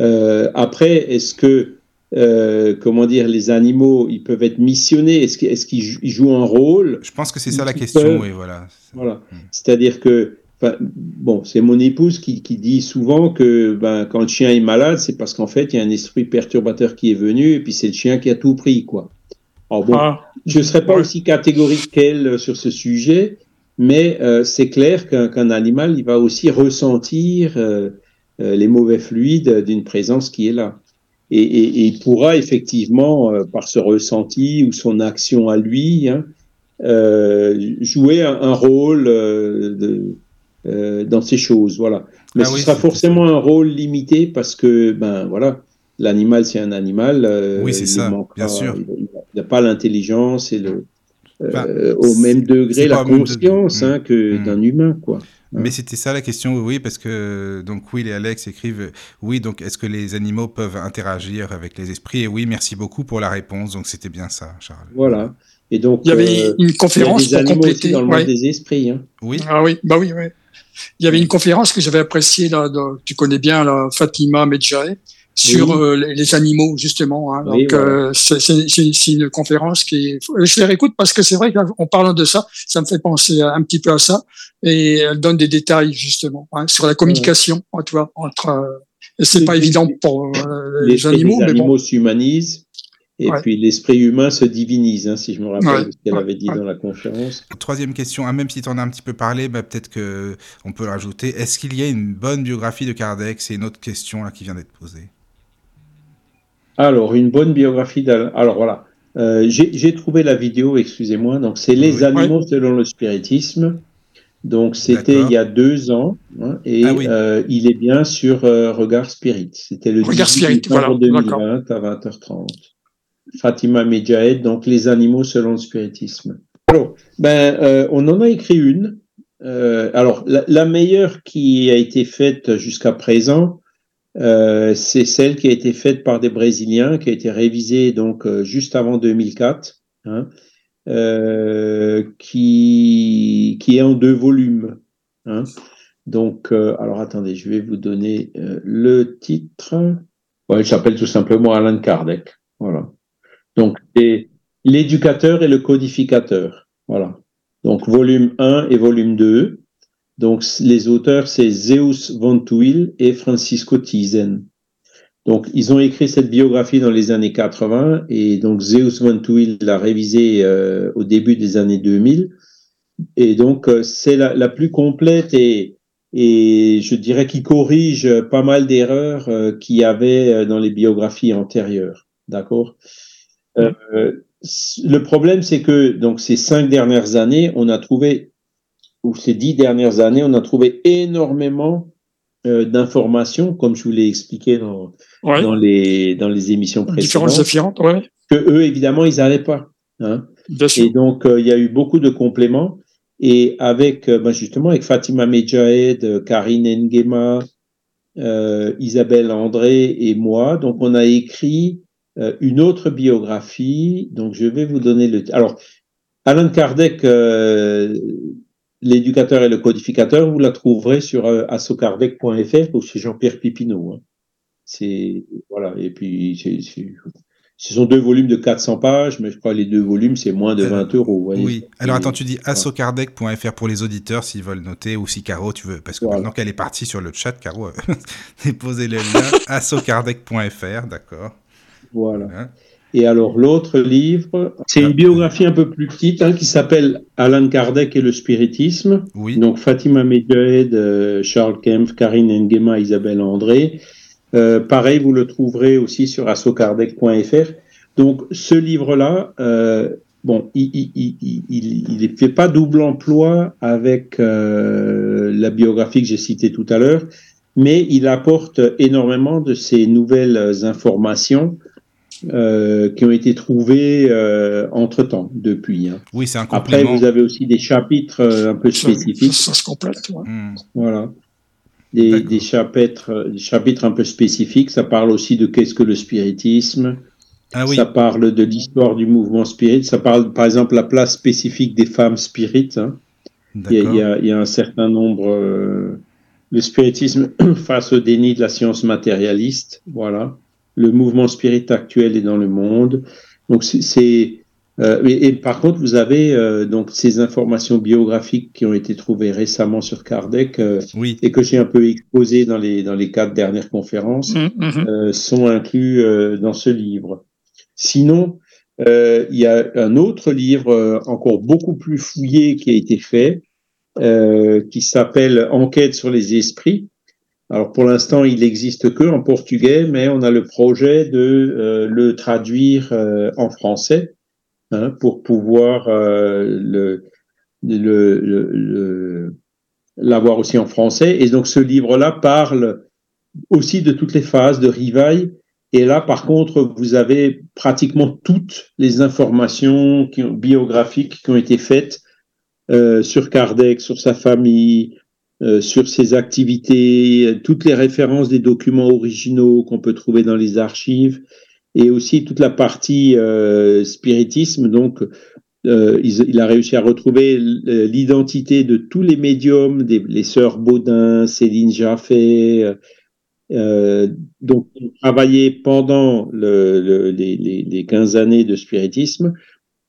Euh, Après, est-ce que, euh, comment dire, les animaux, ils peuvent être missionnés? Est-ce qu'ils est jouent un rôle? Je pense que c'est ça la question, peuvent- oui, voilà. voilà. Mm. C'est-à-dire que, bon, c'est mon épouse qui, qui dit souvent que ben, quand le chien est malade, c'est parce qu'en fait, il y a un esprit perturbateur qui est venu et puis c'est le chien qui a tout pris, quoi. Alors bon, Ah, je ne serais pas aussi catégorique qu'elle sur ce sujet, mais euh, c'est clair qu'un animal, il va aussi ressentir euh, euh, les mauvais fluides d'une présence qui est là. Et, et- et il pourra effectivement, euh, par ce ressenti ou son action à lui, hein, jouer un, un rôle de, euh, dans ces choses. Voilà. Mais Ah ce oui, sera forcément un rôle limité parce que, ben voilà, l'animal c'est un animal. euh, Oui, c'est ça, manquera- bien sûr. Il n'a pas l'intelligence et le euh, au même degré la conscience hein, que Mm. d'un humain, quoi. Mais c'était ça la question, oui, parce que donc Will et Alex écrivent oui, donc est-ce que les animaux peuvent interagir avec les esprits? Et oui, merci beaucoup pour la réponse. Donc c'était bien ça, Charles. Voilà. Et donc, il y avait euh, une il y a conférence des pour compléter. dans le ouais. monde des esprits. Hein. Oui, Ah oui, bah oui, oui. Il y avait une conférence que j'avais appréciée, là, de- tu connais bien, là, Fatima Medjae, sur Oui. euh, les les animaux justement. Hein. Oui, Donc voilà. euh, c'est une conférence qui, est... je les réécoute parce que c'est vrai qu'en parlant de ça, ça me fait penser un petit peu à ça et elle donne des détails justement hein, sur la communication, hein, tu vois, entre. euh, et c'est pas évident pour euh, les animaux, mais bon. animaux s'humanise et Ouais. puis l'esprit humain se divinise, hein, si je me rappelle Ouais, ce qu'elle ouais, avait dit ouais. dans la conférence. Troisième question, ah, même si tu en as un petit peu parlé, bah, peut-être que on peut rajouter. Est-ce qu'il y a une bonne biographie de Kardec? C'est une autre question là qui vient d'être posée. Alors, une bonne biographie d'Alain. Alors voilà, Euh, j'ai trouvé la vidéo, excusez-moi. Donc, c'est Les Oui. animaux selon le spiritisme. Donc, c'était il y a deux ans hein, et Ah oui. euh, il est bien sur euh, Regard Spirit. C'était le Regard 18 Spirit, voilà, 2020 à 20h30. Fatima Medjahed, donc Les animaux selon le spiritisme. Alors, ben, euh, on en a écrit une. Euh, alors, la, la meilleure qui a été faite jusqu'à présent, euh, c'est celle qui a été faite par des Brésiliens, qui a été révisée donc euh, juste avant 2004, hein, euh, qui qui est en deux volumes. Hein. Donc, euh, alors attendez, je vais vous donner le titre. Ouais, il s'appelle tout simplement Alan Kardec. Voilà. Donc, l'éducateur et le codificateur. Voilà. Donc, volume 1 et volume 2. Donc, les auteurs, c'est Zeus von Tuil et Francisco Tizen. Donc, ils ont écrit cette biographie dans les années 80 et donc Zeus von Tuil l'a révisée euh, au début des années 2000. Et donc, euh, c'est la, plus complète et, et je dirais qui corrige pas mal d'erreurs euh, qu'il y avait dans les biographies antérieures. D'accord? Le problème, c'est que donc ces cinq dernières années, on a trouvé, ou ces dix dernières années, on a trouvé énormément euh, d'informations, comme je vous l'ai expliqué dans, Ouais. dans, les, dans les émissions Différentes précédentes, afférentes, ouais, que eux, évidemment, ils n'allaient pas. Hein. bien Et sûr. donc, euh, il y a eu beaucoup de compléments. Et avec, euh, ben, justement, avec Fatima Medjahed, euh, Karine Nguema, euh, Isabelle André et moi, donc on a écrit euh, une autre biographie. Donc, je vais vous donner le. Alors, Alan Kardec, euh, l'éducateur et le codificateur, vous la trouverez sur euh, assokardec.fr ou chez Jean-Pierre Pipineau. hein. C'est voilà. Et puis, c'est- c'est- ce sont deux volumes de 400 pages, mais je crois que les deux volumes, c'est moins de Euh, 20 euros. voyez. Oui. Alors attends, tu dis assokardec.fr pour les auditeurs s'ils veulent noter ou si Caro tu veux, parce que Voilà. maintenant qu'elle est partie sur le chat, Caro a déposé le lien assokardec.fr, d'accord. Voilà. Hein. Et alors l'autre livre, c'est une biographie un peu plus petite hein, qui s'appelle Alan Kardec et le spiritisme. Oui. Donc Fatima Medjahed, euh, Charles Kempf, Karine Nguema, Isabelle André. Euh, pareil, vous le trouverez aussi sur assokardec.fr. Donc ce livre-là, euh, bon, il il, il, il, il- il fait pas double emploi avec la biographie que j'ai citée tout à l'heure, mais il apporte énormément de ces nouvelles informations euh, qui ont été trouvées euh, entre-temps, depuis. hein. Oui, c'est un Après, complément. vous avez aussi des chapitres euh, un peu Ça, spécifiques. ça se complète. ouais. Hmm. Voilà. Des, chapitres, des chapitres un peu spécifiques. Ça parle aussi de qu'est-ce que le spiritisme. Ah oui. Ça parle de l'histoire du mouvement spirit. Ça parle, par exemple, la place spécifique des femmes spirites. hein. Il y, a, il D'accord. y a- il y a un certain nombre. euh, le spiritisme face au déni de la science matérialiste. Voilà. Le mouvement spirit actuel est dans le monde. Donc, c'est- euh, et, et par contre, vous avez euh, donc ces informations biographiques qui ont été trouvées récemment sur Kardec euh, Oui. et que j'ai un peu exposées dans les, dans les quatre dernières conférences euh, sont inclus euh, dans ce livre. Sinon, euh, il y a un autre livre euh, encore beaucoup plus fouillé qui a été fait, euh, qui s'appelle Enquête sur les esprits. Alors pour l'instant, il n'existe que en portugais, mais on a le projet de euh, le traduire euh, en français hein, pour pouvoir euh, l'avoir aussi en français. Et donc ce livre-là parle aussi de toutes les phases de Rivaille. Et là, par contre, vous avez pratiquement toutes les informations biographiques qui ont été faites sur Kardec, sur sa famille, euh, sur ses activités, euh, toutes les références des documents originaux qu'on peut trouver dans les archives, et aussi toute la partie euh, spiritisme. Donc, il, a réussi à retrouver l'identité de tous les médiums, des, les sœurs Baudin, Céline Jaffé, donc, travaillé pendant le, les, les, 15 années de spiritisme.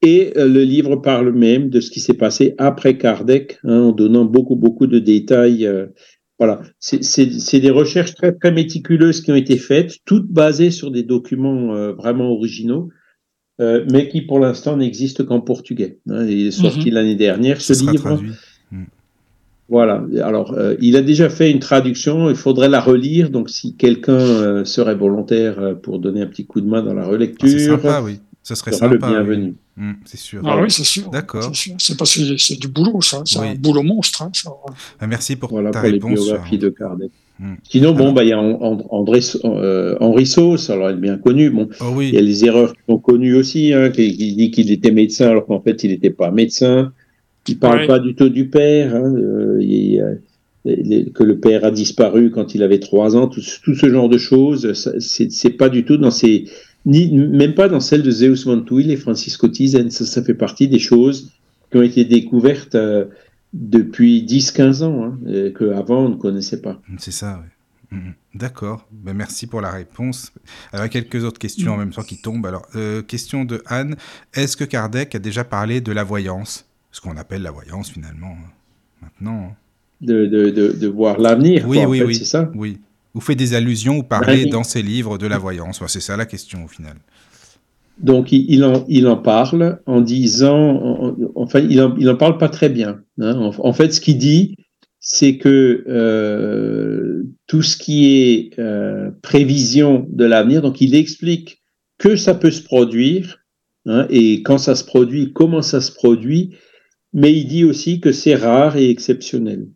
Et euh, le livre parle même de ce qui s'est passé après Kardec, hein, en donnant beaucoup, beaucoup de détails. Euh, voilà, c'est des recherches très, très méticuleuses qui ont été faites, toutes basées sur des documents vraiment originaux, mais qui pour l'instant n'existent qu'en portugais. Hein. Il est sorti mhm. l'année dernière, ce, livre. Voilà. Alors, euh, il a déjà fait une traduction. Il faudrait la relire. Donc, si quelqu'un euh, serait volontaire euh, pour donner un petit coup de main dans la relecture, ah, sympa, oui. Ce serait sympa. le bienvenu. Mmh, c'est sûr. Ah oui, c'est sûr. D'accord. C'est parce que c'est du boulot, ça. C'est un boulot monstre. Hein, ça. Ah, merci pour voilà, ta pour réponse. les biographies de Kardec. Mmh. Sinon, bon, bah, il y a André, Henri Sauce, alors elle est bien connu. Bon, oh, oui. il y a les erreurs qui sont connues aussi, hein, qui, qui dit qu'il était médecin alors qu'en fait il n'était pas médecin. Il parle pas du tout du père. Hein, il, que le père a disparu quand il avait trois ans, tout, ce genre de choses, c'est pas du tout dans ces, ni même pas dans celle de Zeus Montuil et Francisco Tizen. Ça, ça fait partie des choses qui ont été découvertes euh, depuis 10-15 ans, hein, qu'avant on ne connaissait pas. C'est ça, oui. Mm, mm. D'accord, ben, merci pour la réponse. Alors, quelques autres questions en même temps qui tombent. Alors, euh, question de Anne est-ce que Kardec a déjà parlé de la voyance? Ce qu'on appelle la voyance finalement, hein, maintenant. Hein de, de, de, voir l'avenir. Oui, oui, oui. C'est ça? Oui. Vous faites des allusions ou parlez dans ses livres de la voyance. c'est ça la question au final. Donc il, en, il en parle en disant, enfin il en, il en parle pas très bien. Hein. En, fait, ce qu'il dit, c'est que euh, tout ce qui est euh, prévision de l'avenir, donc il explique que ça peut se produire hein, et quand ça se produit, comment ça se produit, mais il dit aussi que c'est rare et exceptionnel.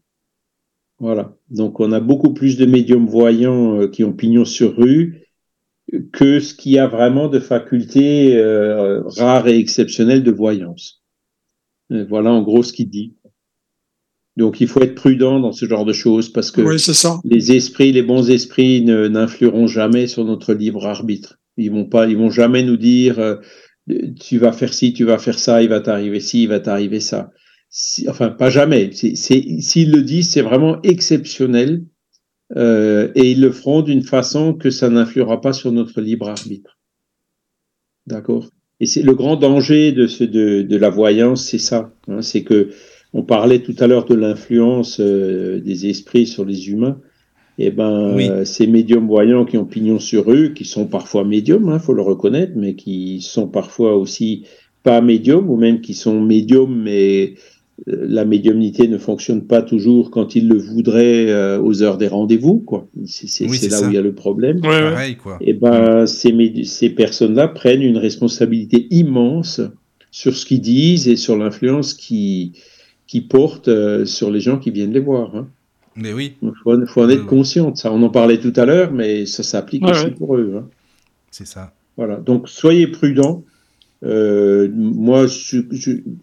Voilà. Donc on a beaucoup plus de médiums voyants euh, qui ont pignon sur rue que ce qui a vraiment de facultés euh, rares et exceptionnelles de voyance. voilà en gros ce qu'il dit. Donc il faut être prudent dans ce genre de choses parce que les esprits, les bons esprits n'influeront jamais sur notre libre arbitre. Ils vont pas, ils vont jamais nous dire euh, tu vas faire ci, tu vas faire ça, il va t'arriver ci, il va t'arriver ça enfin pas jamais, s'ils le disent, c'est vraiment exceptionnel euh, et ils le feront d'une façon que ça n'influera pas sur notre libre arbitre. D'accord? Et c'est le grand danger de, ce, de, de la voyance, c'est ça, hein, c'est que on parlait tout à l'heure de l'influence euh, des esprits sur les humains. Eh ben, euh, ces médiums voyants qui ont pignon sur eux, qui sont parfois médiums, hein, faut le reconnaître, mais qui sont parfois aussi pas médiums, ou même qui sont médiums mais la médiumnité ne fonctionne pas toujours quand il le voudrait euh, aux heures des rendez-vous, quoi. C'est là où il y a le problème. Et eh ben, ces, ces personnes-là prennent une responsabilité immense sur ce qu'ils disent et sur l'influence qu'ils qui portent euh, sur les gens qui viennent les voir. Hein. Mais oui. Il faut, en être conscient de ça. On en parlait tout à l'heure, mais ça s'applique aussi pour eux. Hein. C'est ça. Voilà. Donc, soyez prudents. Euh, moi, je,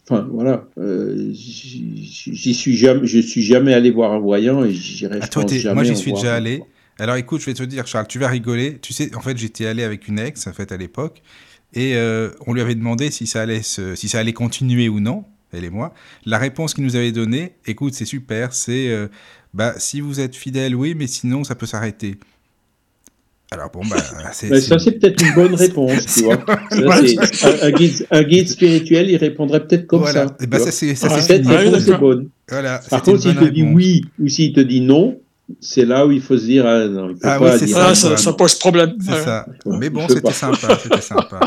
enfin voilà, euh, j'y suis jamais, je suis jamais allé voir un voyant et j'irai. Ah, jamais moi, j'y suis déjà allé. Alors, écoute, je vais te dire, Charles, tu vas rigoler. Tu sais, en fait, j'étais allé avec une ex, en fait, à l'époque, et euh, on lui avait demandé si ça allait, si ça allait continuer ou non, elle et moi. La réponse qu'il nous avait donnée, écoute, c'est super, c'est, bah, si vous êtes fidèle, oui, mais sinon, ça peut s'arrêter. Alors bon, bah, c'est, ça c'est peut-être une bonne réponse, tu vois. un, guide, un, guide, spirituel, il répondrait peut-être comme ça. Et bah, ça c'est ça, cette réponse est bonne. Voilà, Par contre, s'il te dit oui ou s'il te dit non, c'est là où il faut se dire ah non, il faut ah, pas dire ça, ah, ça, ça, pose problème. C'est ça. Mais bon, c'était sympa, c'était sympa.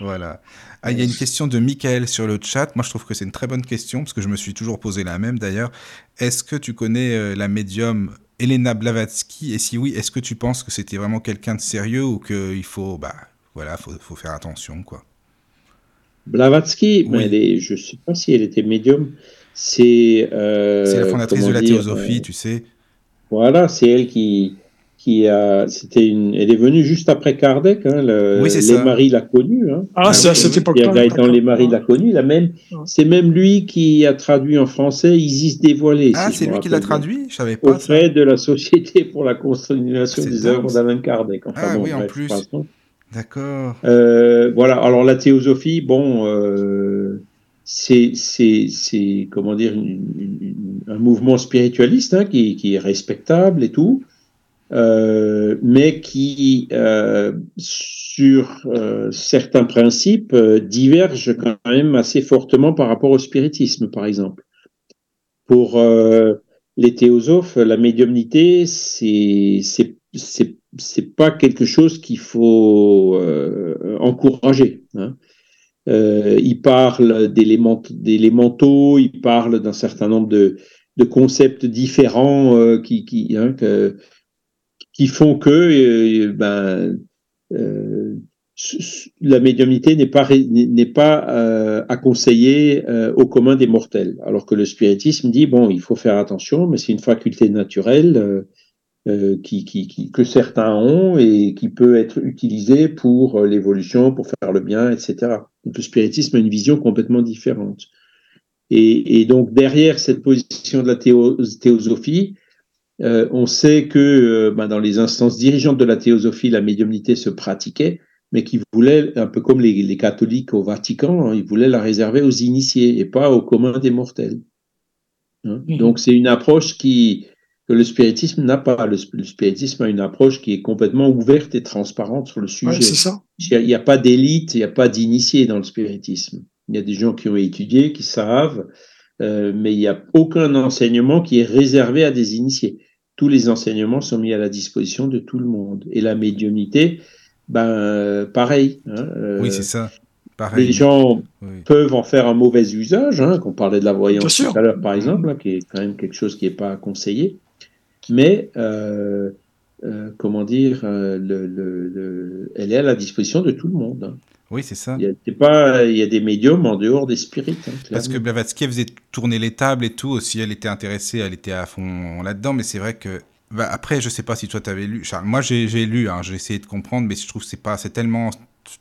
Voilà. Ah, il y a une question de Michael sur le chat. Moi, je trouve que c'est une très bonne question parce que je me suis toujours posé la même d'ailleurs. Est-ce que tu connais euh, la médium Elena Blavatsky Et si oui, est-ce que tu penses que c'était vraiment quelqu'un de sérieux ou qu'il faut, bah, voilà, faut, faut, faire attention, quoi? Blavatsky, oui. je ne sais pas si elle était médium. C'est euh, la fondatrice de la théosophie, euh, tu sais. Voilà, c'est elle qui, qui a, c'était une, elle est venue juste après Kardec, hein, le, oui, les Marie l'a connu. Hein. Ah, c'est à cette époque-là. Gaëtan Les Marie l'a connu, la même, c'est même lui qui a traduit en français Isis dévoilée. Ah, si c'est lui qui l'a traduit, je savais pas. Auprès de la Société pour la continuation des œuvres d'Alain Kardec. Enfin, ah bon, oui, en plus. D'accord. Euh, voilà. Alors la théosophie, bon, euh, c'est, c'est, c'est, comment dire, une, une, un mouvement spiritualiste hein, qui, qui est respectable et tout mais qui, sur certains principes, divergent quand même assez fortement par rapport au spiritisme, par exemple. Pour les théosophes, la médiumnité, c'est c'est pas quelque chose qu'il faut euh, encourager. Hein. Euh, il parle d'élémentaux, il parle d'un certain nombre de, de concepts différents euh, qui, qui, hein, qui font que euh, ben, euh, la médiumnité n'est pas, n'est pas euh, à conseiller au commun des mortels. Alors que le spiritisme dit, bon, il faut faire attention, mais c'est une faculté naturelle euh, qui, qui, que certains ont et qui peut être utilisé pour euh, l'évolution, pour faire le bien, etc. Donc le spiritisme a une vision complètement différente. Et donc derrière cette position de la théosophie, euh, on sait que euh, ben, dans les instances dirigeantes de la théosophie, la médiumnité se pratiquait, mais qui voulaient, un peu comme les, les catholiques au Vatican, hein, ils voulaient la réserver aux initiés et pas aux communs des mortels. Hein. Mmh. Donc c'est une approche qui, que le spiritisme n'a pas. Le, spiritisme a une approche qui est complètement ouverte et transparente sur le sujet. c'est ça. Il n'y a, pas d'élite, il n'y a pas d'initié dans le spiritisme. Il y a des gens qui ont étudié, qui savent, euh, mais il n'y a aucun enseignement qui est réservé à des initiés. Tous les enseignements sont mis à la disposition de tout le monde. Et la médiumnité, ben pareil. Hein, euh, oui, c'est ça. Pareil. Les gens peuvent en faire un mauvais usage, hein, qu'on parlait de la voyance tout à l'heure par exemple, qui est quand même quelque chose qui n'est pas conseillé mais euh, euh, comment dire, euh, le, le, elle est à la disposition de tout le monde. Oui, c'est ça. Il y, a, pas, il y a des médiums en dehors des spirites. Hein, Parce que Blavatsky faisait tourner les tables et tout aussi. Elle était intéressée, elle était à fond là-dedans. Mais c'est vrai que. Bah, après, je sais pas si toi tu avais lu. Charles, moi j'ai lu, hein, j'ai essayé de comprendre, mais je trouve que c'est pas, c'est tellement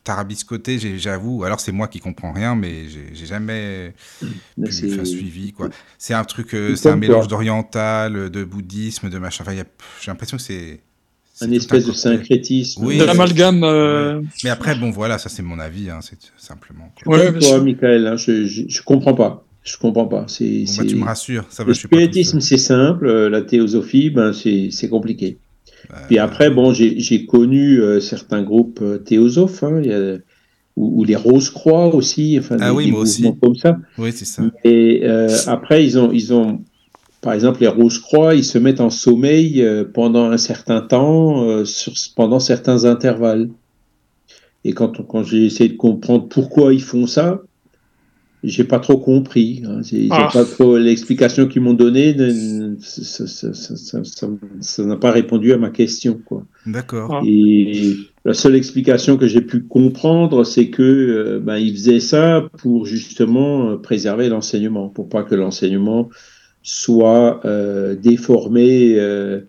tarabiscoté, j'avoue. Alors c'est moi qui comprends rien, mais j'ai jamais pu suivi quoi. C'est un truc, euh, c'est un mélange d'oriental, de bouddhisme, de machin. Enfin, j'ai l'impression que c'est un espèce de syncrétisme, oui, de l'amalgame. Euh, mais après, bon, voilà, ça c'est mon avis, hein, c'est simplement. Ouais, toi, Michael, hein, je, je, comprends pas. Je comprends pas. C'est, bah, tu me rassures. Ça va, le spiritisme, c'est simple. Euh, la théosophie, ben, c'est compliqué. Puis après, bon, j'ai connu euh, certains groupes euh, théosophes, hein, y a, ou, ou, les Rose-Croix aussi, enfin, ah des, oui, des moi aussi. comme ça. Oui, c'est ça. Et euh, après, ils ont, ils ont, par exemple, les Rose-Croix, ils se mettent en sommeil euh, pendant un certain temps, euh, sur, pendant certains intervalles. Et quand, quand j'ai essayé de comprendre pourquoi ils font ça, j'ai pas trop compris. Hein. Ah. pas trop l'explication qu'ils m'ont donnée. Ça n'a pas répondu à ma question. D'accord. Ah. Et la seule explication que j'ai pu comprendre, c'est que euh, ben, ils faisaient ça pour justement préserver l'enseignement, pour pas que l'enseignement soit euh, déformé euh,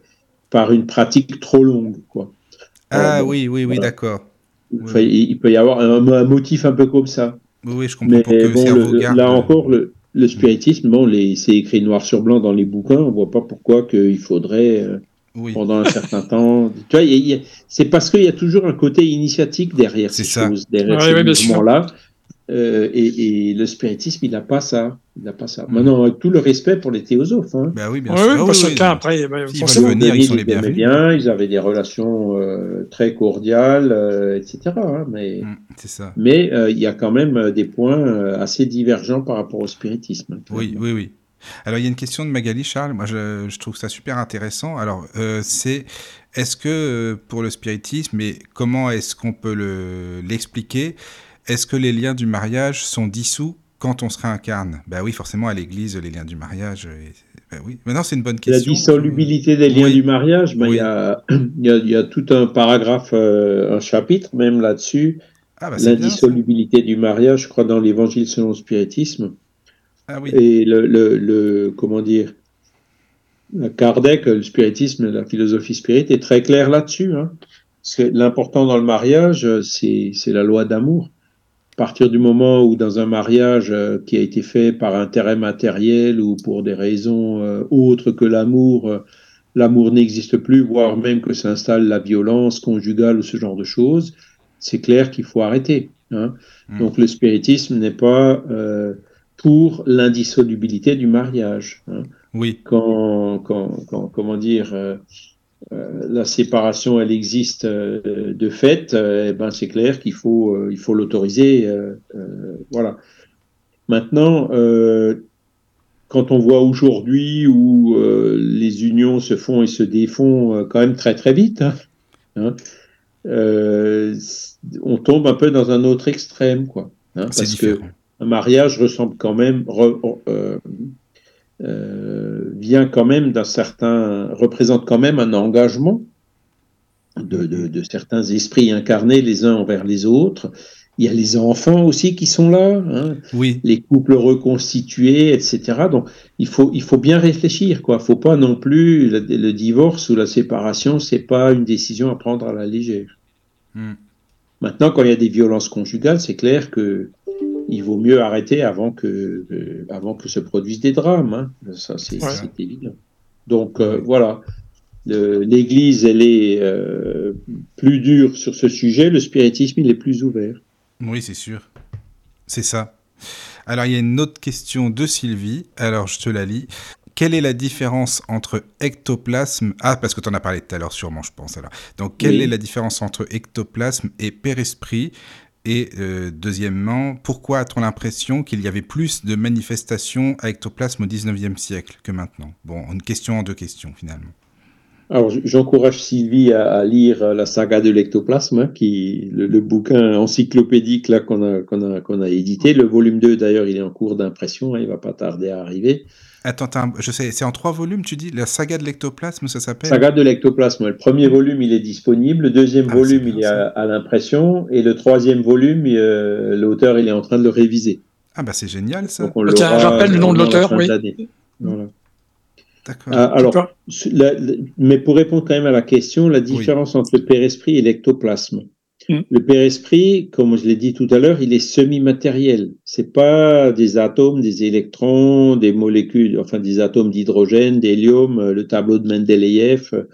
par une pratique trop longue, quoi. Ah Alors, oui, oui, oui, voilà. d'accord. Enfin, il, il peut y avoir un, un motif un peu comme ça. Oui, je comprends. Mais pour que bon, le, garde... là encore, le, le spiritisme, bon, c'est écrit noir sur blanc dans les bouquins. On voit pas pourquoi qu'il faudrait euh, oui. pendant un certain temps. Tu vois, c'est parce qu'il y a toujours un côté initiatique derrière ces ça. choses, derrière ouais, ces mouvements-là. Euh, et, et, le spiritisme, il n'a pas ça. Il n'a pas ça. Mmh. Maintenant, avec tout le respect pour les théosophes. Hein. Ben oui, bien ouais, sûr. Oui, oui, parce oui, que après, ben, ils venir, ils sont les bienvenus. Bien, ils avaient des relations euh, très cordiales, euh, etc. Hein, mais mmh, c'est ça. Mais euh, il y a quand même des points euh, assez divergents par rapport au spiritisme. Oui, oui, oui. Alors, il y a une question de Magali Charles. Moi, je, je trouve ça super intéressant. Alors, euh, c'est est-ce que pour le spiritisme, et comment est-ce qu'on peut l'expliquer? Est-ce que les liens du mariage sont dissous quand on se réincarne Ben oui, forcément, à l'église, les liens du mariage. Ben oui. Maintenant, c'est une bonne question. La dissolubilité des liens oui. du mariage, ben, il oui. y, a, y, a, y, a, tout un paragraphe, euh, un chapitre même là-dessus. Ah, ben L'indissolubilité du mariage, je crois, dans l'évangile selon le spiritisme. Ah, oui. Et le, le, le, comment dire, Kardec, le spiritisme, la philosophie spirit est très clair là-dessus. Hein. L'important dans le mariage, c'est la loi d'amour partir du moment où dans un mariage euh, qui a été fait par intérêt matériel ou pour des raisons euh, autres que l'amour, euh, l'amour n'existe plus, voire même que s'installe la violence conjugale ou ce genre de choses, c'est clair qu'il faut arrêter. Hein. Mmh. Donc le spiritisme n'est pas euh, pour l'indissolubilité du mariage. Hein. Oui. Quand, quand, quand, comment dire la séparation, elle existe de fait, eh ben c'est clair qu'il faut, il faut l'autoriser. voilà. Maintenant, quand on voit aujourd'hui où les unions se font et se défont quand même très très vite, hein, hein on tombe un peu dans un autre extrême, quoi. Hein, parce que un mariage ressemble quand même, euh, euh, vient quand même d'un certain, représente quand même un engagement de, de, certains esprits incarnés les uns envers les autres. Il y a les enfants aussi qui sont là, hein, oui. les couples reconstitués, etc. Donc il faut, il faut bien réfléchir, quoi. Faut pas non plus le, divorce ou la séparation, c'est pas une décision à prendre à la légère. Hmm. Maintenant, quand il y a des violences conjugales, c'est clair que il vaut mieux arrêter avant que, avant que se produisent des drames. Hein. Ça, c'est évident. Donc euh, voilà, l'Église, elle est euh, plus dure sur ce sujet, le spiritisme, il est plus ouvert. Oui, c'est sûr. C'est ça. Alors, il y a une autre question de Sylvie. Alors, je te la lis. Quelle est la différence entre ectoplasme Ah, parce que tu en as parlé tout à l'heure, sûrement, je pense. Alors. Donc, quelle est la différence entre ectoplasme et péresprit et euh, deuxièmement, pourquoi a-t-on l'impression qu'il y avait plus de manifestations à ectoplasme au 19e siècle que maintenant? Bon, une question en deux questions finalement. Alors, j'encourage Sylvie à, lire la saga de l'ectoplasme, hein, qui le, bouquin encyclopédique là qu'on a, qu'on a, qu'on a édité. Le volume 2, d'ailleurs, il est en cours d'impression, hein, il va pas tarder à arriver. Attends, je sais, c'est en trois volumes, tu dis? La saga de l'ectoplasme, ça s'appelle? Saga de l'ectoplasme. Le premier volume, il est disponible. Le deuxième ah, volume, il est à, l'impression. Et le troisième volume, euh, l'auteur, il est en train de le réviser. Ah, bah c'est génial ça. Tiens, rappelle le nom de l'auteur, oui. D'accord. Ah, alors, mais pour répondre quand même à la question, la différence entre le père-esprit et l'ectoplasme. Mm. Le père-esprit, comme je l'ai dit tout à l'heure, il est semi-matériel. C'est pas des atomes, des électrons, des molécules, enfin des atomes d'hydrogène, d'hélium, euh, le tableau de Mendeleïev.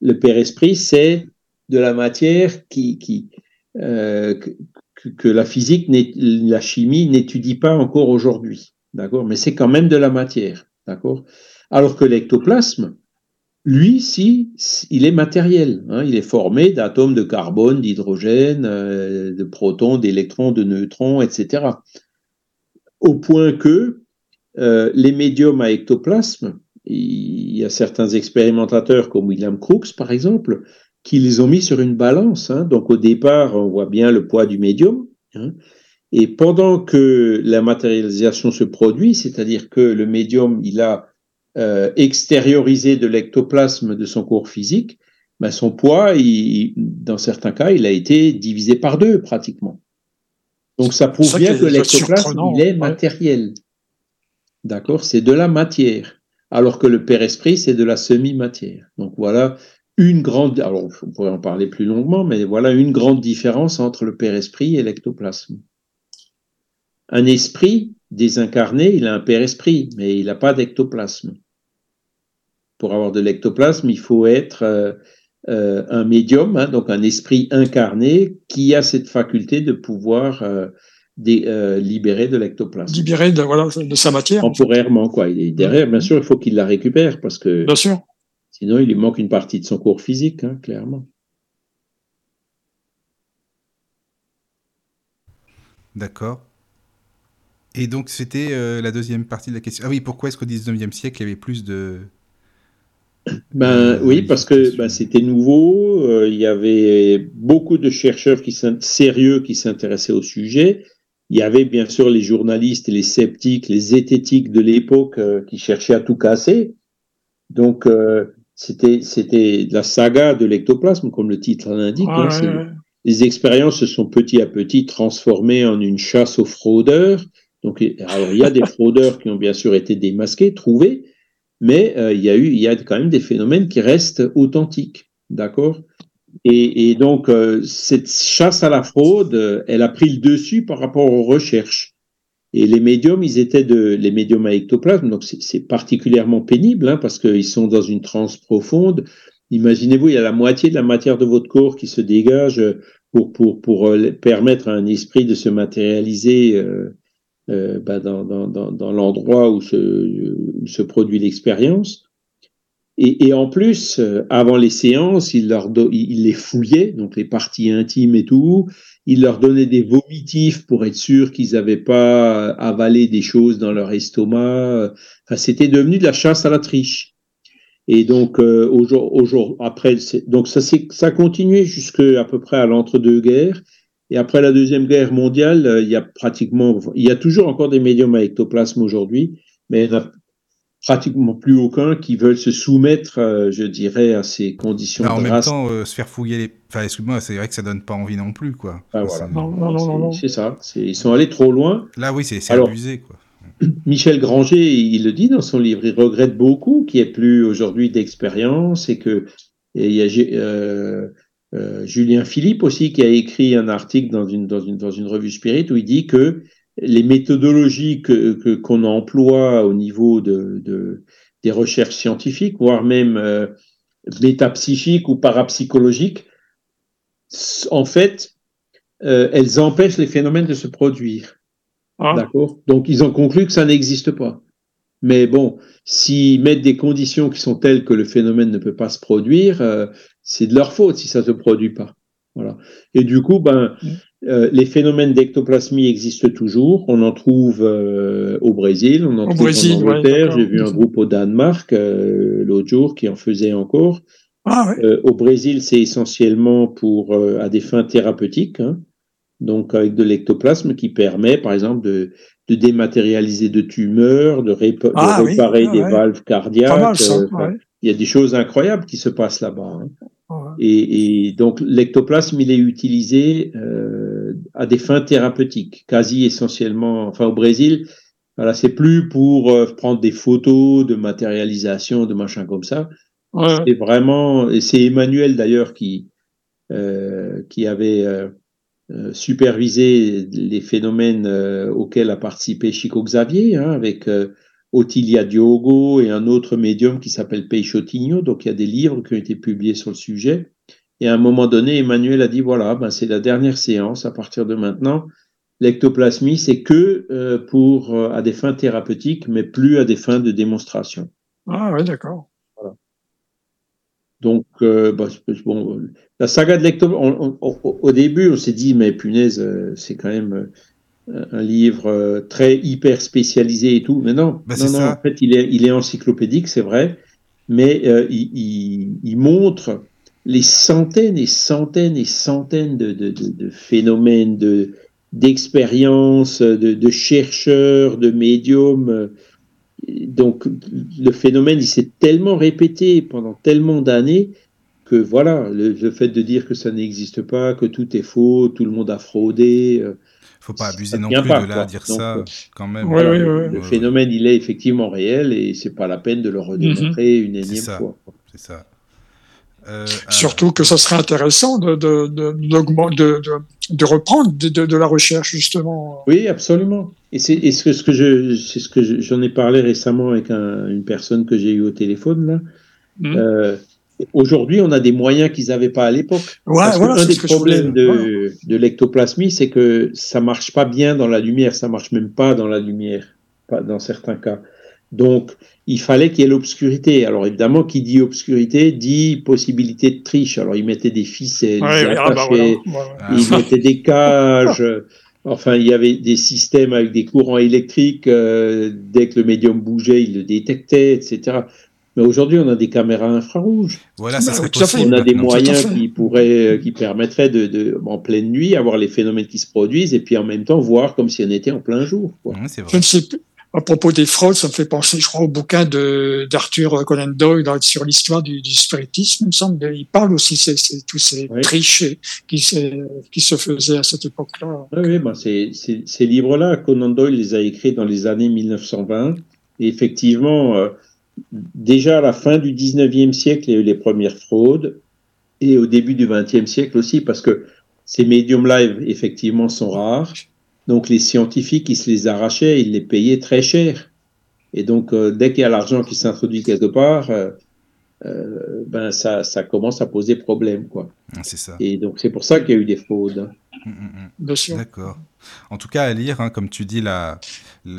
Le père-esprit, c'est de la matière qui, qui euh, que, que, la physique, la chimie n'étudie pas encore aujourd'hui, d'accord? Mais c'est quand même de la matière, d'accord? Alors que l'ectoplasme, lui, si, il est matériel. Hein, il est formé d'atomes de carbone, d'hydrogène, euh, de protons, d'électrons, de neutrons, etc. Au point que euh, les médiums à ectoplasme, il y a certains expérimentateurs comme William Crookes, par exemple, qui les ont mis sur une balance. Hein. Donc au départ, on voit bien le poids du médium. Hein. et pendant que la matérialisation se produit, c'est-à-dire que le médium, il a euh, extériorisé de l'ectoplasme de son corps physique, ben son poids, il, dans certains cas, il a été divisé par deux pratiquement. Donc ça prouve bien que l'ectoplasme, il est matériel. D'accord? C'est de la matière. Alors que le père-esprit, c'est de la semi-matière. Donc voilà une grande, alors on pourrait en parler plus longuement, mais voilà une grande différence entre le père-esprit et l'ectoplasme. Un esprit désincarné, il a un père-esprit, mais il n'a pas d'ectoplasme pour avoir de l'ectoplasme, il faut être euh, euh, un médium, hein, donc un esprit incarné qui a cette faculté de pouvoir euh, libérer de l'ectoplasme. Libérer de, voilà, de sa matière. Temporairement, quoi. Il est derrière, bien sûr, il faut qu'il la récupère parce que. Bien sûr. Sinon, il lui manque une partie de son corps physique, hein, clairement. D'accord. Et donc, c'était la deuxième partie de la question. Ah oui, pourquoi est-ce qu'au 19e siècle, il y avait plus de, ben euh, oui, parce que ben, c'était nouveau. Euh, il y avait beaucoup de chercheurs qui sérieux qui s'intéressaient au sujet. Il y avait bien sûr les journalistes, les sceptiques, les zététiques de l'époque euh, qui cherchaient à tout casser. Donc c'était c'était la saga de l'ectoplasme, comme le titre l'indique. Hein, les expériences se sont petit à petit transformées en une chasse aux fraudeurs. Donc alors il y a des fraudeurs qui ont bien sûr été démasqués, trouvés mais euh, il y a eu, il y a quand même des phénomènes qui restent authentiques, d'accord? Et, donc euh, cette chasse à la fraude, euh, elle a pris le dessus par rapport aux recherches. Et les médiums, ils étaient de les médiums à ectoplasme, donc c'est particulièrement pénible hein, parce qu'ils sont dans une transe profonde. Imaginez-vous, il y a la moitié de la matière de votre corps qui se dégage pour pour pour permettre à un esprit de se matérialiser bah, dans, l'endroit où se, produit l'expérience. Et, en plus, euh, avant les séances, il, les fouillait, donc les parties intimes et tout. Il leur donnait des vomitifs pour être sûr qu'ils n'avaient pas avalé des choses dans leur estomac. C'était devenu de la chasse à la triche. Et donc, euh, au après, donc ça, ça a continué jusqu'à peu près à l'entre-deux-guerres. Et après la Deuxième Guerre mondiale, euh, il y a pratiquement, il y a toujours encore des médiums à ectoplasme aujourd'hui, mais il n'y en a pratiquement plus aucun qui veulent se soumettre, euh, je dirais, à ces conditions. en même temps, euh, se faire fouiller les. Enfin, excuse-moi, c'est vrai que ça donne pas envie non plus, quoi. Ah, voilà. Non, non, non, non. C'est ça. Ils sont allés trop loin. Là, oui, c'est abusé, quoi. Michel Granger, il le dit dans son livre, il regrette beaucoup qu'il n'y ait plus aujourd'hui d'expérience et que il y a euh, Julien Philippe aussi, qui a écrit un article dans une, dans une, dans une revue Spirit où il dit que les méthodologies que, qu'on emploie au niveau de, de, des recherches scientifiques, voire même euh, métapsychiques ou parapsychologiques, en fait, euh, elles empêchent les phénomènes de se produire. Ah. D'accord? Donc, ils ont conclu que ça n'existe pas. Mais bon, s'ils mettent des conditions qui sont telles que le phénomène ne peut pas se produire, euh, c'est de leur faute si ça ne se produit pas. Voilà. Et du coup, ben, mm. euh, les phénomènes d'ectoplasmie existent toujours. On en trouve euh, au Brésil, on en trouve en Angleterre. J'ai vu un groupe au Danemark euh, l'autre jour qui en faisait encore. Ah, ouais. au Brésil, c'est essentiellement pour à des fins thérapeutiques, hein. donc avec de l'ectoplasme qui permet, par exemple, de, de dématérialiser de tumeurs, de, ah réparer ah des valves cardiaques. Il y a des choses incroyables qui se passent là-bas. Hein. Et, et, donc l'ectoplasme, il est utilisé euh, à des fins thérapeutiques, quasi essentiellement. Enfin, au Brésil, voilà, c'est plus pour euh, prendre des photos de matérialisation, de machin comme ça. C'est vraiment, et c'est Emmanuel d'ailleurs qui euh, qui avait supervisé les phénomènes auxquels a participé Chico Xavier, hein, avec Ottilia Diogo et un autre médium qui s'appelle Peixotinho. Donc il y a des livres qui ont été publiés sur le sujet. Et à un moment donné, Emmanuel a dit voilà, ben, c'est la dernière séance. À partir de maintenant, l'ectoplasmie, c'est que euh, pour euh, à des fins thérapeutiques, mais plus à des fins de démonstration. Ah oui, d'accord. Donc, euh, bah, bon, la saga de l'ectoplasmie, au début, on s'est dit, mais punaise, c'est quand même un livre euh, très hyper spécialisé et tout. Mais non, bah, non, non en fait, il est, il est encyclopédique, c'est vrai, mais euh, il, il, montre les centaines et centaines et centaines de, de, de, de phénomènes, de d'expériences, de, de, chercheurs, de médiums. Donc, le phénomène, il s'est tellement répété pendant tellement d'années que voilà, le, le, fait de dire que ça n'existe pas, que tout est faux, tout le monde a fraudé, euh, faut pas abuser non plus de là dire ça euh, quand même. le phénomène, il est effectivement réel et c'est pas la peine de le redémontrer mhm. une énième fois. C'est ça. Euh, Surtout que ça serait intéressant de, de, de, de reprendre de, la recherche, justement. Oui, absolument. Et c'est ce que, ce que je, c'est ce que j'en ai parlé récemment avec une personne que j'ai eue au téléphone là. Mhm. Euh, Aujourd'hui, on a des moyens qu'ils n'avaient pas à l'époque. Ouais, un des problèmes de, de l'ectoplasmie, c'est que ça marche pas bien dans la lumière, ça marche même pas dans la lumière, pas dans certains cas. Donc, il fallait qu'il y ait l'obscurité. Alors, évidemment, qui dit obscurité dit possibilité de triche. Alors, ils mettaient des ficelles, ils, ah, bah ils mettaient des cages. Enfin, il y avait des systèmes avec des courants électriques. Euh, dès que le médium bougeait, il le détectait, etc. Mais aujourd'hui, on a des caméras infrarouges. Voilà, ça serait On a des moyens qui pourraient, euh, qui permettraient de, en pleine nuit, avoir les phénomènes qui se produisent et puis en même temps voir comme si on était en plein jour. Je ne sais plus. À propos des fraudes, ça me fait penser, je crois, au bouquin d'Arthur Conan Doyle sur l'histoire du, spiritisme, il me semble. Il parle aussi de tous ces triches qui, qui se faisaient à cette époque-là. Oui, bah ces, ces livres-là, Conan Doyle les a écrits dans les années 1920. Et effectivement, euh, déjà à la fin du 19e siècle, il y a eu les premières fraudes, et au début du 20e siècle aussi, parce que ces médiums live, effectivement, sont rares. Donc les scientifiques, ils se les arrachaient, ils les payaient très cher. Et donc, euh, dès qu'il y a l'argent qui s'introduit quelque part, euh, euh, ben ça, ça commence à poser problème, quoi. Ah, C'est ça. Et donc c'est pour ça qu'il y a eu des fraudes. hein. Mm. Bien sûr. D'accord. En tout cas, à lire, hein, comme tu dis, la,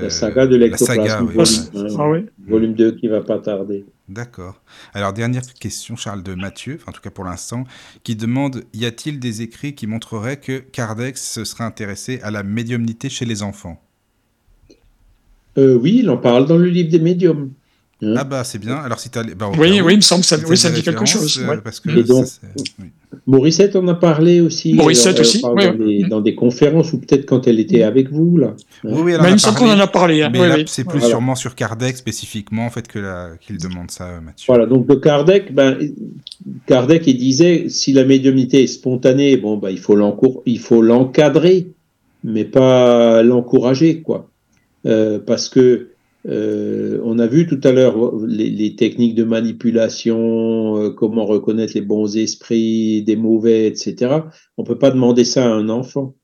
saga de la saga, l'ectoplasme, oui, volume, Ah oui. volume 2 qui va pas tarder. D'accord. Alors, dernière question, Charles, de Mathieu, en tout cas pour l'instant, qui demande Y a-t-il des écrits qui montreraient que Kardec se serait intéressé à la médiumnité chez les enfants? Euh, oui, il en parle dans le livre des médiums. Hein. Ah, bah, c'est bien. Alors, si tu as. Bah, Oui, oui, il me semble que ça, si oui, ça dit quelque chose. euh, ouais. Parce que donc- ça, oui. Morissette en a parlé aussi. Morissette en aussi, oui, dans, des, dans des conférences ou peut-être quand elle était avec vous là. Oui, oui, elle en Mais il a me semble qu'on en a parlé. hein. Mais Oui, là, oui. c'est plus Voilà. sûrement sur Kardec spécifiquement, en fait, que la- qu'il demande ça, euh, Mathieu. Voilà, donc de Kardec, ben, Kardec il disait si la médiumnité est spontanée, bon ben, il faut l'encour- il faut l'encadrer, mais pas l'encourager quoi, Euh, parce que euh, on a vu tout à l'heure les, les techniques de manipulation, euh, comment reconnaître les bons esprits, des mauvais, etc. On peut pas demander ça à un enfant.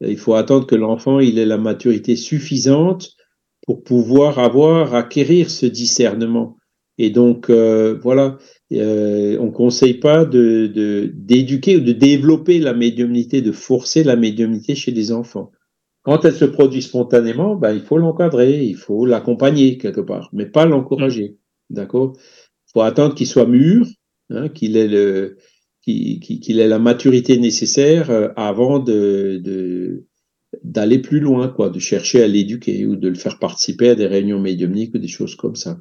Il faut attendre que l'enfant ait la maturité suffisante pour pouvoir avoir acquérir ce discernement. Et donc, euh, voilà, euh, on conseille pas de de- d'éduquer ou de développer la médiumnité, de forcer la médiumnité chez les enfants. Quand elle se produit spontanément, ben, il faut l'encadrer, il faut l'accompagner quelque part, mais pas l'encourager. D'accord? Il faut attendre qu'il soit mûr, hein, qu'il ait la maturité nécessaire euh, avant d'aller plus loin, quoi, de chercher à l'éduquer ou de le faire participer à des réunions médiumniques ou des choses comme ça.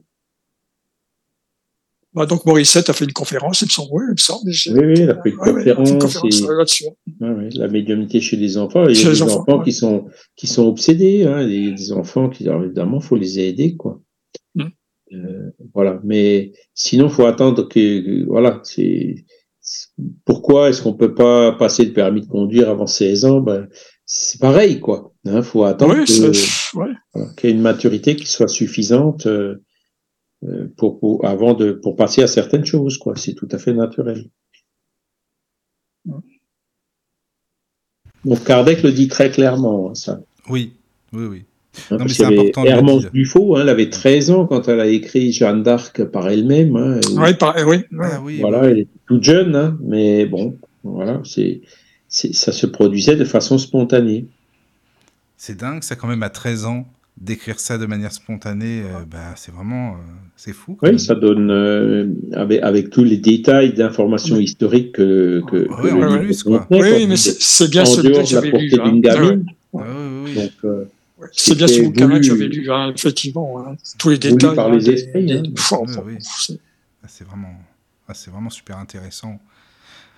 Bah, donc Morissette a fait une conférence, il me semble. Oui, il me semble. Oui, oui, elle a fait une Ouais, ouais, conférence. une conférence, et- ouais, là-dessus. La médiumnité chez les enfants. Il y a des enfants, enfants, ouais. qui sont qui sont obsédés. Hein, il des enfants qui, alors évidemment, faut les aider, quoi. Mm. Euh, voilà. Mais sinon, faut attendre que, voilà. C'est pourquoi est-ce qu'on peut pas passer le permis de conduire avant 16 ans? Ben, c'est pareil, quoi. Hein, faut attendre Oui, ouais. qu'il y ait une maturité qui soit suffisante euh, pour, pour avant de pour passer à certaines choses, quoi. C'est tout à fait naturel. Donc Kardec le dit très clairement, hein, ça. Oui, oui, oui. Hein, Non, mais c'est important Hermance dire. Dufaux, hein, elle avait 13 ans quand elle a écrit Jeanne d'Arc par elle-même. hein, oui. ouais. Ah oui, voilà, oui. elle était toute jeune, hein, mais bon, voilà, c'est, c'est, ça se produisait de façon spontanée. C'est dingue, ça, quand même, à 13 ans, d'écrire ça de manière spontanée, euh, bah, c'est vraiment. euh, c'est fou. Oui, ça donne, euh, avec, avec tous les détails d'informations historiques que, que, que Ouais, en le livre quoi. Oui, oui, mais c'est bien en celui-là que la j'avais lu. hein. gamine. Ah, oui, oui, oui. Donc, C'est bien C'était ce bouquin-là que j'avais lu, hein, effectivement. hein. Tous les détails. par hein, les esprits, des- hein. Oui. c'est- Ah, C'est vraiment, ah, c'est vraiment super intéressant.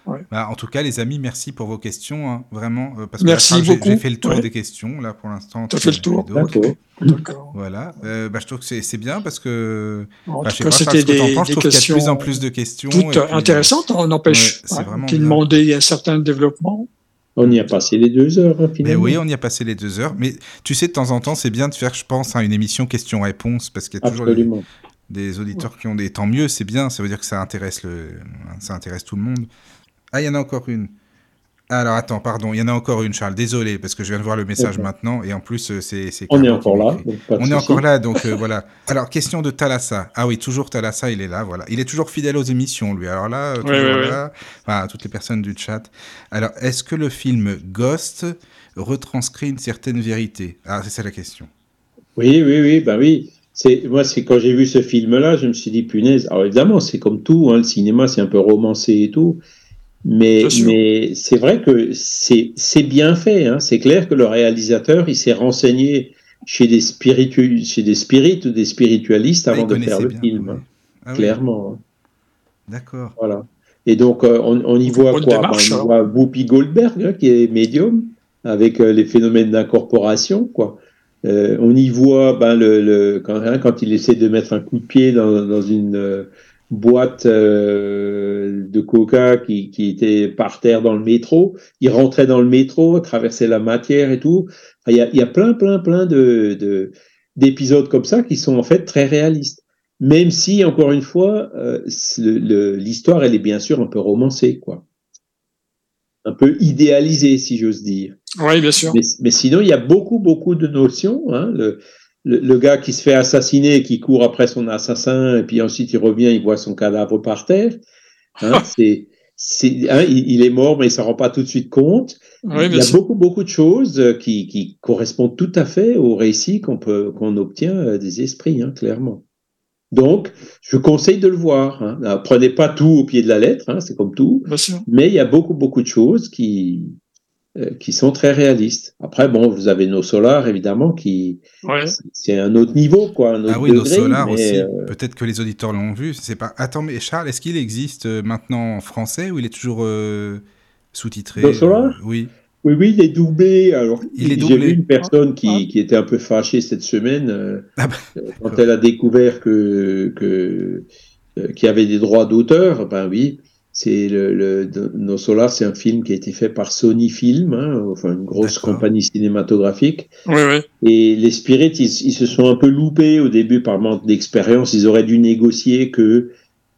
Ouais. Bah, en tout cas, les amis, merci pour vos questions, hein, vraiment. euh, parce que Merci beaucoup. J'ai fait le tour Ouais. des questions, là, pour l'instant. T'as tu fait le as tour. D'accord. Voilà. Euh, bah, je trouve que c'est c'est bien parce que. En tout cas, Charles, c'était des, je trouve qu'il y a de questions plus en plus de questions. toutes puis, euh, intéressantes, on n'empêche ouais, vraiment qui demandaient un certain développement. on y a passé les deux heures, hein, Mais finalement. oui, on y a passé les deux heures. Mais tu sais, de temps en temps, c'est bien de faire, je pense, hein, une émission questions-réponses parce qu'il y a toujours des, Absolument. des auditeurs qui ont des. Tant mieux, c'est bien. Ça veut dire que ça intéresse le, ça intéresse tout le monde. Ah, il y en a encore une. Alors attends, pardon, il y en a encore une, Charles. Désolé, parce que je viens de voir le message maintenant et en plus euh, c'est. c'est On est encore là. donc On est encore là, donc euh, voilà. Alors, question de Thalassa. Ah oui, toujours Thalassa, il est là, voilà. Il est toujours fidèle aux émissions, lui. Alors là, euh, toujours Ouais, ouais, là. Enfin, toutes les personnes du chat. Alors, est-ce que le film Ghost retranscrit une certaine vérité? Ah, c'est ça la question. Oui, oui, oui, bah oui. C'est moi, c'est quand j'ai vu ce film-là, je me suis dit punaise. Alors évidemment, c'est comme tout, hein, le cinéma, c'est un peu romancé et tout, mais mais c'est vrai que c'est bien fait. Hein. C'est clair que le réalisateur, il s'est renseigné chez des spiritu chez des spirites ou des spiritualistes Ah, avant de faire le bien, film, hein, Ah clairement. hein. D'accord. Voilà. Et donc, euh, on, on y voit quoi? Démarche, Ben, On y alors. voit Whoopi Goldberg, hein, qui est médium, avec euh, les phénomènes d'incorporation, quoi. Euh, on y voit ben, le, le, quand, hein, quand il essaie de mettre un coup de pied dans, dans une boîte euh, de coca qui, qui était par terre dans le métro. Il rentrait dans le métro, traversait la matière et tout. Il y, a, il y a plein, plein, plein de, de, d'épisodes comme ça qui sont en fait très réalistes. Même si, encore une fois, euh, c'est le- le- l'histoire, elle est bien sûr un peu romancée, quoi. Un peu idéalisée, si j'ose dire. Oui, bien sûr. Mais, mais sinon, il y a beaucoup, beaucoup de notions. Hein. Le, le, le gars qui se fait assassiner, qui court après son assassin, et puis ensuite il revient, il voit son cadavre par terre. Hein, c'est, c'est, hein, il, il est mort, mais il s'en rend pas tout de suite compte. Oui, il y a beaucoup, beaucoup de choses euh, qui, qui correspondent tout à fait au récit qu'on peut, qu'on obtient euh, des esprits, hein, clairement. Donc, je conseille de le voir. Hein. Prenez pas tout au pied de la lettre, hein, c'est comme tout, mais il y a beaucoup, beaucoup de choses qui, qui sont très réalistes. Après, bon, vous avez nos solars, évidemment, qui, Ouais. c'est un autre niveau, quoi, un autre Ah oui, nos solars aussi. euh, Peut-être que les auditeurs l'ont vu. C'est pas. Attends, mais Charles, est-ce qu'il existe euh, maintenant en français ou il est toujours euh, sous-titré? Nos solars? Euh, Oui. Oui, oui, il est doublé. Alors, Il est j'ai vu une personne qui, Ah. qui était un peu fâchée cette semaine euh, Ah bah, euh, quand elle a découvert que que euh, qu'il y avait des droits d'auteur. Ben oui, c'est le, le Nos Solars, c'est un film qui a été fait par Sony Film, hein, enfin une grosse compagnie cinématographique. Oui, oui. Et les Spirits, ils, ils se sont un peu loupés au début par manque d'expérience. Ils auraient dû négocier que,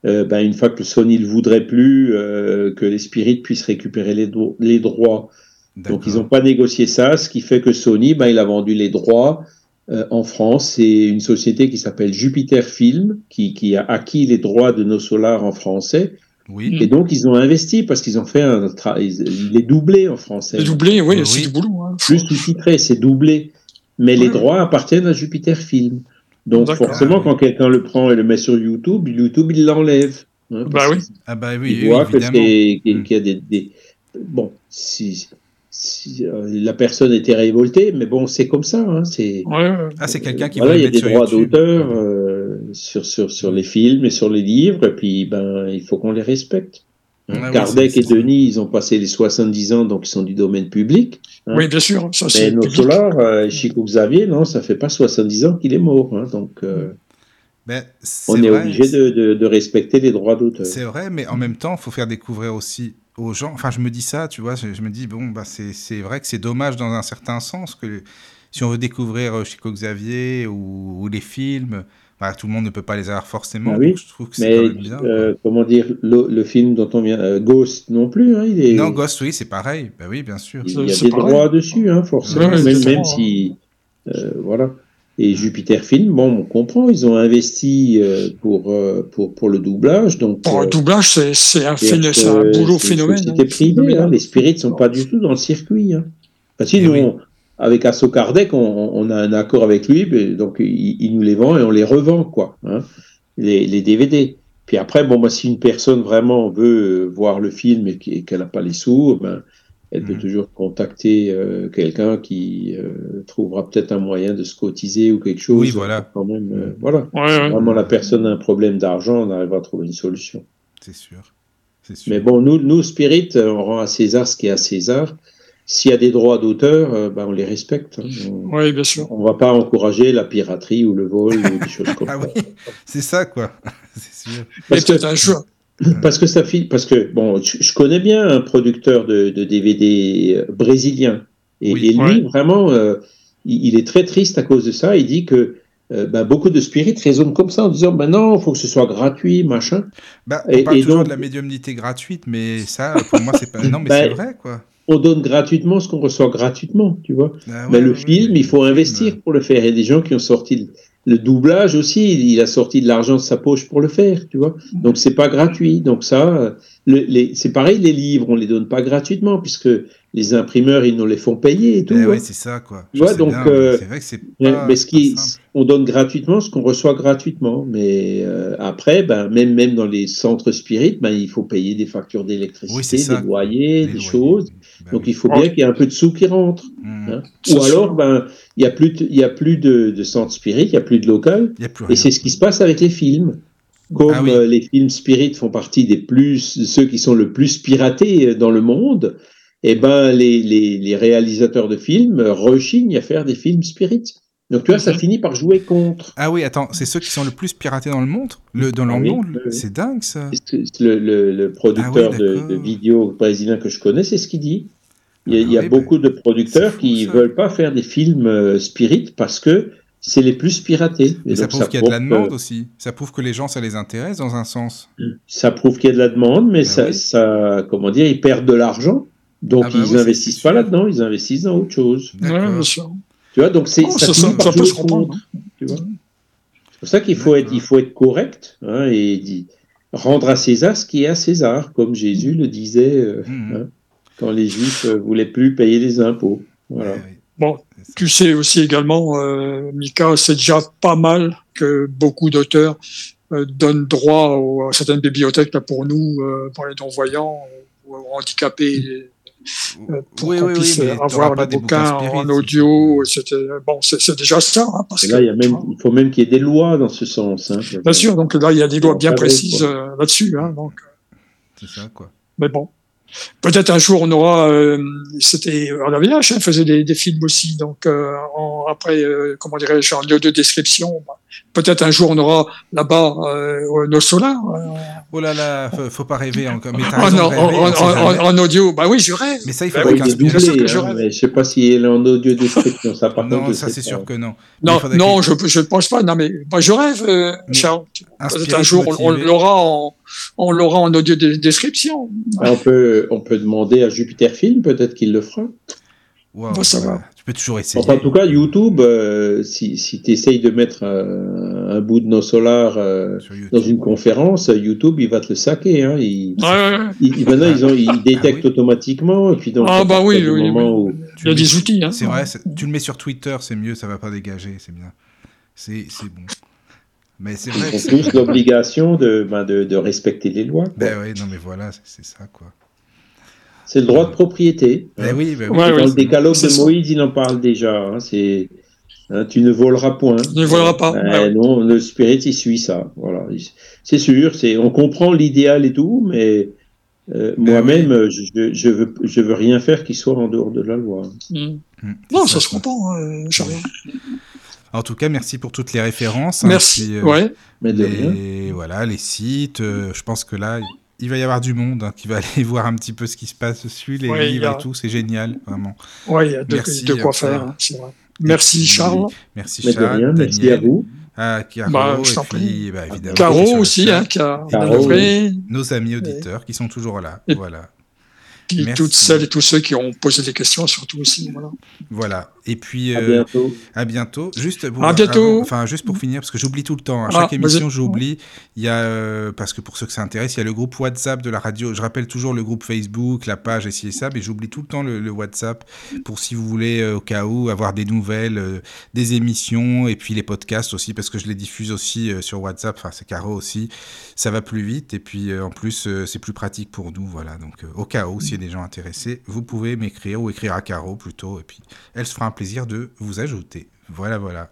euh, ben, une fois que Sony ne le voudrait plus, euh, que les Spirits puissent récupérer les, do- les droits. Donc, ils n'ont pas négocié ça, ce qui fait que Sony, ben, il a vendu les droits euh, en France. C'est une société qui s'appelle Jupiter Film, qui, qui a acquis les droits de nos solars en français. Oui. Et donc, ils ont investi parce qu'ils ont fait un travail. Il est doublé en français. C'est doublé, oui, Oui. c'est du boulot. hein. Plus sous-titré, c'est doublé. Mais les droits appartiennent à Jupiter Film. Donc, forcément, quand quelqu'un le prend et le met sur YouTube, YouTube, il l'enlève. hein, Bah oui. Ah bah oui, il oui, voit que évidemment. c'est qu'il Mm. qu'il y a des, des- bon si, si, euh, la personne était révoltée mais bon c'est comme ça hein, c'est Ouais, ouais. Ah, c'est quelqu'un qui voilà veut il y a des droits d'auteur euh, sur sur sur les films et sur les livres et puis ben il faut qu'on les respecte Hein, Ah Kardec et Denis ils ont passé les 70 ans donc ils sont du domaine public hein. Oui, bien sûr. Ça, mais solars euh, Chico Xavier non ça fait pas 70 ans qu'il est mort hein, donc euh, Ben, on est vrai, obligé de, de, de respecter les droits d'auteur C'est vrai, mais en même temps, il faut faire découvrir aussi aux gens. Enfin, je me dis ça, tu vois, je, je me dis, bon, bah, c'est vrai que c'est dommage dans un certain sens que si on veut découvrir euh, Chico Xavier ou, ou les films, bah, tout le monde ne peut pas les avoir forcément. Ah oui, donc je trouve que c'est quand Mais même bien. euh, comment dire, le, le film dont on vient, euh, Ghost non plus, hein, il est. Non, Ghost, oui, c'est pareil. Bah oui, bien sûr. il y a c'est des pareil. droits dessus, hein, forcément, Ouais, même, si, euh, voilà. Et Jupiter Film, bon, on comprend, ils ont investi euh, pour, euh, pour pour le doublage, donc. Pour euh, un doublage, c'est c'est un, un boulot phénomène. société hein. hein, les spirites sont pas du tout dans le circuit. Hein. Parce que Eh nous, oui. Avec Asso Kardec, on, on a un accord avec lui, mais donc il, il nous les vend et on les revend, quoi, hein, les, les DVD. Puis après, bon, bah, si une personne vraiment veut euh, voir le film et qu'elle n'a pas les sous, ben, elle peut Mhm. toujours contacter euh, quelqu'un qui euh, trouvera peut-être un moyen de se cotiser ou quelque chose. Oui, voilà. Quand même, euh, voilà. Ouais, ouais. Vraiment, la personne a un problème d'argent, on arrivera à trouver une solution. C'est sûr. C'est sûr. Mais bon, nous, nous Spirit, on rend à César ce qui est à César. S'il y a des droits d'auteur, euh, ben, on les respecte. hein. On Oui, bien sûr. ne va pas encourager la piraterie ou le vol ou des choses comme Ah ça. oui, c'est ça, quoi. c'est sûr. Parce que, peut-être un jour. parce que ça parce que bon, je, je connais bien un producteur de, de DVD euh, brésilien. Et, Oui. et lui, Ouais. vraiment, euh, il, il est très triste à cause de ça. Il dit que euh, ben, beaucoup de spirites raisonnent comme ça en disant ben non, il faut que ce soit gratuit, machin. Bah, on Et- parle et toujours donc- de la médiumnité gratuite, mais ça, pour moi, c'est pas. Non, mais Bah, c'est vrai, quoi. On donne gratuitement ce qu'on reçoit gratuitement, tu vois. Ah Mais ouais, le ouais, film, ouais, il faut le investir pour le faire. Il y a des gens qui ont sorti le, le doublage aussi. Il, a sorti de l'argent de sa poche pour le faire, tu vois. Donc c'est pas gratuit. Donc ça, euh, le- les- c'est pareil. Les livres, on les donne pas gratuitement puisque les imprimeurs, ils nous les font payer et tout. Eh hein. ouais, c'est ça, quoi. Tu vois, donc, euh, c'est vrai que c'est Mais, pas, mais ce qui, on donne gratuitement ce qu'on reçoit gratuitement. Mais euh, après, ben, même même dans les centres spirites, ben, il faut payer des factures d'électricité, Oui, des loyers, des loyers. choses. Bah Donc oui. il faut bien qu'il y ait un peu de sous qui rentre. Hmm. hein. Ou alors, ben, il y a plus, de, y a plus de, de centres spirites, il y a plus de local. Il y a plus Et c'est ce qui se passe avec les films. Comme Ah oui. euh, les films spirit font partie des plus, ceux qui sont le plus piratés euh, dans le monde, et ben les, les, les réalisateurs de films euh, rechignent à faire des films spirit. Donc tu vois, ça Mhm. finit par jouer contre. Ah oui, attends, c'est ceux qui sont le plus piratés dans le monde? Le, Dans le Ah oui, monde oui. C'est dingue, ça. Le, le, le producteur Ah oui, de, vidéos brésilien que je connais, c'est ce qu'il dit. Il y a, Ah il y a oui, beaucoup de producteurs fou, qui ça. veulent pas faire des films euh, spirit parce que c'est les plus piratés. Et ça prouve qu'il y a de la demande que- aussi. Ça prouve que les gens, ça les intéresse dans un sens. ça prouve qu'il y a de la demande, mais Ben ça, oui. ça, comment dire, ils perdent de l'argent. Donc Ah bah ils oui, ça, investissent c'est pas là-dedans, ils investissent dans autre chose. Ouais, D'accord. bien sûr. Tu vois, donc c'est Oh, ça, peut se comprendre. C'est pour ça qu'il faut être, il faut être correct hein, et dit- rendre à César ce qui est à César, comme Jésus le disait euh, Mhm. hein, quand les Juifs euh, voulaient plus payer les impôts. Voilà. Ouais, ouais. Bon, tu sais aussi également, euh, Mika, c'est déjà pas mal que beaucoup d'auteurs donnent droit aux, à certaines bibliothèques là, pour nous, pour les non-voyants ou aux handicapés, pour Oui, qu'on oui, puisse euh, avoir les bouquins bouquins en c'est audio. C'était bon, c'est déjà ça, hein, parce Et que là, il, y a tu même, vois. il faut même qu'il y ait des lois dans ce sens. Hein. Bien sûr, donc là, il y a des lois bien précises euh, là-dessus. Hein, donc, C'est ça, quoi. mais bon, peut-être un jour on aura. euh, C'était à la VH, hein, faisait des, des films aussi. Donc euh, en- après, euh, comment dirais-je, en audio description. bah, Peut-être un jour on aura là-bas euh, nos solars. euh, Oh là là, faut, faut pas rêver encore. Mais en, de en- en- audio. Bah oui, je rêve. Mais ça, il Bah faudrait oui, bien sûr doublé, que je hein, mais je sais pas si elle est en audio description. Ça, par contre, Non, ça c'est sûr que non. Non, non, qu'il- je je pense pas. Non, mais bah, je rêve, euh, Charles. Peut-être un jour on, l'aura en on l'aura en audio de- description. Ah, On peut, on peut demander à Jupiter Film, peut-être qu'il le fera. Wow, Bon, ça ouais. va. Tu peux toujours essayer. Enfin, en tout cas, YouTube, euh, si, si tu essayes de mettre euh, un bout de nos solars euh, dans une conférence, YouTube, il va te le saquer. Hein. Il, Ouais, ouais, ouais. il- il- maintenant, ils, ont, ils détectent Ah oui. automatiquement. Et puis donc, Ah, bah oui, oui, oui. Il y a des outils. Hein. C'est vrai, tu le mets sur Twitter, c'est mieux, ça va pas dégager, c'est bien. C'est bon. Mais c'est vrai. ils ont tous l'obligation de, ben, de, de respecter les lois. quoi. Ben ouais, non mais voilà, c'est ça quoi. C'est le droit de propriété. hein. Oui, ben oui. Ouais, Dans ouais. le décalogue de ça. Moïse, il en parle déjà. hein, c'est hein, tu ne voleras point. Tu ne voleras pas, Euh, ouais. Non, le spirit, il suit ça. Voilà. Il- C'est sûr, c'est on comprend l'idéal et tout, mais euh, Ben moi-même, euh, je, je veux je veux rien faire qui soit en dehors de la loi. Mm. Hum, Non, ça se comprend, Charles. En tout cas, merci pour toutes les références. hein, Merci. puis, euh, Ouais. Mais de rien. les, voilà, les sites. euh, je pense que là, il va y avoir du monde hein, qui va aller voir un petit peu ce qui se passe dessus, les Ouais, il y livres a- et tout. C'est génial, vraiment. Ouais, il y a de, Merci de quoi faire, hein, c'est vrai. Merci, Charles. Merci Charles. Merci Daniel, à vous. Caro, Bah, je et t'en puis prie. bah, évidemment, Caro aussi, hein, qui a Caro, nos amis auditeurs qui sont toujours là. Et- Voilà. Puis toutes celles et tous ceux qui ont posé des questions, surtout aussi. Voilà. Voilà. Et puis, À euh, bientôt. À bientôt. Juste pour, À bientôt. avant- enfin, juste pour finir, parce que j'oublie tout le temps. À Ah, chaque émission, vas-y. j'oublie. Il y a, euh, parce que pour ceux que ça intéresse, il y a le groupe WhatsApp de la radio. Je rappelle toujours le groupe Facebook, la page et et ça, mais j'oublie tout le temps le, le WhatsApp pour si vous voulez, euh, au cas où, avoir des nouvelles, euh, des émissions et puis les podcasts aussi, parce que je les diffuse aussi euh, sur WhatsApp. Enfin, c'est Caro aussi. Ça va plus vite et puis euh, en plus, euh, c'est plus pratique pour nous. Voilà. Donc, euh, au cas où, s'il y a des gens intéressés, vous pouvez m'écrire ou écrire à Caro plutôt. Et puis, elle se fera un plaisir de vous ajouter. Voilà, voilà.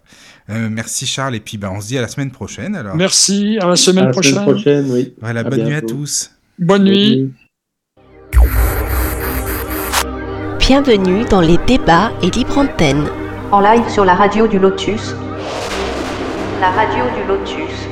Euh, merci Charles, et puis ben, on se dit à la semaine prochaine. Alors. Merci, à la À semaine la prochaine. semaine prochaine, oui. Voilà, À bonne nuit à tous. Bonne nuit. Bienvenue dans les débats et libre antenne. en live sur la radio du Lotus. La radio du Lotus.